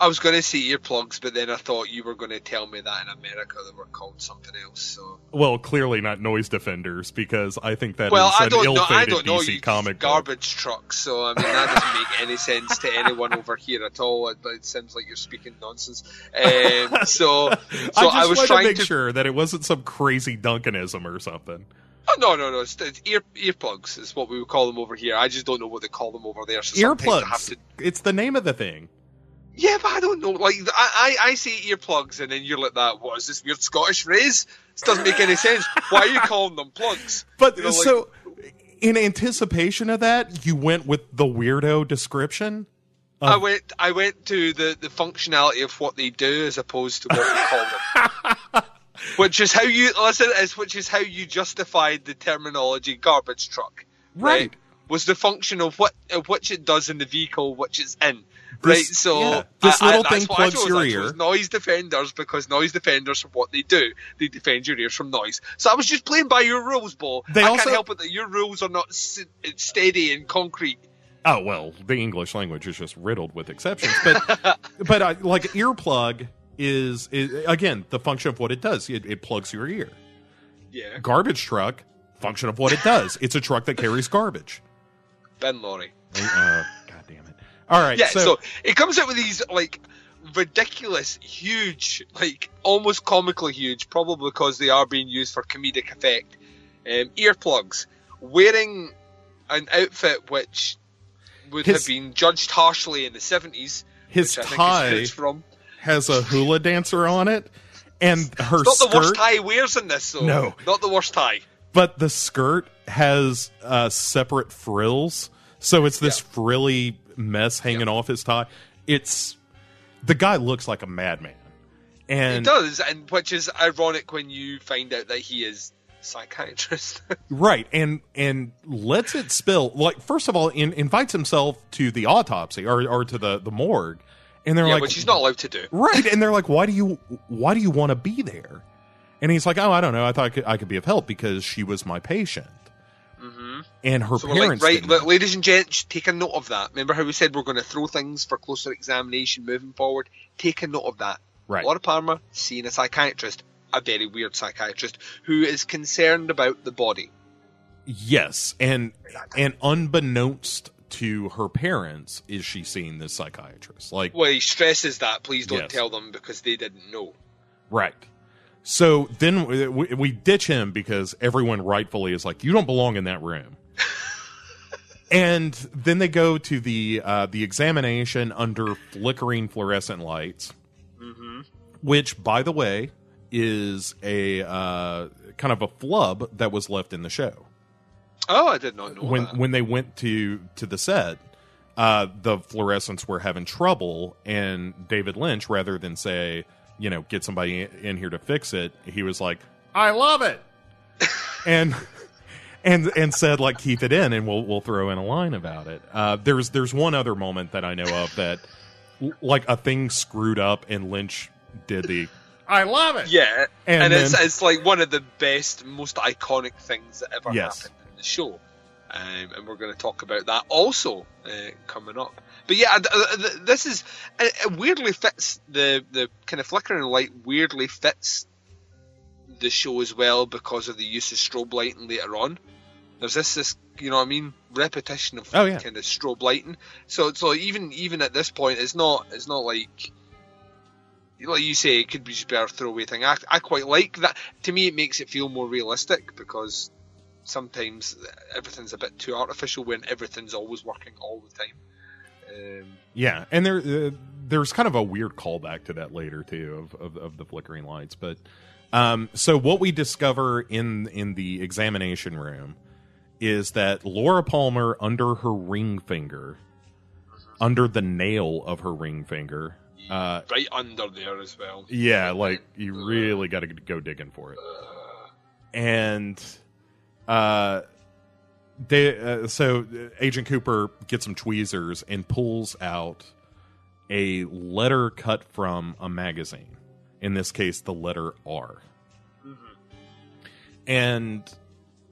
I was going to say earplugs, but then I thought you were going to tell me that in America they were called something else. So, Well, clearly not noise defenders because I think that is well, I an don't know. I don't know. DC You comic garbage trucks. So, I mean, that doesn't make any sense to anyone over here at all. It, it sounds like you're speaking nonsense. Um, so, so I just I, was trying to make to. sure that it wasn't some crazy Duncanism or something. Oh, no, no, no. It's, it's ear earplugs is what we would call them over here. I just don't know what they call them over there. So Earplugs. to It's the name of the thing. Yeah, but I don't know. Like I, I, I say earplugs, and then you're like that. What is this weird Scottish phrase? This doesn't make any sense. Why are you calling them plugs? But You know, like- so, in anticipation of that, you went with the weirdo description. I went, I went to the the functionality of what they do as opposed to what we call them. which is how you listen. Is which is how you justified the terminology garbage truck. Right. Was the function of what of which it does in the vehicle, which it's in. This- right, so yeah, this I- I- little that's thing plugs your ear. Noise defenders because noise defenders are what they do. They defend your ears from noise. So I was just playing by your rules, Bo. They I also- can't help it that your rules are not s- steady and concrete. Oh well, the English language is just riddled with exceptions. But but I, like earplug is, is again the function of what it does. It, it plugs your ear. Yeah, Garbage truck function of what it does. It's a truck that carries garbage. Bin lorry. Uh, God damn it! All right, Yeah, so, so, it comes out with these like ridiculous, huge, like almost comically huge, probably because they are being used for comedic effect. Um, earplugs, wearing an outfit which would His- have been judged harshly in the seventies. his which I think tie is who it's from. has a hula dancer on it, and her It's not the worst tie he wears in this, though. No. not the worst tie. But the skirt has uh, separate frills, so it's this frilly mess hanging off his tie. It's the guy looks like a madman, and He does, and which is ironic when you find out that he is psychiatrist. right, and and lets it spill. Like first of all, in, invites himself to the autopsy or or to the the morgue, and they're yeah, like, which he's not allowed to do. right, and they're like, why do you why do you want to be there? And he's like, oh, I don't know. I thought I could, I could be of help because she was my patient. And her So we're like, parents, right, ladies and gents, take a note of that. Remember how we said we're going to throw things for closer examination moving forward? Take a note of that. Right. Laura Palmer seeing a psychiatrist, a very weird psychiatrist, who is concerned about the body. Yes, and and unbeknownst to her parents, is she seeing this psychiatrist? Like, Well, he stresses that. Please don't Yes. tell them because they didn't know. right? So then we, we ditch him because everyone rightfully is like, you don't belong in that room. And then they go to the uh, the examination under flickering fluorescent lights, which, by the way, is a uh, kind of a flub that was left in the show. Oh, I did not know when that. when they went to to the set, uh, the fluorescents were having trouble, and David Lynch, rather than say, you know, get somebody in here to fix it, he was like, "I love it," and and and said like, keep it in, and we'll we'll throw in a line about it. Uh, there's there's one other moment that I know of that, like a thing screwed up, and Lynch did the, "I love it," yeah, And and, it's, then- it's like one of the best, most iconic things that ever Yes. happened in the show. Um, and we're going to talk about that also uh, coming up. But yeah, th- th- th- this is it it weirdly fits the the kind of flickering light. Weirdly fits the show as well because of the use of strobe lighting later on. There's this this you know what I mean repetition of Oh, yeah. kind of strobe lighting. So so even even at this point, it's not it's not like like you say, it could be just be a throwaway thing. I, I quite like that. To me, it makes it feel more realistic because sometimes everything's a bit too artificial when everything's always working all the time. Um, Yeah, and there uh, there's kind of a weird callback to that later too of of, of the flickering lights. But um, so what we discover in in the examination room is that Laura Palmer, under her ring finger, under the nail of her ring finger, uh, right under there as well. yeah, like you really got to go digging for it. And uh they uh, so uh, Agent Cooper gets some tweezers and pulls out a letter cut from a magazine. In this case, the letter R. And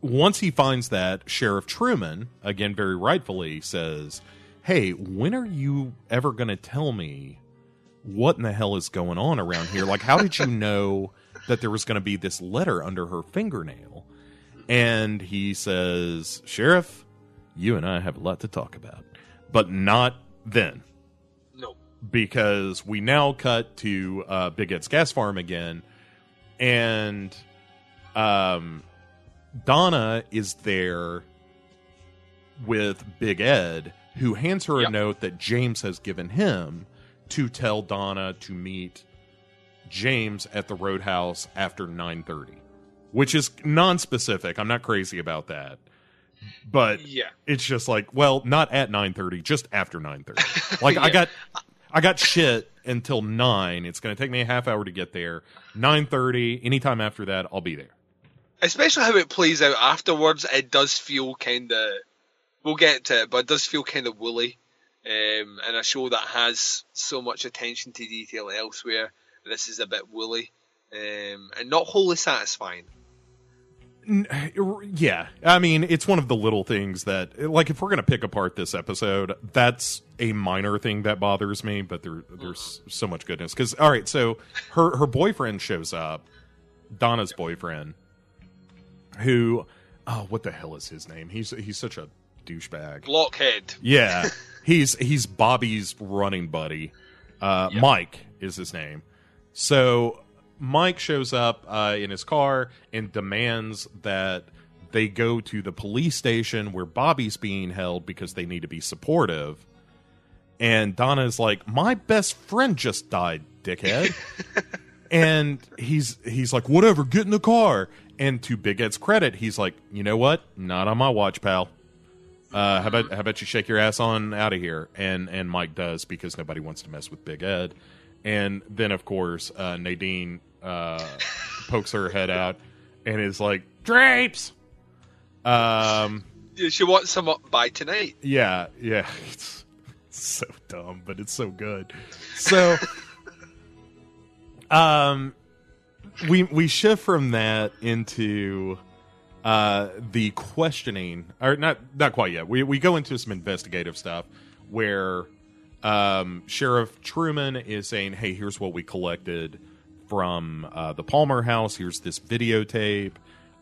once he finds that, Sheriff Truman, again very rightfully, says, Hey, when are you ever going to tell me what in the hell is going on around here? Like, how did you know that there was going to be this letter under her fingernail? And he says, Sheriff, you and I have a lot to talk about, but not then. Because we now cut to uh, Big Ed's gas farm again, and um, Donna is there with Big Ed, who hands her a note that James has given him to tell Donna to meet James at the Roadhouse after nine thirty, which is non-specific. I'm not crazy about that, but Yeah. it's just like well not at 9.30 just after 9.30 like i got i got shit until 9 it's going to take me a half hour to get there 9.30 anytime after that i'll be there Especially how it plays out afterwards, it does feel kind of. We'll get to it, but it does feel kind of woolly. Um, and a show that has so much attention to detail elsewhere, this is a bit woolly um, and not wholly satisfying. Yeah i mean it's one of the little things that like if we're going to pick apart this episode that's a minor thing that bothers me but there there's so much goodness because all right so her her boyfriend shows up donna's boyfriend who oh what the hell is his name he's he's such a douchebag Blockhead. Yeah, he's he's Bobby's running buddy. Uh, Yep. Mike is his name. So Mike shows up uh, in his car and demands that they go to the police station where Bobby's being held because they need to be supportive. And Donna is like, "My best friend just died, dickhead." and he's he's like, "Whatever, get in the car." And to Big Ed's credit, he's like, "You know what? Not on my watch, pal." uh, how about how about you shake your ass on out of here? And and Mike does because nobody wants to mess with Big Ed. And then of course uh, Nadine uh, pokes her head out and is like drapes. Um, She wants some up by tonight. yeah, yeah, it's, it's so dumb, but it's so good. So, um, we we shift from that into uh the questioning, or not not quite yet. We we go into some investigative stuff where um Sheriff Truman is saying, "Hey, here's what we collected from uh, the Palmer house. Here's this videotape."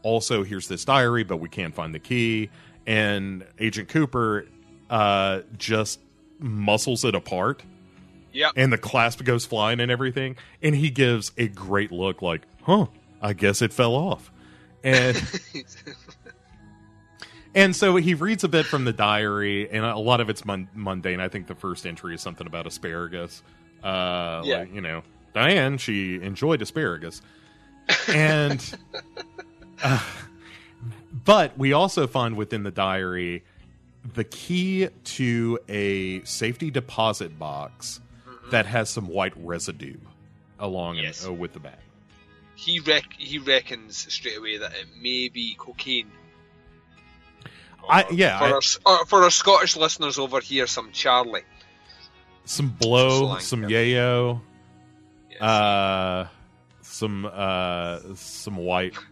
also here's this diary but we can't find the key and agent cooper uh just muscles it apart. Yep. and the clasp goes flying and everything. And he gives a great look like huh i guess it fell off. And and so he reads a bit from the diary and a lot of it's mun- mundane. I think the first entry is something about asparagus. Uh Yeah. like, you know diane she enjoyed asparagus. And uh, but we also find within the diary the key to a safety deposit box that has some white residue along and- Yes. uh, with the bag. he rec- he reckons straight away that it may be cocaine. I- yeah, For, I- our, uh, for our Scottish listeners over here, some Charlie. Some blow, some yeah. yayo, Yes. uh, some uh, some white.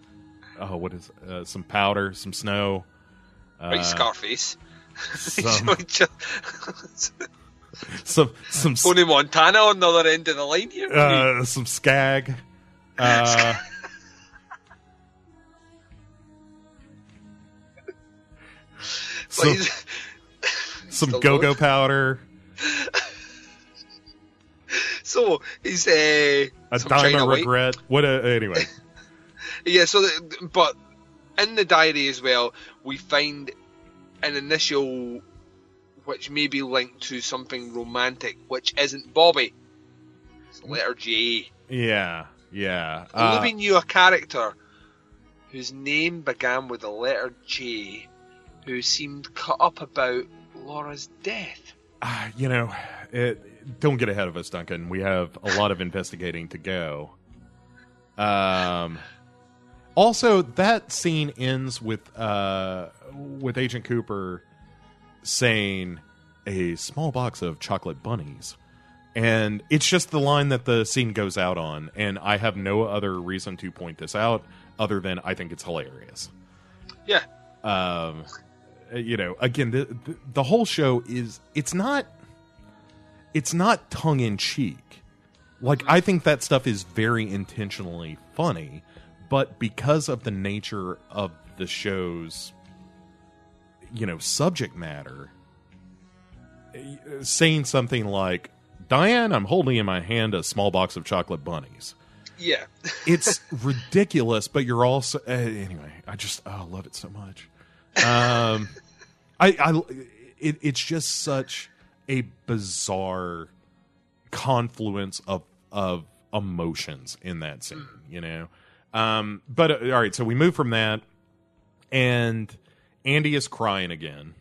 Oh, what is uh, some powder, some snow. Uh, right, Scarface. some, some some Tony Montana on the other end of the line here. uh, some skag. Uh, some, some go-go powder, so he's uh, a some dime China of White. regret. What? A, anyway, Yeah, so the, but in the diary as well, we find an initial which may be linked to something romantic, which isn't Bobby. It's the letter J. Yeah, yeah. Uh, Uh, Luby knew a character whose name began with the letter J, who seemed cut up about Laura's death. ah, you know, it, don't get ahead of us, Duncan. We have a lot of investigating to go. Um. Also, that scene ends with uh with Agent Cooper saying a small box of chocolate bunnies. And it's just the line that the scene goes out on, and I have no other reason to point this out other than I think it's hilarious. Yeah, um you know again the, the the whole show is it's not it's not tongue in cheek like i think that stuff is very intentionally funny but because of the nature of the show's you know subject matter eh, saying something like diane i'm holding in my hand a small box of chocolate bunnies yeah. it's ridiculous, but you're also uh, anyway. I just oh, I love it so much. Um, I, I it, it's just such a bizarre confluence of of emotions in that scene, you know. Um, but uh, all right, so we move from that, and Andy is crying again.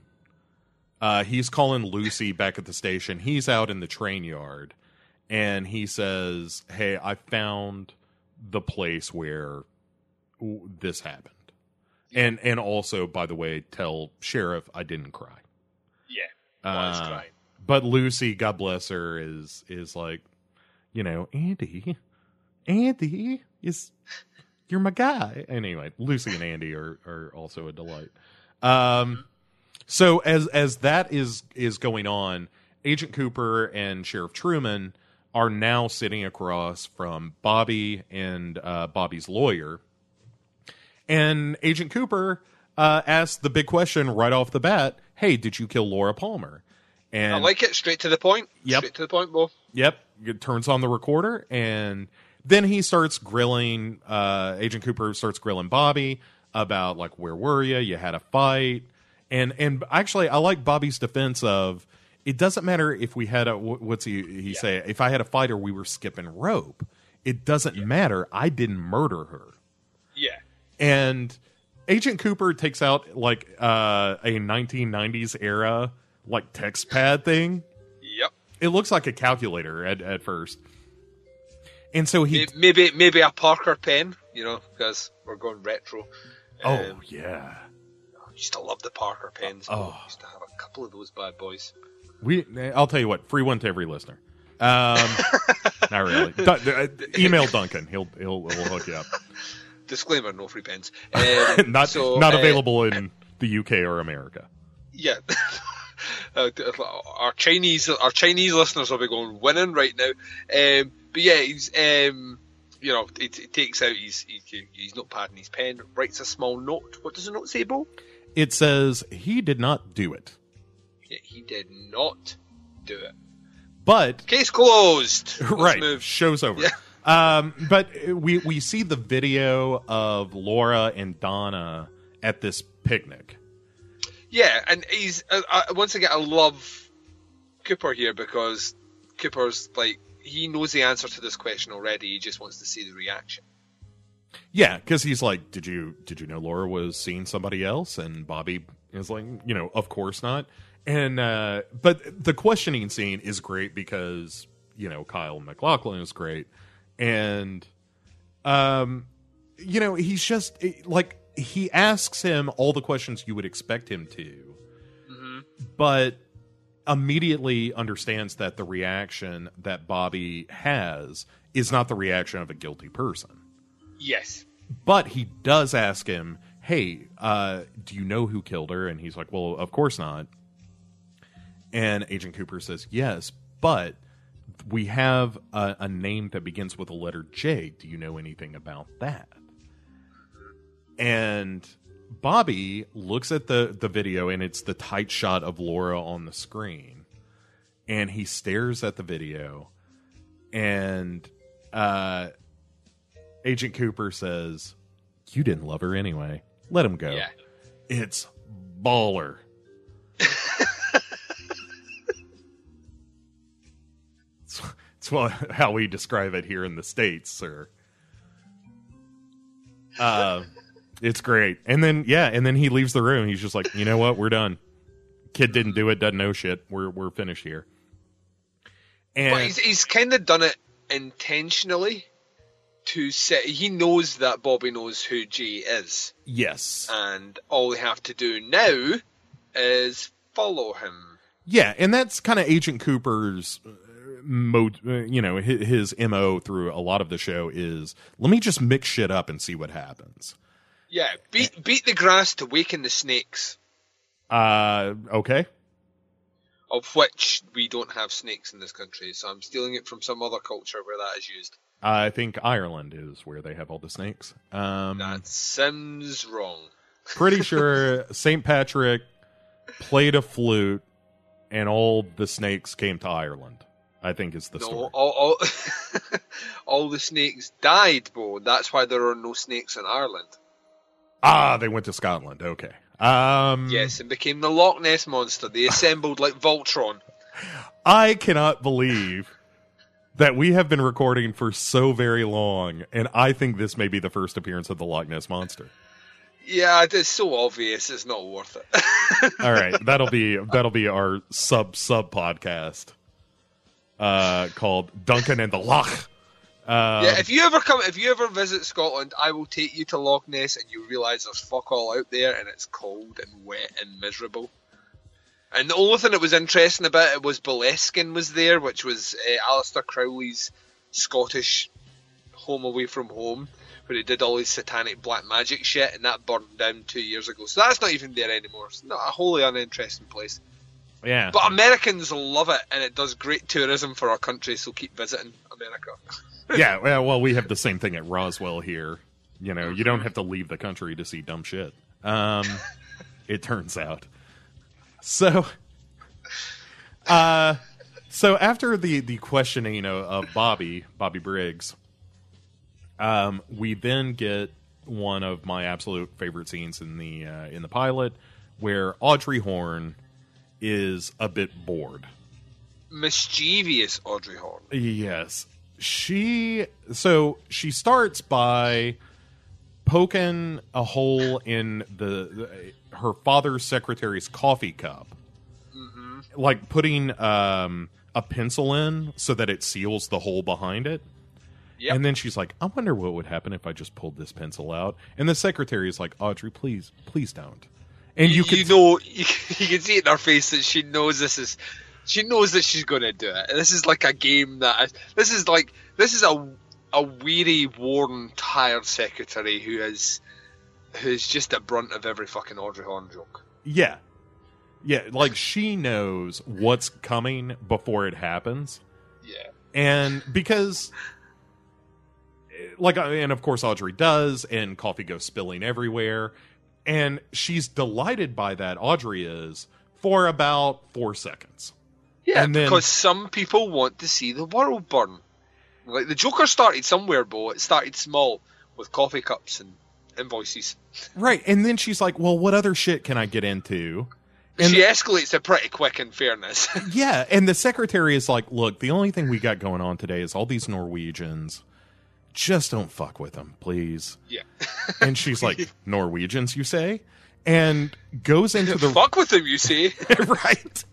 Uh, he's calling Lucy back at the station. He's out in the train yard, and he says, "Hey, I found the place where this happened." And and also, by the way, tell sheriff I didn't cry. Yeah. Uh, Was crying. but Lucy, God bless her, is is like, you know, Andy, Andy is you're my guy. Anyway, Lucy and Andy are are also a delight. Um, so as as that is is going on, Agent Cooper and Sheriff Truman are now sitting across from Bobby and uh, Bobby's lawyer, and Agent Cooper uh, asks the big question right off the bat: "Hey, did you kill Laura Palmer?" And I like it. Straight to the point. Yep. Straight to the point, Bo. Yep. It turns on the recorder and then he starts grilling uh Agent Cooper starts grilling Bobby about like where were you? You had a fight. And and actually I like Bobby's defense of it doesn't matter if we had a what's he he say if I had a fight or we were skipping rope. It doesn't matter. I didn't murder her. Yeah. And Agent Cooper takes out like uh a 1990s era like text pad thing Yep. it looks like a calculator at, at first. And so he Maybe maybe a Parker pen, you know, because we're going retro. Oh Um, yeah. I used to love the Parker pens. Oh. I used to have a couple of those bad boys. We I'll tell you what, free one to every listener. Um not really. Uh, email Duncan. He'll he'll he'll hook you up. Disclaimer: no free pens. Um, not so, not uh, available in the UK or America. Yeah. Uh, our Chinese our Chinese listeners will be going winning right now. Um, but yeah, he's um, you know he, he takes out his, his his notepad and his pen, writes a small note. What does the note say, Bo? It says he did not do it. Yeah, he did not do it. But Case closed. Let's right, move. show's over. Yeah. Um, but we we see the video of Laura and Donna at this picnic. Yeah, and he's uh, uh, once again I love Cooper here because Cooper's like he knows the answer to this question already. He just wants to see the reaction. Yeah, because he's like, "Did you did you know Laura was seeing somebody else?" And Bobby is like, "You know, of course not." And uh, but the questioning scene is great because you know Kyle MacLachlan is great, and um, you know he's just like he asks him all the questions you would expect him to, but immediately understands that the reaction that Bobby has is not the reaction of a guilty person. Yes. But he does ask him, "Hey, uh, do you know who killed her?" And he's like, "Well, of course not." And Agent Cooper says, "Yes, but we have a, a name that begins with the letter J. Do you know anything about that?" and Bobby looks at the the video and it's the tight shot of Laura on the screen. And he stares at the video. And uh Agent Cooper says you didn't love her anyway. Let him go. Yeah. it's baller. It's, it's how we describe it here in the states sir. Uh it's great. And then yeah, and then he leaves the room. He's just like, you know what, we're done. Kid didn't do it. Doesn't know shit. We're we're finished here. And But he's, he's kind of done it intentionally to set. He knows that Bobby knows who Jay is, yes, and all they have to do now is follow him. yeah, and that's kind of Agent Cooper's. uh, Mode, uh, you know, his, his mo through a lot of the show is let me just mix shit up and see what happens. Yeah, beat beat the grass to waken the snakes, Uh, okay, of which we don't have snakes in this country. So I'm stealing it from some other culture where that is used. I think Ireland is where they have all the snakes. Um, That seems wrong. pretty sure St. Patrick played a flute and all the snakes came to Ireland. I think is the No, story. all, all, all the snakes died, Bo. That's why there are no snakes in Ireland. Ah, they went to Scotland. Okay. Um, Yes, and became the Loch Ness monster. They assembled like Voltron. I cannot believe that we have been recording for so very long, and I think this may be the first appearance of the Loch Ness monster. Yeah, it's so obvious. It's not worth it. All right, that'll be that'll be our sub sub podcast uh, called Duncan and the Loch. Uh, yeah, if you ever come, if you ever visit Scotland, I will take you to Loch Ness, and you realise there's fuck all out there, and it's cold and wet and miserable. And the only thing that was interesting about it was Boleskine was there, which was uh, Aleister Crowley's Scottish home away from home, where he did all his satanic black magic shit, and that burned down two years ago. So that's not even there anymore. It's not a wholly uninteresting place. yeah. But Americans love it, and it does great tourism for our country. So keep visiting America. yeah, well, we have the same thing at Roswell here. You know, you don't have to leave the country to see dumb shit. Um, it turns out. So, uh, so after the the questioning of, of Bobby Bobby Briggs, um, we then get one of my absolute favorite scenes in the uh, in the pilot, where Audrey Horne is a bit bored. Mischievous Audrey Horne. Yes. She so she starts by poking a hole in the, the her father's secretary's coffee cup. Like putting um a pencil in so that it seals the hole behind it. Yep. And then she's like, I wonder what would happen if I just pulled this pencil out. And the secretary is like, Audrey, please, please don't. And you, you, can know, you, you can see it in her face that she knows this is. She knows that she's going to do it. This is like a game that. This is like this is a a weary, worn, tired secretary who is who's just a brunt of every fucking Audrey Horne joke. Yeah. Yeah, like she knows what's coming before it happens. Yeah. And because like and of course Audrey does and coffee goes spilling everywhere and she's delighted by that Audrey is for about 4 seconds. Yeah, And then- because some people want to see the world burn. Like the Joker started somewhere, Bo. It started small with coffee cups and invoices. Right. And then she's like, "Well, what other shit can I get into?" And- she escalates it pretty quick. In fairness, Yeah, and the secretary is like, "Look, the only thing we got going on today is all these Norwegians. Just don't fuck with them, please." yeah. And she's like, "Norwegians, you say?" And goes into the Fuck with them, you see. right.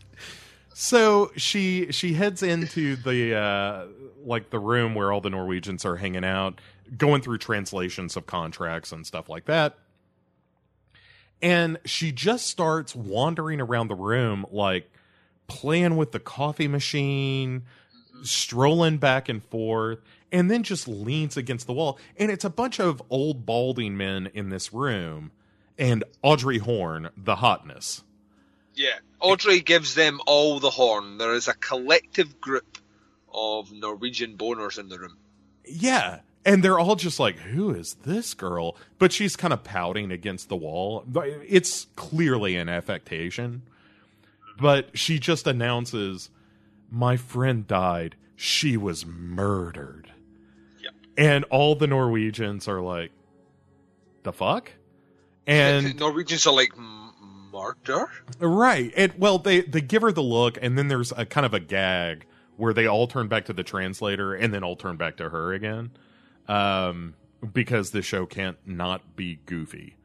So she she heads into the uh like the room where all the Norwegians are hanging out, going through translations of contracts and stuff like that. And she just starts wandering around the room like playing with the coffee machine, strolling back and forth, and then just leans against the wall. And it's a bunch of old balding men in this room and Audrey Horne, the hotness. Yeah, Audrey gives them all the horn. There is a collective group of Norwegian boners in the room. Yeah. And they're all just like, who is this girl? But she's kind of pouting against the wall. It's clearly an affectation. But she just announces, my friend died. She was murdered. Yep. And all the Norwegians are like, the fuck? And Norwegians are like "M- murder. Right. And well, they they give her the look, and then there's a kind of a gag where they all turn back to the translator and then all turn back to her again. Um, because the show can't not be goofy.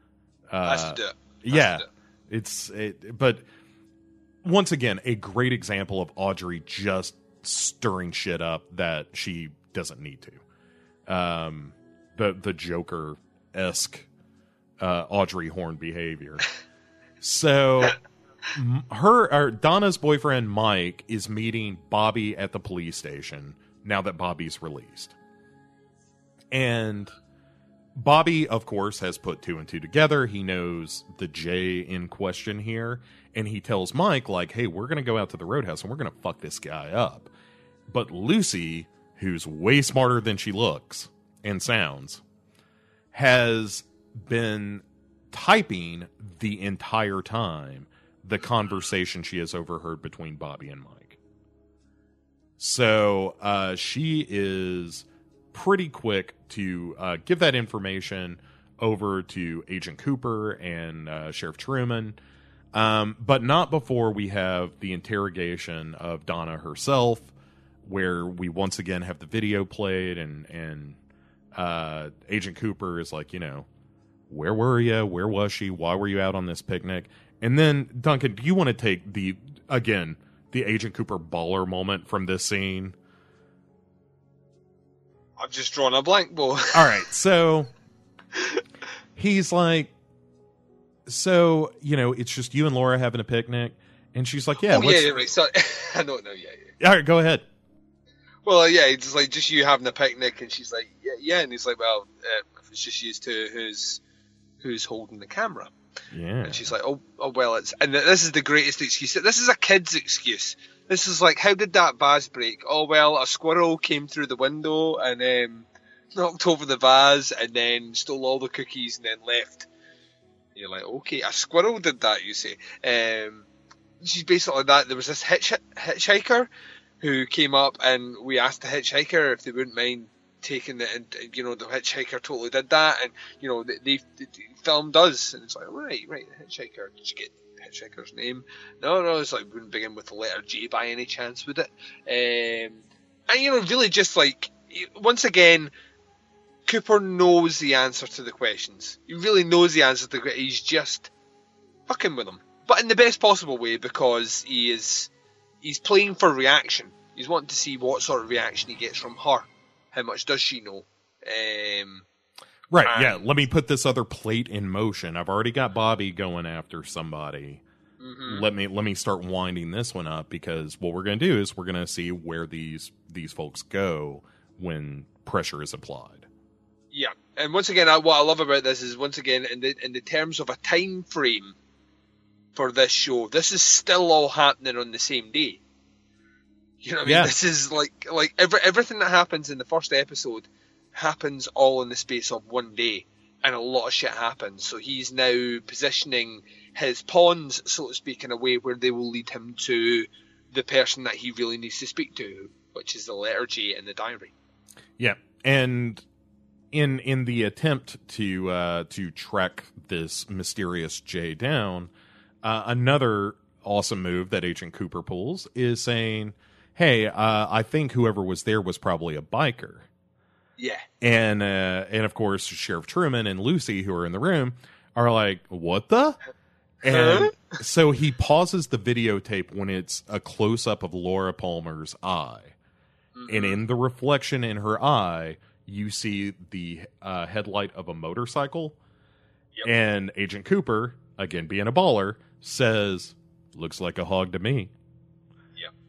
Uh, it. Yeah, it. it's it, but once again, a great example of Audrey just stirring shit up that she doesn't need to. Um, the the Joker esque uh, Audrey Horne behavior. So her or Donna's boyfriend Mike is meeting Bobby at the police station now that Bobby's released. And Bobby, of course, has put two and two together. He knows the J in question here, and he tells Mike, like, hey, we're gonna go out to the roadhouse and we're gonna fuck this guy up. But Lucy, who's way smarter than she looks and sounds, has been typing the entire time the conversation she has overheard between Bobby and Mike. So uh, she is pretty quick to uh, give that information over to Agent Cooper and uh, Sheriff Truman, um, but not before we have the interrogation of Donna herself, where we once again have the video played, and and uh, Agent Cooper is like, you know, where were you? Where was she? Why were you out on this picnic? And then Duncan, do you want to take the again the Agent Cooper baller moment from this scene? I've just drawn a blank, Bo. All right, so he's like, so you know, it's just you and Laura having a picnic, and she's like, yeah, oh, yeah, yeah, right. Sorry. I know it now, yeah, yeah. all right, go ahead. Well, yeah, it's like just you having a picnic, and she's like, yeah, yeah, and he's like, well, uh, it's just you two who's who's holding the camera, Yeah, and she's like, oh, oh, well, it's and this is the greatest excuse. This is a kid's excuse. This is like, how did that vase break? Oh well, a squirrel came through the window and um, knocked over the vase, and then stole all the cookies, and then left. You're like, okay, a squirrel did that, you say. Um, she's basically that. There was this hitch- hitchhiker who came up, and we asked the hitchhiker if they wouldn't mind taking the, and you know, the hitchhiker totally did that, and you know, they, they, the film does, and it's like, right, right, the hitchhiker. Did you get hitchhiker's name? No, no, it's like wouldn't begin with the letter J by any chance, would it? Um, and you know, really, just like once again. Cooper knows the answer to the questions. He really knows the answer to the questions. He's just fucking with them, but in the best possible way because he is he's playing for reaction. He's wanting to see what sort of reaction he gets from her. How much does she know? Um, right. um, yeah, let me put this other plate in motion. I've already got Bobby going after somebody. mhm. Let me let me start winding this one up because what we're going to do is we're going to see where these these folks go when pressure is applied. Yeah, and once again, I, what I love about this is once again in the in the terms of a time frame for this show, this is still all happening on the same day. You know what I mean? Yeah. This is like like every, everything that happens in the first episode happens all in the space of one day, and a lot of shit happens. So he's now positioning his pawns, so to speak, in a way where they will lead him to the person that he really needs to speak to, which is the letter J in the diary. Yeah, and in in the attempt to uh, to track this mysterious J down, uh, another awesome move that Agent Cooper pulls is saying, "Hey, uh, I think whoever was there was probably a biker." Yeah. And uh, and of course, Sheriff Truman and Lucy, who are in the room, are like, "What the?" And so he pauses the videotape when it's a close up of Laura Palmer's eye and in the reflection in her eye, you see the uh, headlight of a motorcycle. Yep. And Agent Cooper, again being a baller, says, "Looks like a hog to me."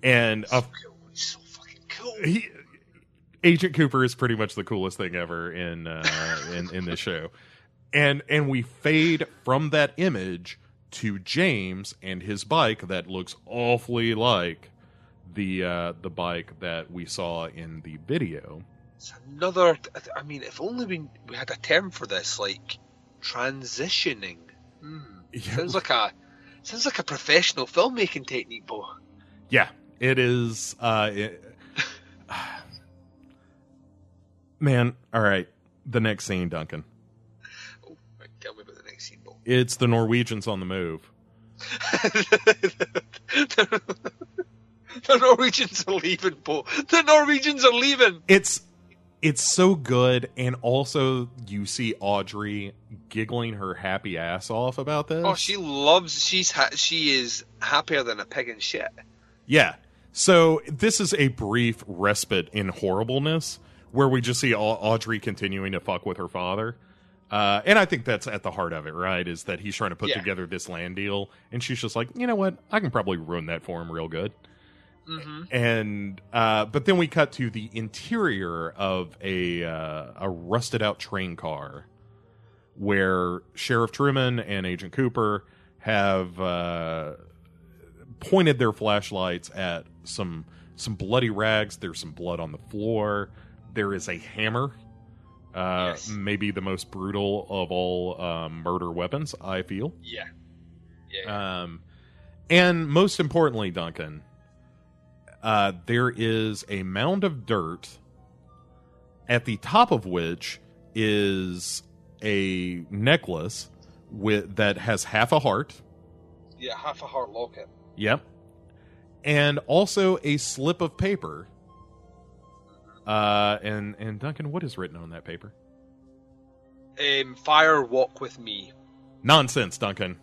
And So cool. He's so fucking cool. he, Agent Cooper is pretty much the coolest thing ever in uh, in in this show, and and we fade from that image to James and his bike that looks awfully like the uh, the bike that we saw in the video. It's another. I mean, if only we we had a term for this, like transitioning. Hmm. Yeah. Sounds like a sounds like a professional filmmaking technique, Bo. Yeah, it is. Uh, it- man, all right. The next scene, Duncan. Oh, tell me about the next scene. It's the Norwegians on the move. the Norwegians are leaving, Bo. The Norwegians are leaving. it's it's so good and also you see audrey giggling her happy ass off about this Oh, she loves. She's ha- she is happier than a pig in shit. yeah so this is a brief respite in horribleness where we just see audrey continuing to fuck with her father uh, and I think that's at the heart of it, right? Is that he's trying to put Yeah. together this land deal, and she's just like, you know what? I can probably ruin that for him real good. Mm-hmm. and uh, but then we cut to the interior of a uh, a rusted out train car where Sheriff Truman and Agent Cooper have uh, pointed their flashlights at some some bloody rags. There's some blood on the floor. There is a hammer. Uh, Yes. maybe the most brutal of all um, murder weapons. I feel. Yeah. Yeah. Um, and most importantly, Duncan, uh, there is a mound of dirt at the top of which is a necklace with that has half a heart. yeah. Half a heart locket. Yep. And also a slip of paper. Uh, and and Duncan, what is written on that paper? Um, fire walk with me. Nonsense, Duncan.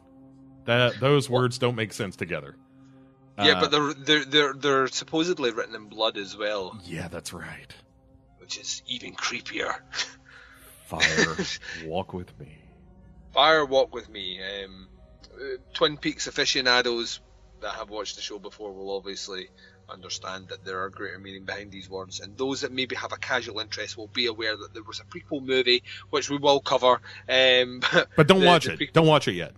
That those words don't make sense together. Yeah, Uh, but they're they're they're they're supposedly written in blood as well, yeah, that's right. which is even creepier. Fire, walk with me. Fire walk with me. Um, uh, Twin Peaks aficionados that have watched the show before will obviously understand that there are greater meaning behind these words, and those that maybe have a casual interest will be aware that there was a prequel movie which we will cover. Um, But don't the- watch the it. Don't watch it yet.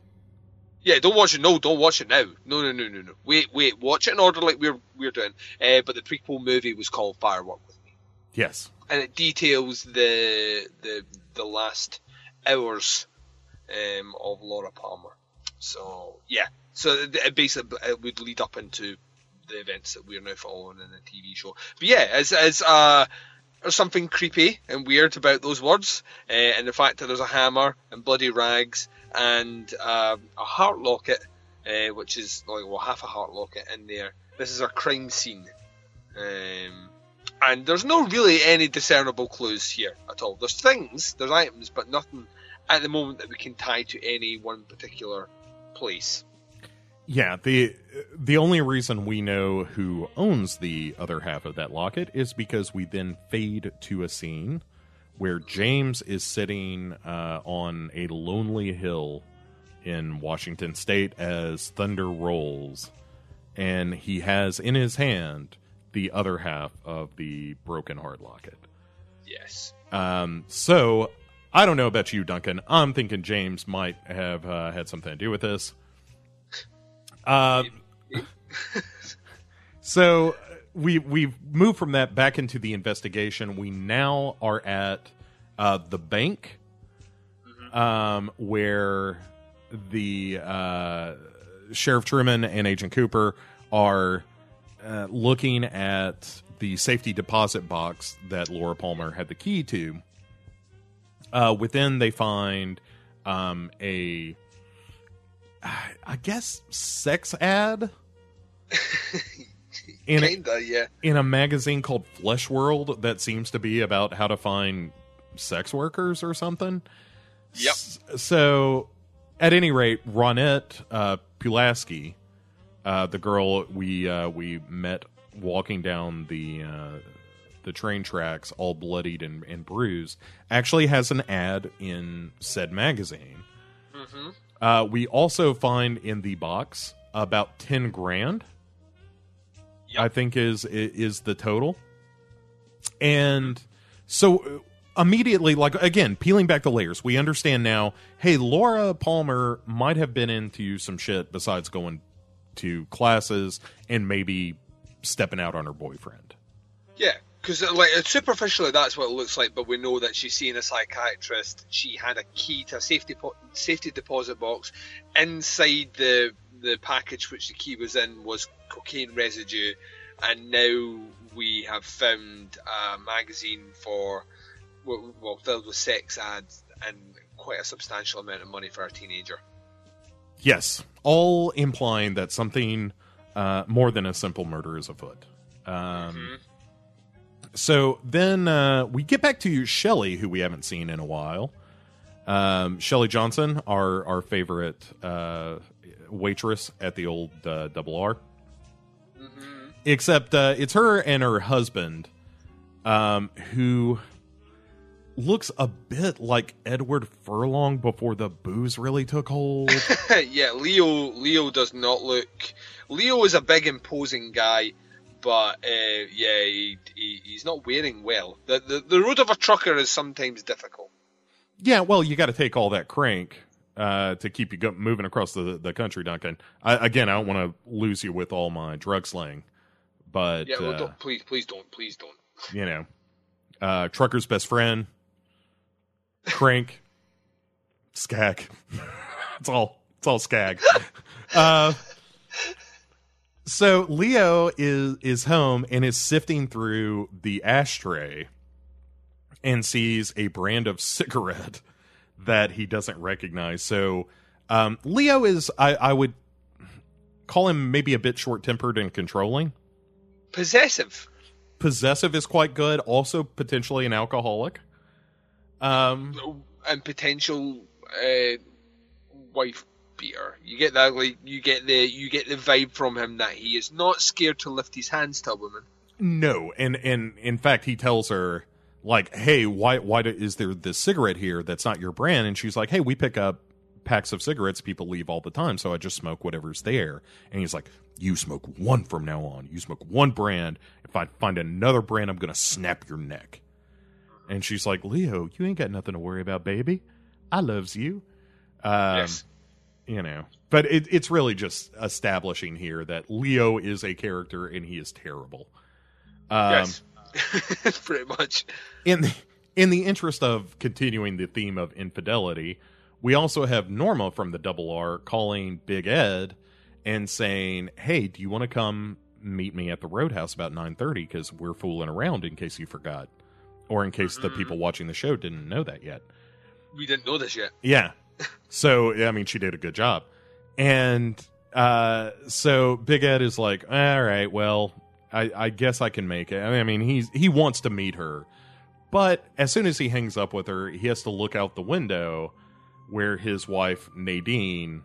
Yeah, don't watch it. No, don't watch it now. No, no, no, no, no. Wait, wait. Watch it in order like we're we're doing. Uh, but the prequel movie was called Fire Walk with Me, Yes. and it details the the the last hours um, of Laura Palmer. So yeah, so it, basically it would lead up into the events that we're now following in the TV show. But yeah, as as uh. There's something creepy and weird about those words, uh, and the fact that there's a hammer and bloody rags and um, a heart locket, uh, which is like well half a heart locket in there. This is a crime scene, um, and there's no really any discernible clues here at all. There's things, there's items, but nothing at the moment that we can tie to any one particular place. Yeah, the the only reason we know who owns the other half of that locket is because we then fade to a scene where James is sitting uh, on a lonely hill in Washington State as thunder rolls, and he has in his hand the other half of the broken heart locket. Yes. Um, so I don't know about you, Duncan. I'm thinking James might have uh, had something to do with this. Uh, so we we've moved from that back into the investigation. We now are at uh, the bank, um, where the uh, Sheriff Truman and Agent Cooper are uh, looking at the safety deposit box that Laura Palmer had the key to. Uh, within, they find um, a, I guess, sex ad in a, Kinda, yeah. in a magazine called Flesh World that seems to be about how to find sex workers or something. Yep. So, at any rate, Ronette uh, Pulaski, uh, the girl we uh, we met walking down the uh, the train tracks, all bloodied and, and bruised, actually has an ad in said magazine. hmm Uh, we also find in the box about ten grand. Yep. I think is is the total, and so uh, immediately, like again, peeling back the layers, we understand now. Hey, Laura Palmer might have been into some shit besides going to classes and maybe stepping out on her boyfriend. Yeah, because like superficially that's what it looks like, but we know that she's seeing a psychiatrist. She had a key to a safety po- safety deposit box. Inside the the package which the key was in was cocaine residue, and now we have found a magazine for well, filled with sex ads and quite a substantial amount of money for a teenager. Yes, all implying that something Uh, more than a simple murder is afoot. Um, So then uh, we get back to Shelly, who we haven't seen in a while. Um, Shelly Johnson, our our favorite uh, waitress at the old uh, Double R. Except uh, it's her and her husband, um, who looks a bit like Edward Furlong before the booze really took hold. yeah, Leo. Leo does not look. Leo is a big, imposing guy, but uh, yeah, he, he, he's not wearing well. The, the the road of a trucker is sometimes difficult. yeah, well, you got to take all that crank uh, to keep you go- moving across the the country, Duncan. I, again, I don't want to lose you with all my drug slang, but Yeah, well, uh, don't, please, please don't, please don't. you know, uh, trucker's best friend, crank, skag. it's all it's all skag. uh, so Leo is is home and is sifting through the ashtray and sees a brand of cigarette that he doesn't recognize. So um, Leo is I, I would call him maybe a bit short tempered and controlling Possessive. possessive is quite good also potentially an alcoholic um and potential uh, wife beater. You get that like you get the you get the vibe from him that he is not scared to lift his hands to a woman. no and and in fact he tells her like hey why why do, is there this cigarette here that's not your brand? And she's like hey we pick up packs of cigarettes. People leave all the time so i just smoke whatever's there. And he's like you smoke one from now on. You smoke one brand. If i find another brand i'm gonna snap your neck. And she's like leo you ain't got nothing to worry about baby. I loves you. Um, yes. You know but it, it's really just establishing here that leo is a character and he is terrible um, yes. Pretty much. in the, in the interest of continuing the theme of infidelity we also have norma from the double r calling big ed and saying hey do you want to come meet me at the roadhouse about 9.30 because we're fooling around in case you forgot or in case the people watching the show didn't know that yet We didn't know this yet. yeah. So I mean, she did a good job, and uh, so Big Ed is like, all right, well, I, I guess I can make it. I mean, he's he wants to meet her, but as soon as he hangs up with her, he has to look out the window where his wife Nadine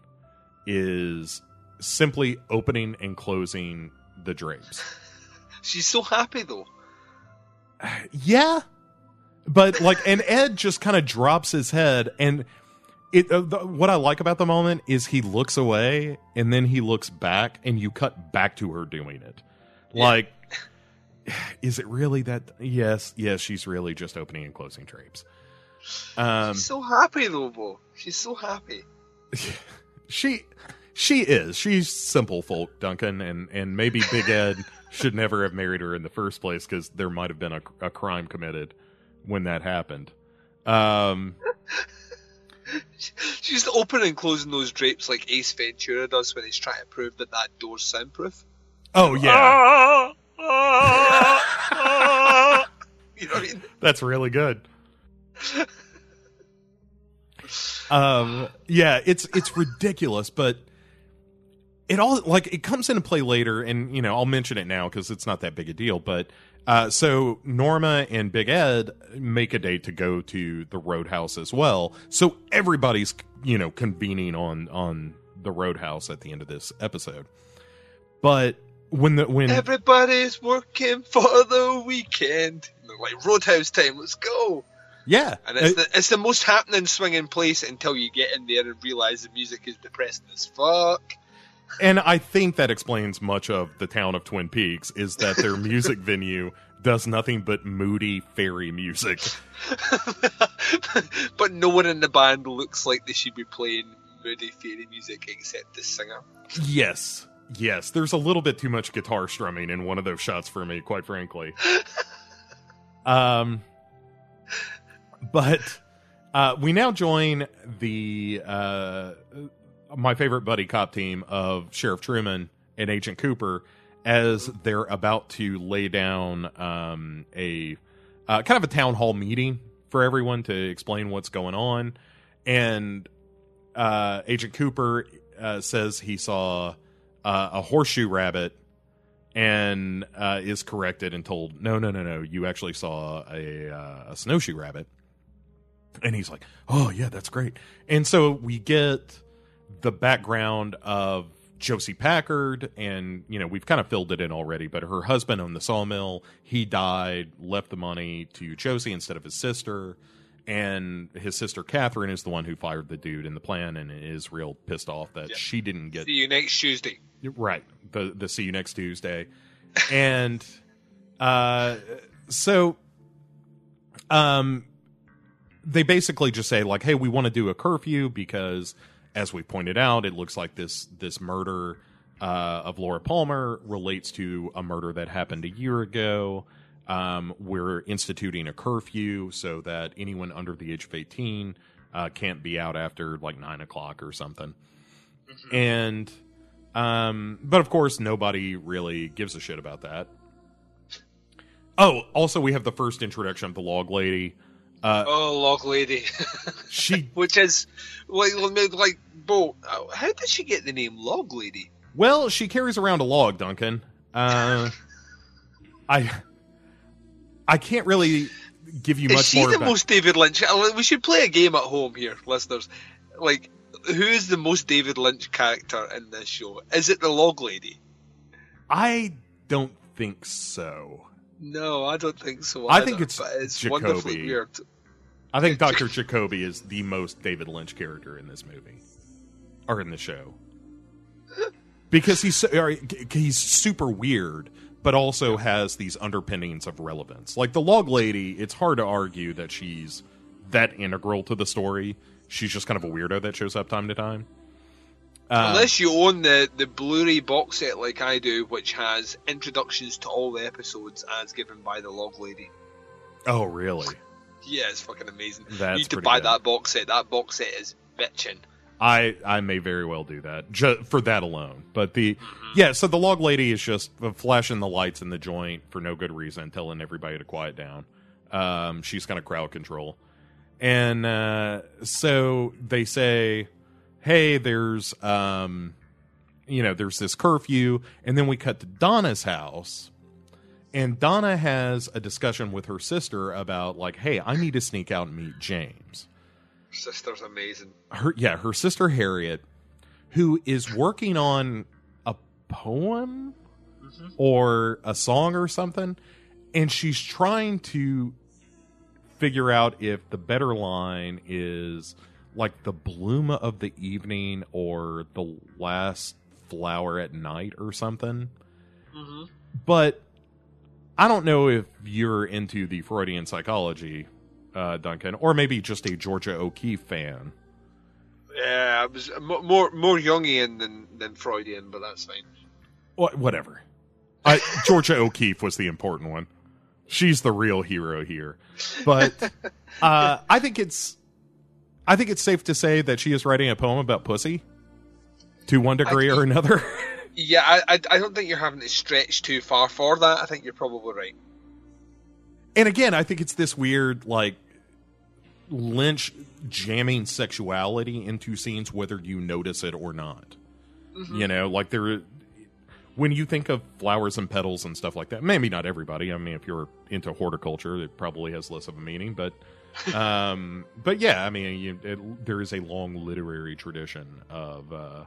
is simply opening and closing the drapes. She's so happy though. Yeah, but like, and Ed just kind of drops his head, and it. Uh, the, what I like about the moment is he looks away, and then he looks back, and you cut back to her doing it. Like, is it really that? Yes, yes, she's really just opening and closing drapes. Um, She's so happy though, Bo. She's so happy. she she is she's simple folk duncan and and maybe big ed should never have married her in the first place because there might have been a, a crime committed when that happened um She's opening and closing those drapes like Ace Ventura does when he's trying to prove that that door's soundproof. oh yeah ah, ah, ah. You know what I mean? that's really good um yeah it's it's ridiculous but it all like it comes into play later and you know i'll mention it now because it's not that big a deal but uh so norma and big ed make a date to go to the roadhouse as well so everybody's you know convening on on the roadhouse at the end of this episode but when the when Everybody's working for the weekend. Like Roadhouse time, let's go. yeah And it's uh, the it's the most happening swinging place until you get in there and realise the music is depressing as fuck. And I think that explains much of the town of Twin Peaks is that their music venue does nothing but moody fairy music. but no one in the band looks like they should be playing moody fairy music except the singer. Yes. Yes, there's a little bit too much guitar strumming in one of those shots for me, quite frankly. um but uh we now join the uh my favorite buddy cop team of Sheriff Truman and Agent Cooper as they're about to lay down um, a uh, kind of a town hall meeting for everyone to explain what's going on. And uh, Agent Cooper uh, says he saw uh, a horseshoe rabbit and uh, is corrected and told, no, no, no, no, you actually saw a, uh, a snowshoe rabbit. And he's like, oh, yeah, that's great. And so we get the background of Josie Packard, and, you know, we've kind of filled it in already, but her husband owned the sawmill. He died, left the money to Josie instead of his sister. And his sister Catherine is the one who fired the dude in the plan and is real pissed off that Yeah. she didn't get See you next Tuesday. Right. The the see you next Tuesday. and uh so um they basically just say like, "Hey, we want to do a curfew because as we pointed out, it looks like this this murder uh of Laura Palmer relates to a murder that happened a year ago. Um we're instituting a curfew so that anyone under the age of 18 uh can't be out after like 9 o'clock or something." And um, but of course, nobody really gives a shit about that. Oh, also, we have the first introduction of the log lady. Uh, Oh, log lady. she Which is like, like, Bo, how did she get the name log lady? well, she carries around a log, Duncan. Uh, I I can't really give you Is much she more the about. most David Lynch? uh, We should play a game at home here, listeners. Like, who is the most David Lynch character in this show? Is it the log lady? I don't think so. No, I don't think so. I think it's it's Jacoby. wonderfully weird. I think Dr. Jacoby is the most David Lynch character in this movie or in the show. Because he's so- he's super weird but also has these underpinnings of relevance. Like the log lady, it's hard to argue that she's that integral to the story. She's just kind of a weirdo that shows up time to time. Uh, Unless you own the, the Blu-ray box set like I do, which has introductions to all the episodes as given by the log lady. oh, really? Yeah, it's fucking amazing. That's you need to buy good. that box set. That box set is bitchin'. I I may very well do that ju- for that alone. But the yeah, so the log lady is just flashing the lights in the joint for no good reason, telling everybody to quiet down. Um, she's kind of crowd control, and uh, so they say, "Hey, there's um, you know, there's this curfew," and then we cut to Donna's house. And Donna has a discussion with her sister about like, "Hey, I need to sneak out and meet James." Sister's amazing. her yeah her sister harriet who is working on a poem mm-hmm. or a song or something and she's trying to figure out if the better line is like the bloom of the evening or the last flower at night or something mm-hmm. but i don't know if you're into the freudian psychology uh, duncan or maybe just a georgia o'keeffe fan Yeah, I was mo- more more Jungian than than Freudian, but that's fine. Wha- whatever. I, Georgia O'Keeffe was the important one. She's the real hero here. But uh, I think it's I think it's safe to say that she is writing a poem about pussy to one degree or another. Yeah, I, I I don't think you're having to stretch too far for that. I think you're probably right. and again, I think it's this weird like Lynch jamming sexuality into scenes whether you notice it or not. You know, like there when you think of flowers and petals and stuff like that, maybe not everybody. I mean, if you're into horticulture, it probably has less of a meaning, but um but yeah, I mean, you, it, there is a long literary tradition of uh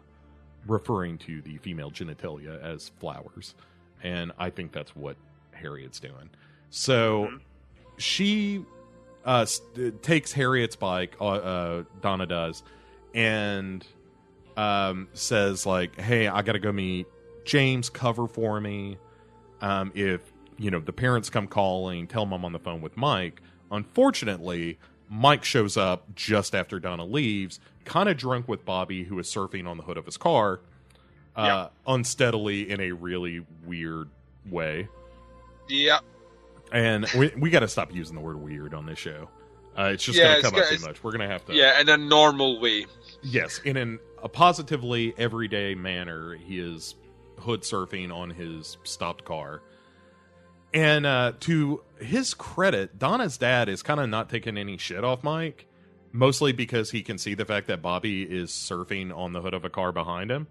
referring to the female genitalia as flowers. And I think that's what Harriet's doing. So she uh, st- takes Harriet's bike, uh, uh, Donna does, and um, says like, "Hey, I got to go meet James. Cover for me. Um, if you know the parents come calling, tell them I'm on the phone with Mike." Unfortunately, Mike shows up just after Donna leaves, kind of drunk with Bobby, who is surfing on the hood of his car, uh, unsteadily in a really weird way Yeah, and we, we got to stop using the word weird on this show. Uh, it's just Yeah, going to come up too much. We're going to have to, yeah, in a normal way. yes, in an, a positively everyday manner. He is hood surfing on his stopped car, and uh, to his credit, Donna's dad is kind of not taking any shit off Mike, mostly because he can see the fact that Bobby is surfing on the hood of a car behind him.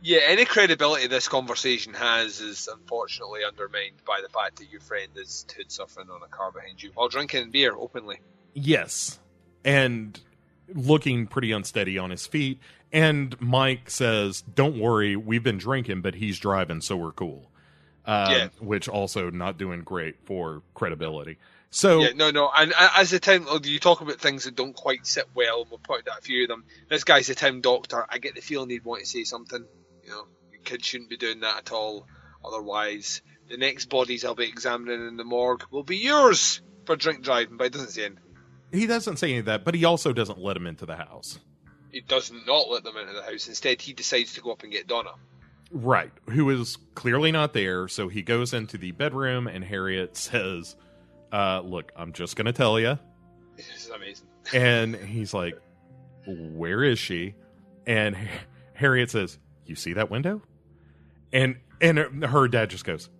Yeah, any credibility this conversation has is unfortunately undermined by the fact that your friend is hood suffering on a car behind you while drinking beer openly. Yes. And looking pretty unsteady on his feet. And Mike says, Don't worry, we've been drinking, but he's driving, so we're cool. Uh, Yeah. Which also not doing great for credibility. So, Yeah, no, no. And as the town, oh, you talk about things that don't quite sit well, and we'll point out a few of them. This guy's the town doctor. I get the feeling he'd want to say something. You know, your kid shouldn't be doing that at all. Otherwise, the next bodies I'll be examining in the morgue will be yours for drink driving. But he doesn't say anything. he doesn't say any of that, but he also doesn't let him into the house. He does not let them into the house. Instead, he decides to go up and get Donna. Right. Who is clearly not there. So he goes into the bedroom, and Harriet says, uh, Look, I'm just going to tell you. This is amazing. And he's like, Where is she? And Harriet says, You see that window? And and her dad just goes,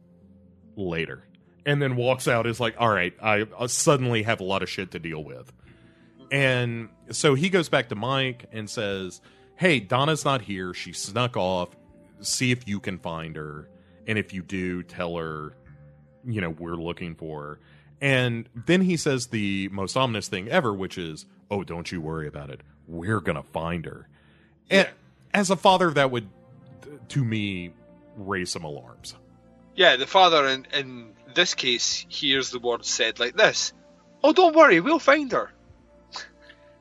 Later. And then walks out is like, All right, I, I suddenly have a lot of shit to deal with. And so he goes back to Mike and says, Hey, Donna's not here. She snuck off. See if you can find her. And if you do, tell her, you know, we're looking for her. And then he says the most ominous thing ever, which is, Oh, don't you worry about it. We're going to find her. And as a father, that would, to me, raise some alarms. Yeah, the father in, in this case hears the words said like this. Oh, don't worry, we'll find her.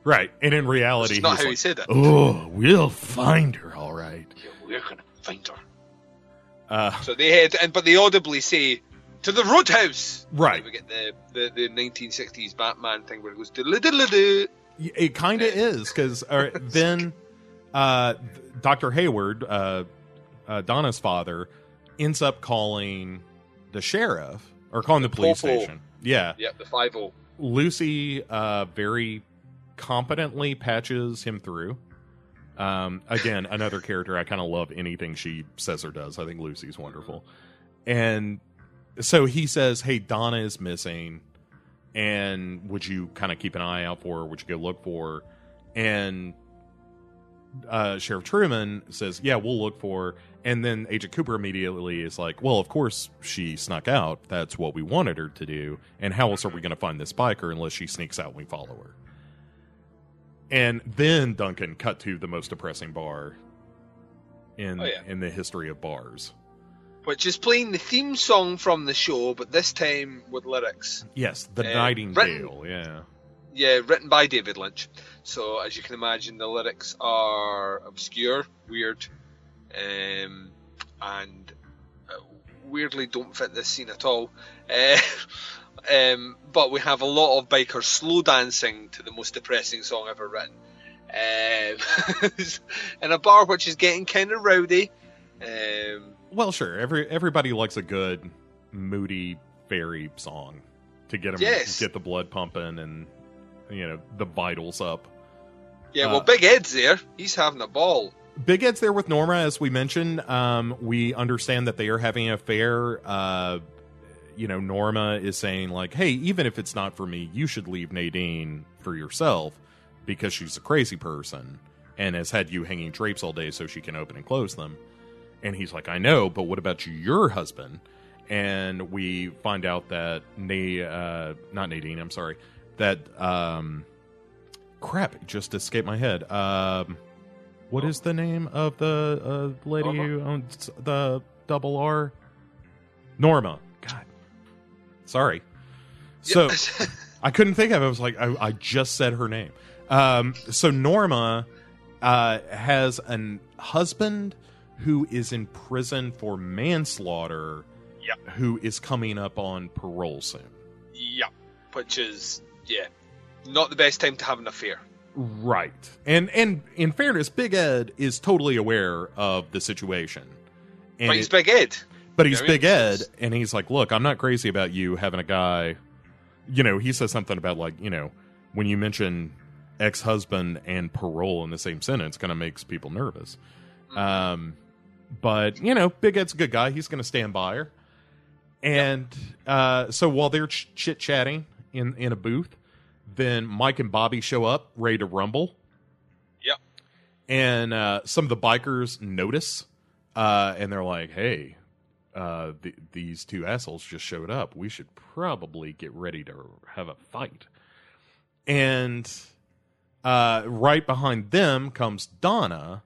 Right. And in reality, That's not how he said it. Oh, we'll find her, all right. Yeah, we're gonna find her. Uh, So they head, and but they audibly say to the roadhouse. Right. We get the, the, the 1960s Batman thing where it goes. It kind of is because then uh, Dr. Hayward, uh, uh, Donna's father, ends up calling the sheriff or calling the police Popo. station. Yeah, Yep, the five oh. Lucy uh, very competently patches him through. Um, again, another character I kind of love anything she says or does. I think Lucy's wonderful, and so he says, "Hey, Donna is missing." and would you kind of keep an eye out for her? Would you go look for her? And uh, Sheriff Truman says, yeah, we'll look for her. And then Agent Cooper immediately is like, well, of course she snuck out. That's what we wanted her to do. And how else are we going to find this biker unless she sneaks out and we follow her? And then Duncan cut to the most depressing bar in Oh, yeah. in the history of bars. Which is playing the theme song from the show, but this time with lyrics. Yes, the Uh, Nightingale. Yeah. Yeah, written by David Lynch. So as you can imagine, the lyrics are obscure, weird, um, and uh, weirdly don't fit this scene at all. Uh, um, but we have a lot of bikers slow dancing to the most depressing song ever written. Um, in a bar which is getting kind of rowdy. Um, Well, sure. Every everybody likes a good moody fairy song to get them Yes. get the blood pumping and you know the vitals up. yeah, Uh, well, Big Ed's there. He's having a ball. Big Ed's there with Norma, as we mentioned. Um, we understand that they are having an affair. Uh, you know, Norma is saying like, "Hey, even if it's not for me, you should leave Nadine for yourself because she's a crazy person and has had you hanging drapes all day so she can open and close them." And he's like, "I know, but what about your husband?" And we find out that Na- uh, not Nadine, I'm sorry, that um, crap just escaped my head. Um, what is the name of the uh, lady Norma? who owns the double R? Norma. God, sorry. So I couldn't think of it. I was like, I, I just said her name. Um, so Norma uh, has an husband who is in prison for manslaughter. Yep. Who is coming up on parole soon? yeah, which is yeah, not the best time to have an affair. Right. And and in fairness, Big Ed is totally aware of the situation. And but he's it- Big Ed. But he's Big Ed, and he's like, "Look, I'm not crazy about you having a guy." You know, he says something about like, you know, when you mention ex-husband and parole in the same sentence, kind of makes people nervous. Mm-hmm. Um, but you know, Big Ed's a good guy. He's going to stand by her. And uh, so while they're ch- chit chatting in in a booth, then Mike and Bobby show up, ready to rumble. Yep. And uh, some of the bikers notice uh, and they're like, "Hey, uh, th- these two assholes just showed up. We should probably get ready to have a fight." And uh, right behind them comes Donna,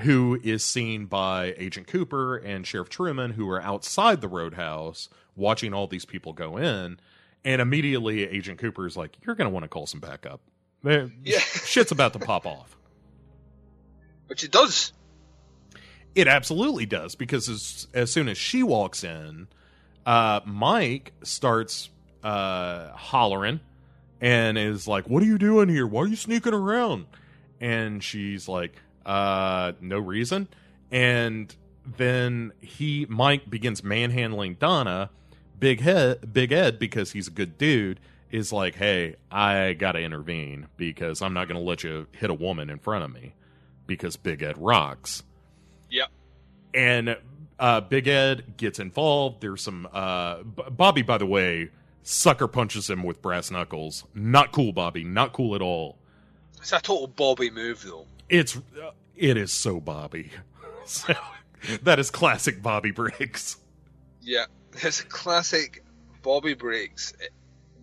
who is seen by Agent Cooper and Sheriff Truman, who are outside the roadhouse watching all these people go in. And immediately, Agent Cooper is like, "You're going to want to call some backup. Yeah. Shit's about to pop off." Which it does. It absolutely does because as as soon as she walks in, uh, Mike starts uh, hollering and is like, "What are you doing here? Why are you sneaking around?" And she's like, "Uh, no reason." And then he Mike begins manhandling Donna. Big head, Big Ed, because he's a good dude, is like, "Hey, I gotta intervene because I'm not gonna let you hit a woman in front of me because Big Ed rocks." And uh, Big Ed gets involved. There's some uh, B- Bobby, by the way, sucker punches him with brass knuckles. Not cool, Bobby. Not cool at all. It's a total Bobby move, though. It's uh, it is so Bobby. So, that is classic Bobby Briggs. Yeah, it's a classic Bobby Briggs.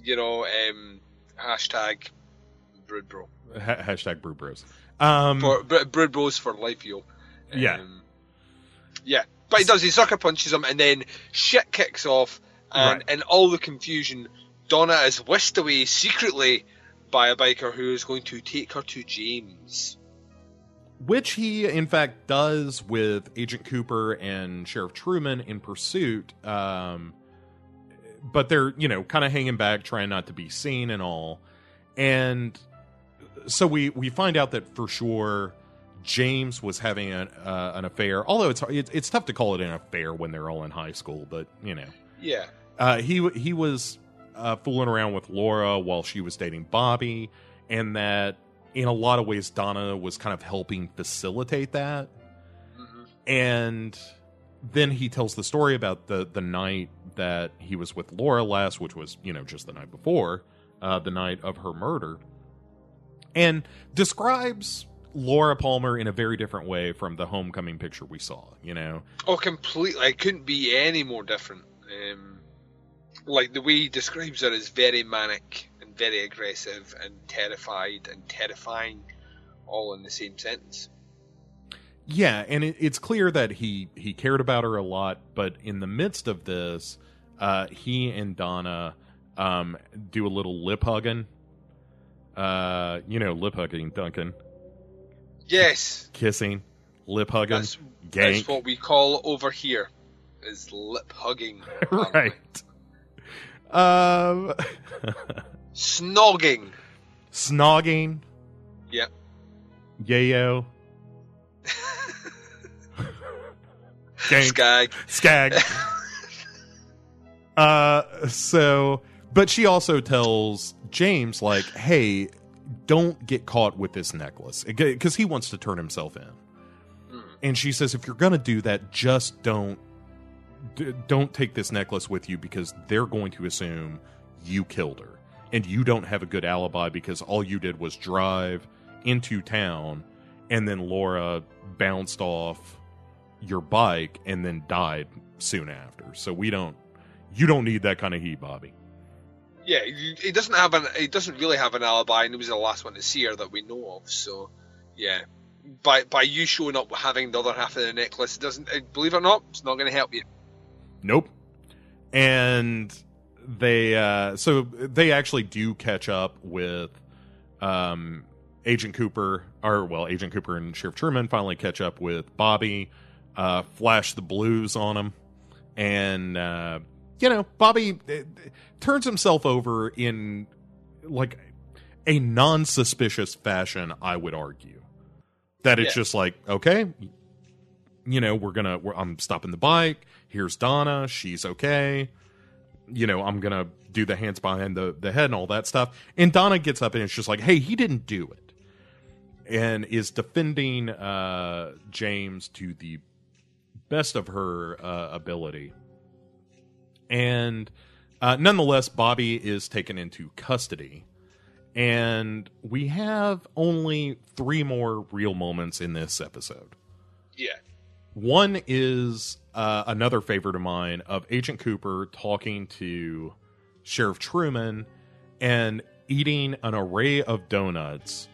You know, um, hashtag Brood Bro. Ha- hashtag Brew Bros. Um, For Br- Brood Bros for life, yo. Um, yeah, but he does. He sucker punches him, and then shit kicks off, and Right. in all the confusion, Donna is whisked away secretly by a biker who is going to take her to James. which he in fact does with Agent Cooper and Sheriff Truman in pursuit. Um, but they're you know kind of hanging back, trying not to be seen and all. And so we we find out that for sure James was having an uh, an affair. Although it's it's it's tough to call it an affair when they're all in high school, but you know Yeah, uh, he he was uh, fooling around with Laura while she was dating Bobby, and that in a lot of ways Donna was kind of helping facilitate that. Mhm. And then he tells the story about the the night that he was with Laura last, which was you know just the night before, uh, the night of her murder, and describes Laura Palmer in a very different way from the homecoming picture we saw. You know, Oh, completely. It couldn't be any more different. Um, like the way he describes her is very manic and very aggressive and terrified and terrifying, all in the same sentence. Yeah, and it, it's clear that he he cared about her a lot, but in the midst of this, uh, he and Donna um, do a little lip hugging. Uh, you know, lip hugging, Duncan, Yes, kissing, lip hugging, that's, gank. that's what we call over here is lip hugging. right. Um, Snogging. snogging. Yep. Yayo. Gank. Skag. Skag. uh, so, but she also tells James, like, hey, don't get caught with this necklace because he wants to turn himself in. Hmm. And she says, if you're going to do that, just don't. D- don't take this necklace with you because they're going to assume you killed her and you don't have a good alibi because all you did was drive into town and then Laura bounced off your bike and then died soon after. So we don't you don't need that kind of heat, Bobby. Yeah, he doesn't have an. He doesn't really have an alibi, and he was the last one to see her that we know of. So, yeah, by by you showing up having the other half of the necklace, it doesn't. Believe it or not, it's not going to help you. Nope. And they uh so they actually do catch up with um Agent Cooper or well Agent Cooper and Sheriff Truman finally catch up with Bobby uh flash the blues on him and uh you know Bobby uh, turns himself over in like a non-suspicious fashion I would argue. That it's Yeah. just like okay you know we're gonna we're, i'm stopping the bike. Here's donna. She's okay. You know i'm gonna do the hands behind the, the head and all that stuff. And donna gets up and it's just like hey he didn't do it. And is defending uh james to the best of her uh, ability and uh, nonetheless bobby is taken into custody and we have only three more real moments in this episode Yeah, One is uh, another favorite of mine of Agent Cooper talking to Sheriff Truman and eating an array of donuts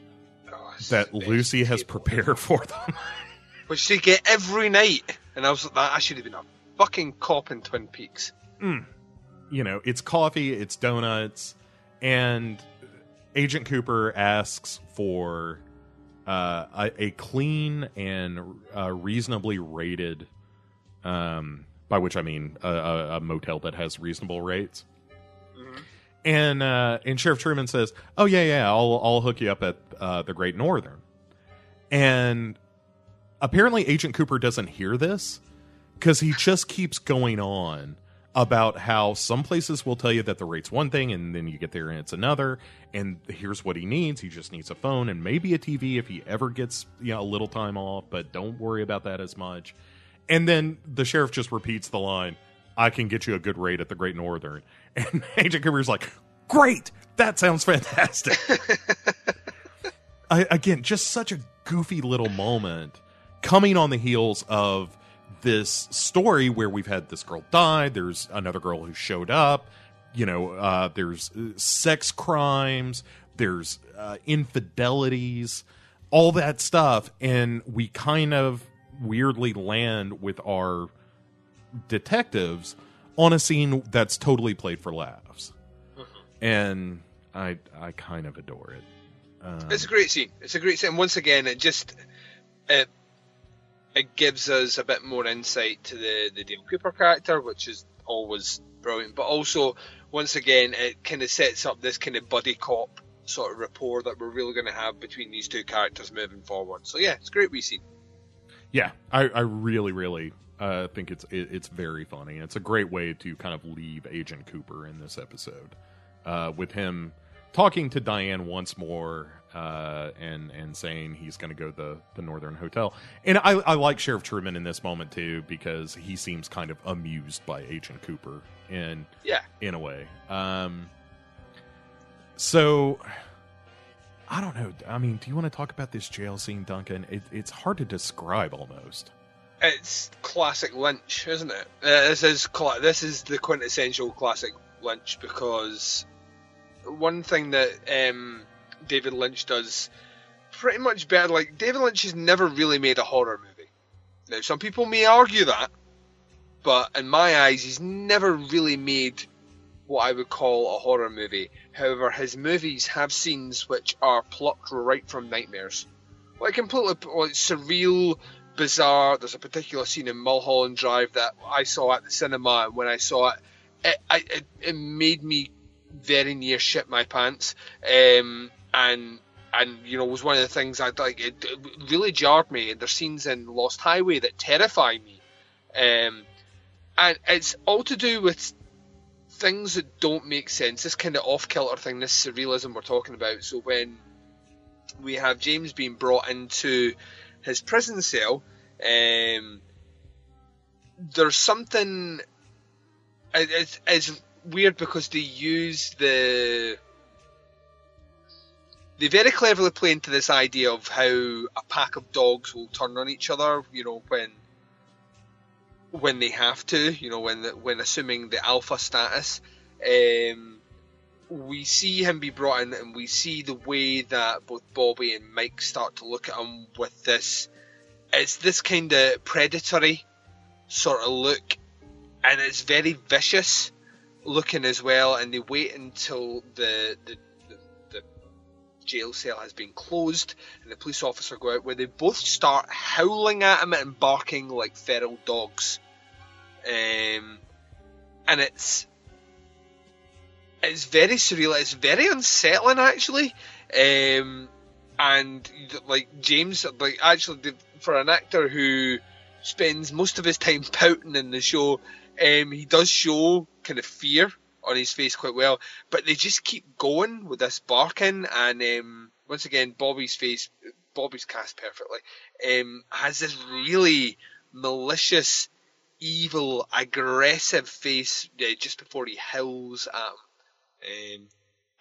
Oh, that Lucy has prepared for them. which she get every night. And I was like, I should have been a fucking cop in Twin Peaks. You know, it's coffee, it's donuts, and Agent Cooper asks for uh, a, a clean and uh, reasonably rated, um, by which I mean a, a, a motel that has reasonable rates. And uh, and Sheriff Truman says, "Oh yeah, yeah, I'll I'll hook you up at uh, the Great Northern." And apparently, Agent Cooper doesn't hear this because he just keeps going on about how some places will tell you that the rate's one thing and then you get there and it's another. And here's what he needs. He just needs a phone and maybe a tv if he ever gets you know a little time off but don't worry about that as much. And then the sheriff just repeats the line i can get you a good rate at the great northern. And agent cooper's like great! That sounds fantastic. I, again, just such a goofy little moment coming on the heels of this story where we've had this girl die. There's another girl who showed up. You know, uh, there's uh, sex crimes. There's uh, infidelities, all that stuff, and we kind of weirdly land with our detectives on a scene that's totally played for laughs, and I I kind of adore it. Um, It's a great scene. It's a great scene. Once again, it just it it gives us a bit more insight to the the Dale Cooper character, which is always brilliant. But also, once again, it kind of sets up this kind of buddy cop sort of rapport that we're really going to have between these two characters moving forward. So yeah, it's great wee scene. yeah, I, I really, really uh, think it's it, it's very funny. It's a great way to kind of leave Agent Cooper in this episode, uh, with him talking to Diane once more, uh, and and saying he's going to go to the the Northern Hotel. And I, I like Sheriff Truman in this moment too because he seems kind of amused by Agent Cooper in Yeah, in a way. Um, so I don't know. I mean, do you want to talk about this jail scene, Duncan? It, it's hard to describe almost. it's classic Lynch, isn't it? Uh, this is cla- this is the quintessential classic Lynch because one thing that um, David Lynch does pretty much better. Like David Lynch has never really made a horror movie. Now, some people may argue that, but in my eyes, he's never really made what I would call a horror movie. However, his movies have scenes which are plucked right from nightmares, like completely like surreal, bizarre. There's a particular scene in Mulholland Drive that I saw at the cinema, and when I saw it, it, it, it made me very near shit my pants. Um, and and you know was one of the things I like. It, really jarred me. And there's scenes in Lost Highway that terrify me. Um, and it's all to do with things that don't make sense. This kind of off kilter thing, this surrealism we're talking about. So when we have James being brought into his prison cell, um, there's something. it- It's, it's weird because they use the. They very cleverly play into this idea of how a pack of dogs will turn on each other. You know when when they have to. You know when when assuming the alpha status. Um, we see him be brought in, and we see the way that both Bobby and Mike start to look at him with this. It's this kind of predatory sort of look, and it's very vicious looking as well. And they wait until the the, the, the jail cell has been closed, and the police officer go out, where they both start howling at him and barking like feral dogs. Um, and it's it's very surreal. It's very unsettling, actually. Um, and like James, like actually, for an actor who spends most of his time pouting in the show, um, he does show kind of fear on his face quite well. But they just keep going with this barking, and um, once again, Bobby's face, Bobby's cast perfectly, um, has this really malicious, evil, aggressive face just before he howls at him. Um,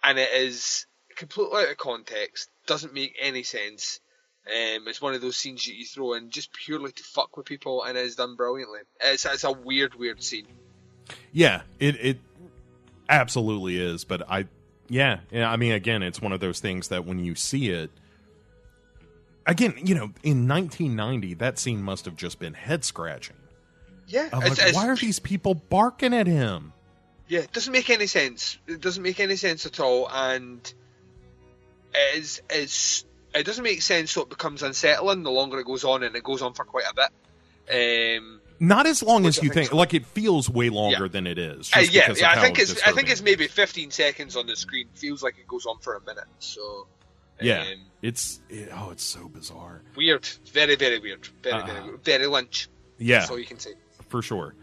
and it is completely out of context, doesn't make any sense. Um, it's one of those scenes that you throw in just purely to fuck with people, and it's done brilliantly. It's it's a weird, weird scene. Yeah, it it absolutely is. But I, yeah, yeah. I mean, again, it's one of those things that when you see it, again, you know, in 1990, that scene must have just been head scratching. Yeah, it's- like, it's- why are these people barking at him? Yeah, it doesn't make any sense. It doesn't make any sense at all, and it is is it doesn't make sense. So it becomes unsettling the longer it goes on, and it goes on for quite a bit. Um, Not as long as you think. Like it feels way longer Yeah. than it is. uh, yeah, yeah. I think it's I think it's maybe 15 seconds on the screen. Feels like it goes on for a minute. So Yeah, um, it's it, oh, it's so bizarre. weird, very very weird, very very Uh, weird. very Lynch. Yeah, That's all you can say. for sure.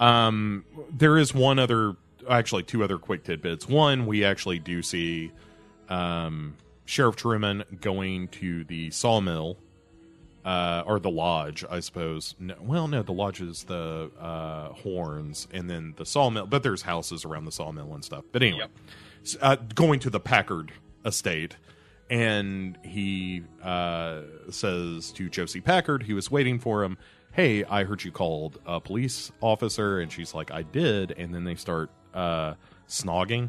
Um, there is one other, actually, two other quick tidbits. One, we actually do see um, Sheriff Truman going to the sawmill, uh, or the lodge, I suppose. No, well, no, the lodge is the uh, horns, and then the sawmill. But there's houses around the sawmill and stuff. But anyway, Yep. uh, going to the Packard estate. And he uh, says to Josie Packard, who is waiting for him, Hey, I heard you called a police officer. And she's like, I did. And then they start uh, snogging.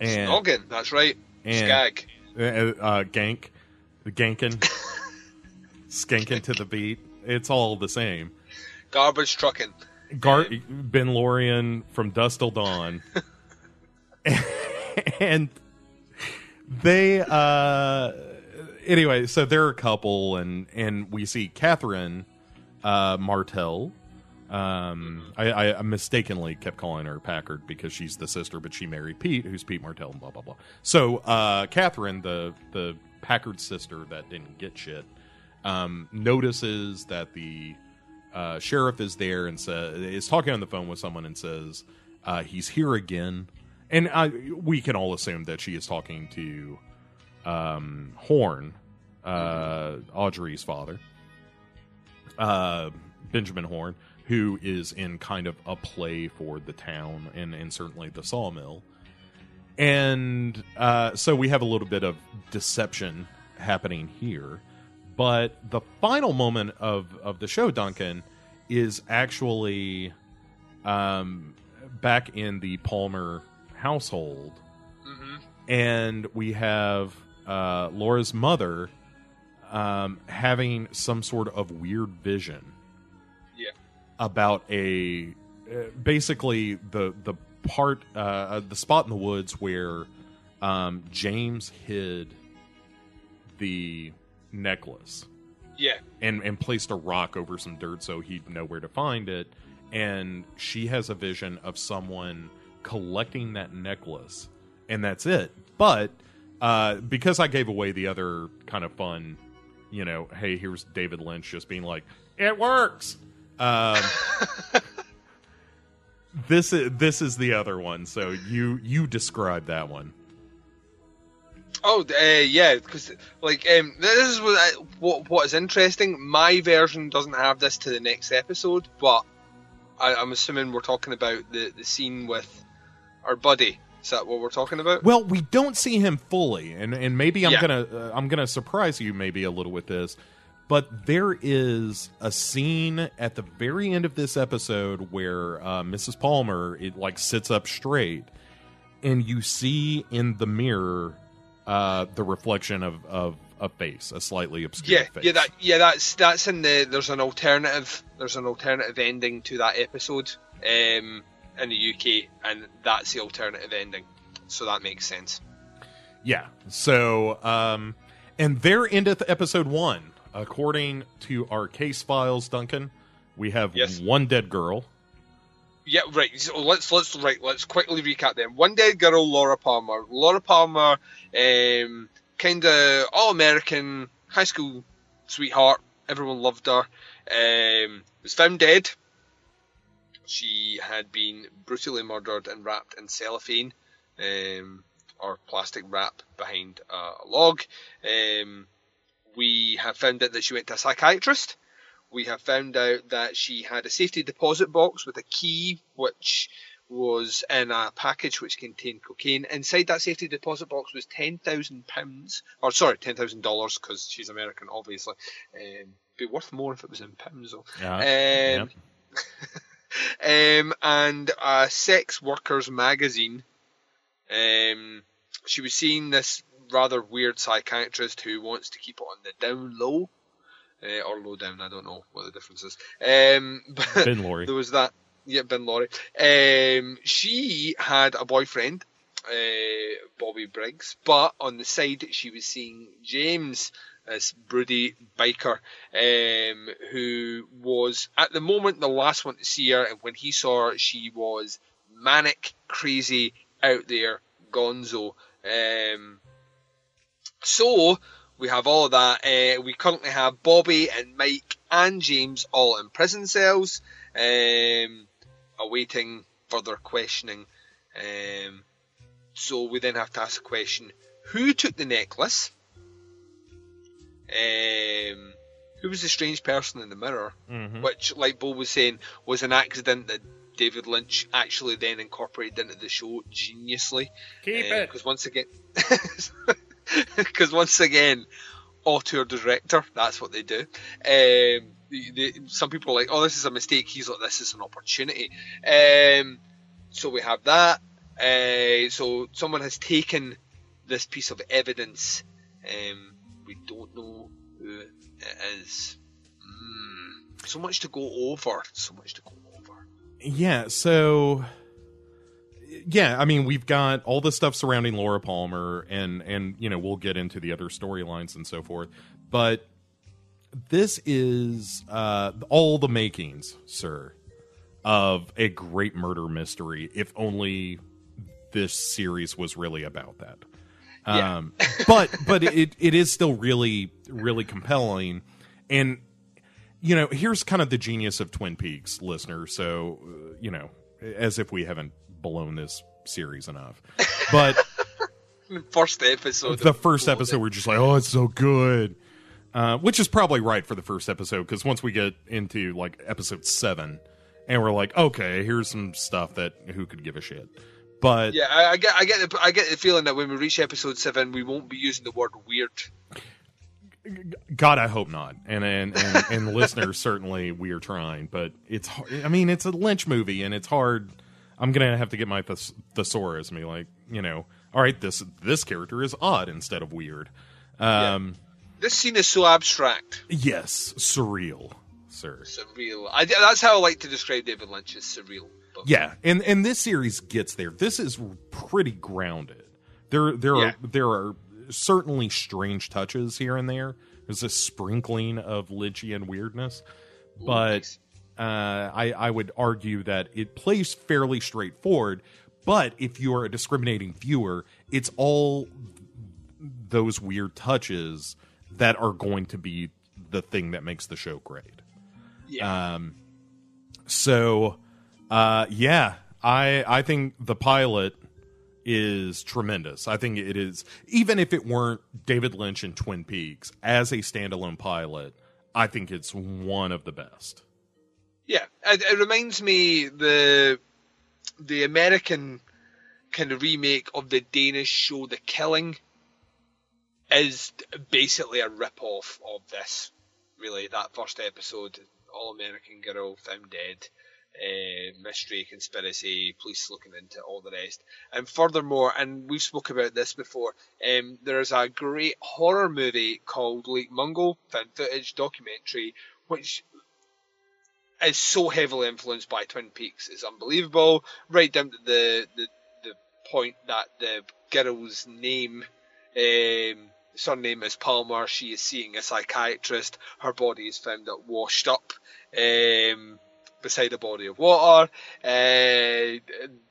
And, Noggin, that's right. and- Skag. uh, uh, gank, ganking, skanking to the beat. It's all the same. Garbage trucking. Gar- Ben Lorian from Dusk Till Dawn, and they uh anyway. So they're a couple, and and we see Catherine uh, Martell. Um, I, I mistakenly kept calling her Packard because she's the sister, but she married Pete, who's Pete Martell, and blah blah blah. So uh, Catherine, the the Packard sister that didn't get shit, um, notices that the uh, sheriff is there and says is talking on the phone with someone and says uh, he's here again, and I, we can all assume that she is talking to um, Horne, uh, Audrey's father, uh, Benjamin Horne, who is in kind of a play for the town and and certainly the sawmill, and uh, so we have a little bit of deception happening here. But the final moment of, of the show, Duncan, is actually um, back in the Palmer household. And we have uh, Laura's mother um, having some sort of weird vision Yeah. about a uh, basically the the part uh, the spot in the woods where um, James hid the necklace. Yeah. and and placed a rock over some dirt so he'd know where to find it. And she has a vision of someone collecting that necklace and that's it. But uh because i gave away the other kind of fun you know hey here's david lynch just being like it works! Um this is this is the other one. So you you describe that one Oh, uh, yeah, because like um, this is what, I, what what is interesting. My version doesn't have this to the next episode, but I, I'm assuming we're talking about the the scene with our buddy. Is that what we're talking about? Well, we don't see him fully, and and maybe I'm Yeah. gonna uh, I'm gonna surprise you maybe a little with this, but there is a scene at the very end of this episode where uh, Mrs. Palmer it like sits up straight, and you see in the mirror uh, the reflection of of a face, a slightly obscure yeah, face. yeah, that yeah, that's that's in the. There's an alternative. There's an alternative ending to that episode um, in the UK, and that's the alternative ending. So that makes sense. Yeah. So, um, and there endeth episode one. According to our case files, Duncan, we have Yes. one dead girl. Yeah, right. So let's let's right. Let's quickly recap then. One dead girl, Laura Palmer. Laura Palmer, um, kind of all American high school sweetheart. Everyone loved her. Um, was found dead. She had been brutally murdered and wrapped in cellophane, um, or plastic wrap behind a log. Um, we have found out that she went to a psychiatrist we have found out that she had a safety deposit box with a key, which was in a package which contained cocaine. Inside that safety deposit box was ten thousand pounds, or sorry, ten thousand dollars because she's American, obviously. Um, be worth more if it was in pounds, though. Yeah. Um, um, and a sex workers magazine. Um, she was seeing this rather weird psychiatrist who wants to keep it on the down low, uh, or low down. I don't know what the difference is. Um, but bin lorry. there was that. Yeah, bin lorry. Um, she had a boyfriend, uh, Bobby Briggs, but on the side she was seeing James, this broody biker, um, who was at the moment the last one to see her, and when he saw her, she was manic, crazy, out there, gonzo. Um, so we have all of that. Uh, we currently have Bobby and Mike and James all in prison cells, um, awaiting further questioning. Um, so we then have to ask the question: Who took the necklace? Um, who was the strange person in the mirror? Mhm. Which, like Bo was saying, was an accident that David Lynch actually then incorporated into the show geniusly. Keep it. Because once again, because once again, auteur director, that's what they do. Um, some people are like, oh, this is a mistake. He's like, this is an opportunity. Um, so we have that. Uh, so someone has taken this piece of evidence. Um, we don't know who it is. Mm, so much to go over. So much to go over. Yeah, so yeah, I mean, we've got all the stuff surrounding Laura Palmer and and you know, we'll get into the other storylines and so forth. But this is uh all the makings, sir, of a great murder mystery if only this series was really about that. Yeah. Um but but it it is still really really compelling and you know, here's kind of the genius of Twin Peaks, listener. So, uh, you know, as if we haven't blown this series enough. But First episode. the first episode, we're just like, oh, it's so good. Uh, which is probably right for the first episode, because once we get into like episode seven, and we're like, okay, here's some stuff that who could give a shit. But Yeah, I, I get, I get, the, I get the feeling that when we reach episode seven, we won't be using the word weird. God, I hope not. And and and, and listeners, certainly we are trying, but it's. har- I mean, it's a Lynch movie, and it's hard. I'm gonna have to get my thes- thesaurus and be like, you know, all right, this this character is odd instead of weird. Um, This scene is so abstract, Yes, surreal, sir. surreal. I, that's how I like to describe David Lynch as surreal. But Yeah, and and this series gets there. This is pretty grounded. There there Yeah. are there are certainly strange touches here and there. There's a sprinkling of Lynchian weirdness, but nice. Uh, I I would argue that it plays fairly straightforward. But if you are a discriminating viewer, it's all those weird touches that are going to be the thing that makes the show great. yeah, Um, so, uh, yeah, I I think the pilot is tremendous. I think it is, even if it weren't David Lynch and Twin Peaks as a standalone pilot, I think it's one of the best. Yeah. It, it reminds me the the American kind of remake of the Danish show The Killing is basically a rip off of this. Really, that first episode, all American girl found dead. Uh, mystery, conspiracy, police looking into all the rest. And furthermore, and we've spoke about this before, um, there's a great horror movie called Lake Mungo, found footage documentary, which is so heavily influenced by Twin Peaks. It's unbelievable, right down to the the, the point that the girl's name, um, surname is Palmer. She is seeing a psychiatrist. Her body is found out washed up. Um, beside a body of water. Uh,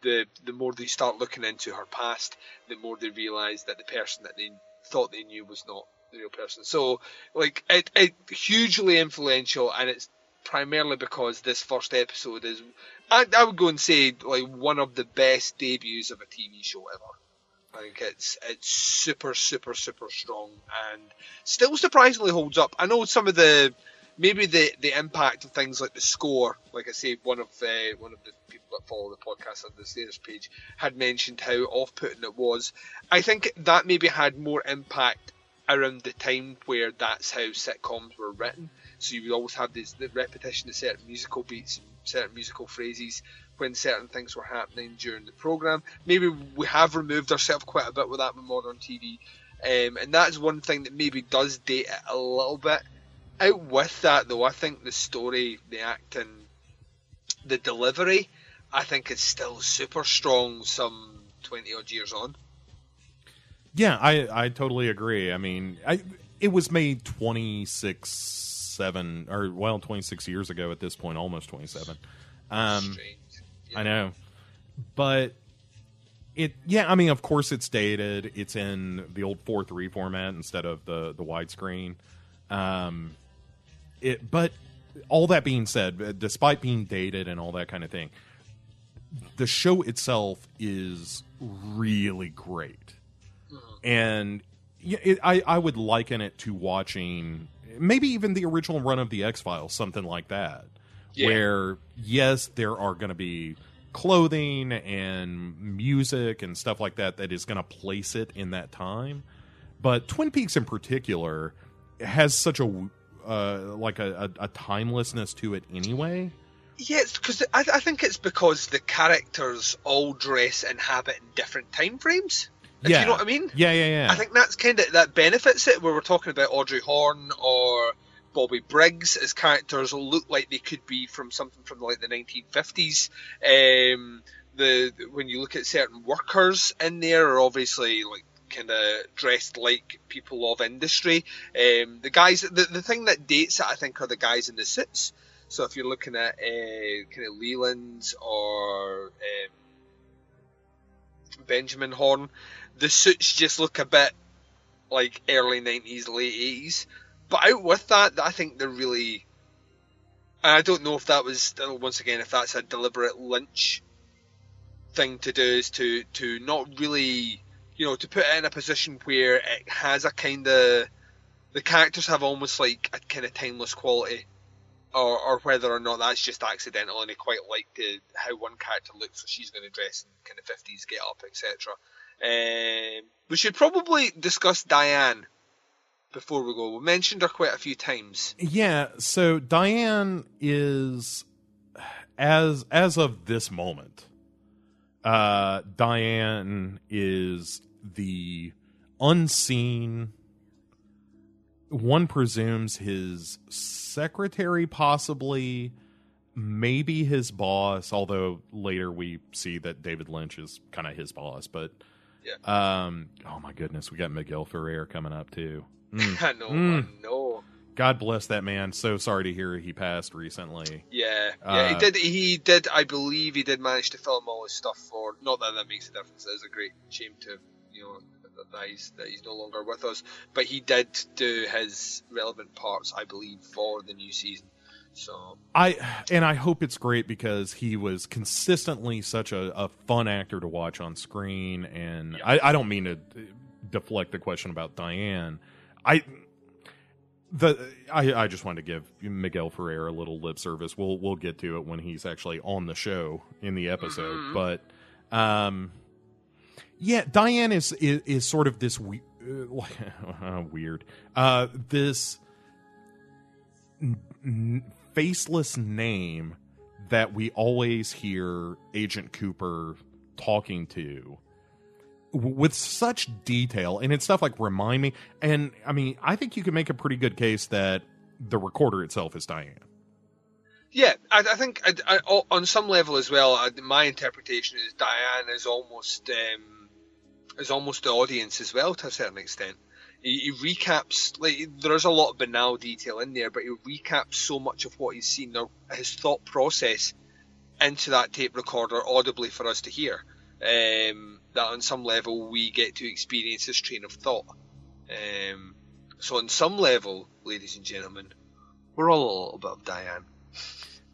the the more they start looking into her past, the more they realise that the person that they thought they knew was not the real person. So, like, it, it hugely influential, and it's primarily because this first episode is, I, I would go and say, like one of the best debuts of a TV show ever. I think it's it's super super super strong and still surprisingly holds up. I know some of the maybe the the impact of things like the score, like I say, one of uh, one of the people that follow the podcast on the Stairs page had mentioned how off-putting it was. I think that maybe had more impact around the time where that's how sitcoms were written. So you would always have this the repetition of certain musical beats, and certain musical phrases when certain things were happening during the program. Maybe we have removed ourselves quite a bit with that with modern TV, um, and that's one thing that maybe does date it a little bit. Out with that though, I think the story, the acting, the delivery, I think is still super strong. Some twenty odd years on. Yeah, I I totally agree. I mean, I it was made 26 7 or well 26 years ago at this point, almost 27. Um Strange. I know. But it yeah, I mean, of course it's dated. It's in the old four three format instead of the the widescreen. Um it but all that being said, despite being dated and all that kind of thing, the show itself is really great and yeah, it, I I would liken it to watching maybe even the original run of the X Files, something like that, Yeah. where yes, there are going to be clothing and music and stuff like that that is going to place it in that time, but Twin Peaks in particular has such a uh, like a, a, a timelessness to it anyway. Yes, because I, I think it's because the characters all dress and habit in different time frames. Yeah, you know what I mean. Yeah, yeah, yeah. I think that's kind of that benefits it. Where we're talking about Audrey Horne or Bobby Briggs as characters will look like they could be from something from like the 1950s. Um, the when you look at certain workers in there are obviously like kind of dressed like people of industry. Um, the guys, the, the thing that dates it, I think, are the guys in the suits. So if you're looking at uh, kind of Leland or um, Benjamin Horne, the suits just look a bit like early 90s, late 80s. But out with that, I think they're really. And I don't know if that was, uh, once again, if that's a deliberate Lynch thing to do, is to, to not really, you know, to put it in a position where it has a kind of. The characters have almost like a kind of timeless quality. Or, or whether or not that's just accidental and they quite like the, how one character looks, so she's going to dress in kind of 50s get up, etc. Um, we should probably discuss Diane before we go. We mentioned her quite a few times. Yeah, so Diane is as as of this moment, uh Diane is the unseen one presumes his secretary possibly maybe his boss although later we see that David Lynch is kind of his boss but um oh my goodness we got Miguel Ferrer coming up too Mm. I know, Mm. I know. God bless that man. So sorry to hear he passed recently. Yeah, yeah, he Uh, did. He did. I believe he did manage to film all his stuff for. Not that that makes a difference. It's a great shame to you know that he's that he's no longer with us. But he did do his relevant parts, I believe, for the new season. So I and I hope it's great because he was consistently such a, a fun actor to watch on screen. And I, I don't mean to deflect the question about Diane. I the I, I just wanted to give Miguel Ferrer a little lip service. We'll we'll get to it when he's actually on the show in the episode. Mhm. But um, yeah, Diane is is, is sort of this we, uh, weird uh this n- faceless name that we always hear Agent Cooper talking to with such detail and it's stuff like remind me and I mean I think you can make a pretty good case that the recorder itself is Diane. yeah, I, I think I, I, on some level as well. My interpretation is Diane is almost um, is almost the audience as well to a certain extent. He, he recaps like there's a lot of banal detail in there, but he recaps so much of what he's seen, or his thought process, into that tape recorder audibly for us to hear. Um, that on some level we get to experience his train of thought. Um, so on some level, ladies and gentlemen, we're all a little bit of Diane.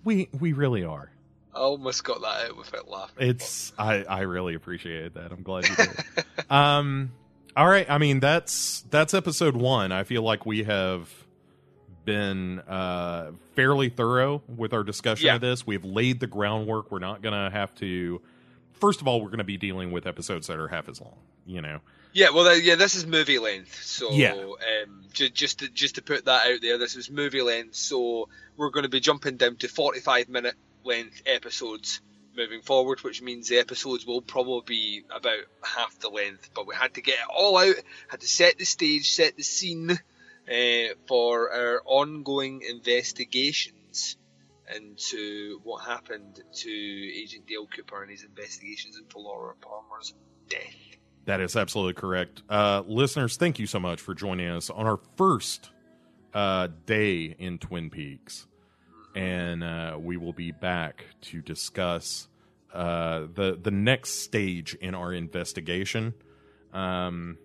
We we really are. I almost got that out without laughing. It's I I really appreciate that. I'm glad you did. um all right, I mean that's that's episode 1. I feel like we have been uh, fairly thorough with our discussion Yeah. of this. We've laid the groundwork. We're not going to have to. First of all, we're going to be dealing with episodes that are half as long. You know, Yeah, well, yeah, this is movie length, so Yeah. um, ju- just to, just to put that out there, this is movie length, so we're going to be jumping down to forty-five minute length episodes moving forward, which means the episodes will probably be about half the length. But we had to get it all out, had to set the stage, set the scene uh, for our ongoing investigations into what happened to Agent Dale Cooper and his investigations into Laura Palmer's death. that is absolutely correct. Uh, listeners, thank you so much for joining us on our first uh, day in Twin Peaks, and uh, we will be back to discuss uh, the the next stage in our investigation. Um,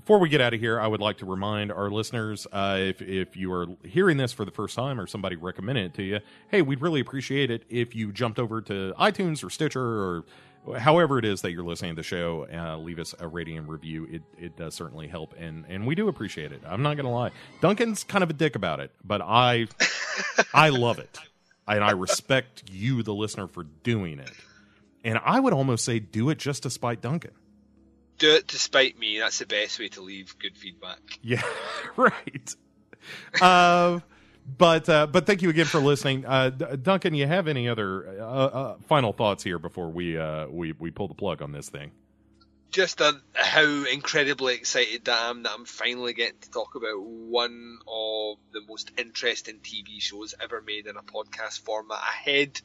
before we get out of here, I would like to remind our listeners uh, if if you are hearing this for the first time or somebody recommended it to you, hey, we'd really appreciate it if you jumped over to iTunes or Stitcher or however it is that you're listening to the show. Uh, leave us a rating and review. It it does certainly help, and and we do appreciate it. I'm not gonna lie, Duncan's kind of a dick about it, but I I love it, and I respect you, the listener, for doing it. And I would almost say do it just to spite Duncan. do it to spite me. That's the best way to leave good feedback. Yeah, right. Uh, but uh, but thank you again for listening, uh, D- Duncan. You have any other uh, uh, final thoughts here before we uh, we we pull the plug on this thing? Just uh, how incredibly excited I am that I'm finally getting to talk about one of the most interesting TV shows ever made in a podcast format ahead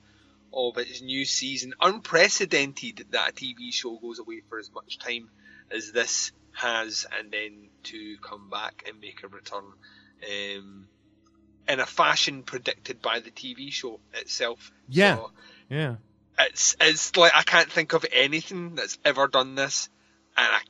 of its new season. Unprecedented that a TV show goes away for as much time as this has, and then to come back and make a return. Um, in a fashion predicted by the TV show itself. Yeah. So, Yeah, it's it's like I can't think of anything that's ever done this, I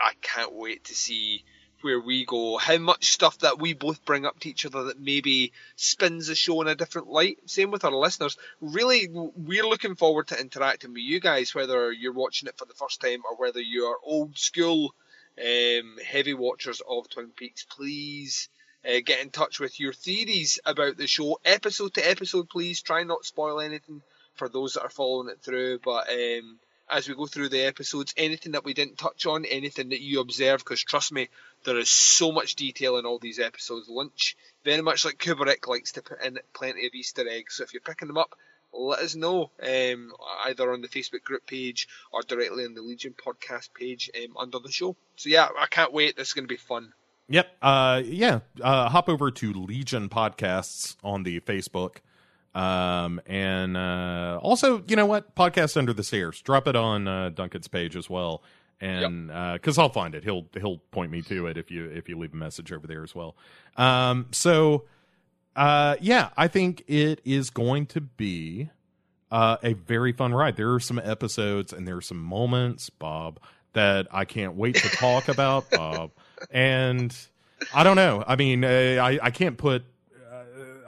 I can't wait to see where we go. How much stuff that we both bring up to each other that maybe spins the show in a different light. Same with our listeners. Really, we're looking forward to interacting with you guys, whether you're watching it for the first time or whether you are old school um, heavy watchers of Twin Peaks. Please. Uh, get in touch with your theories about the show, episode to episode. Please try not spoil anything for those that are following it through. But um, as we go through the episodes, anything that we didn't touch on, anything that you observe, because trust me, there is so much detail in all these episodes. Lynch, very much like Kubrick, likes to put in plenty of Easter eggs. So if you're picking them up, let us know um, either on the Facebook group page or directly on the Legion podcast page um, under the show. So yeah, I can't wait. This is going to be fun. Yep. Uh, yeah. Uh, hop over to Legion Podcasts on the Facebook. Um, and uh, also, you know what? Podcast Under the Stairs. Drop it on uh, Duncan's page as well. And because I'll find it, he'll he'll point me to it if you if you leave a message over there as well. Um, so uh, yeah, I think it is going to be uh, a very fun ride. There are some episodes and there are some moments, Bob, that I can't wait to talk about, Bob. And I don't know. I mean, uh, I I can't put uh,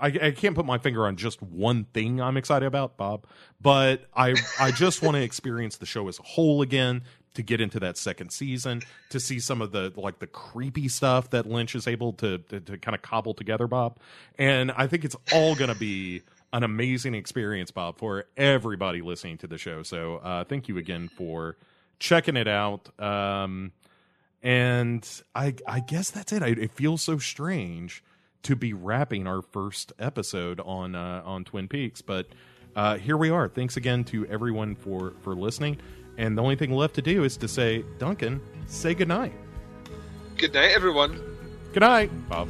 I, I can't put my finger on just one thing I'm excited about, Bob. But I I just want to experience the show as a whole again. To get into that second season, to see some of the like the creepy stuff that Lynch is able to to, to kind of cobble together, Bob, and I think it's all going to be an amazing experience, Bob, for everybody listening to the show. So uh, thank you again for checking it out. Um, and I I guess that's it. I, it feels so strange to be wrapping our first episode on uh, on Twin Peaks, but uh, here we are. Thanks again to everyone for for listening. And the only thing left to do is to say, Duncan, say goodnight. Good night, everyone. Good night, Bob.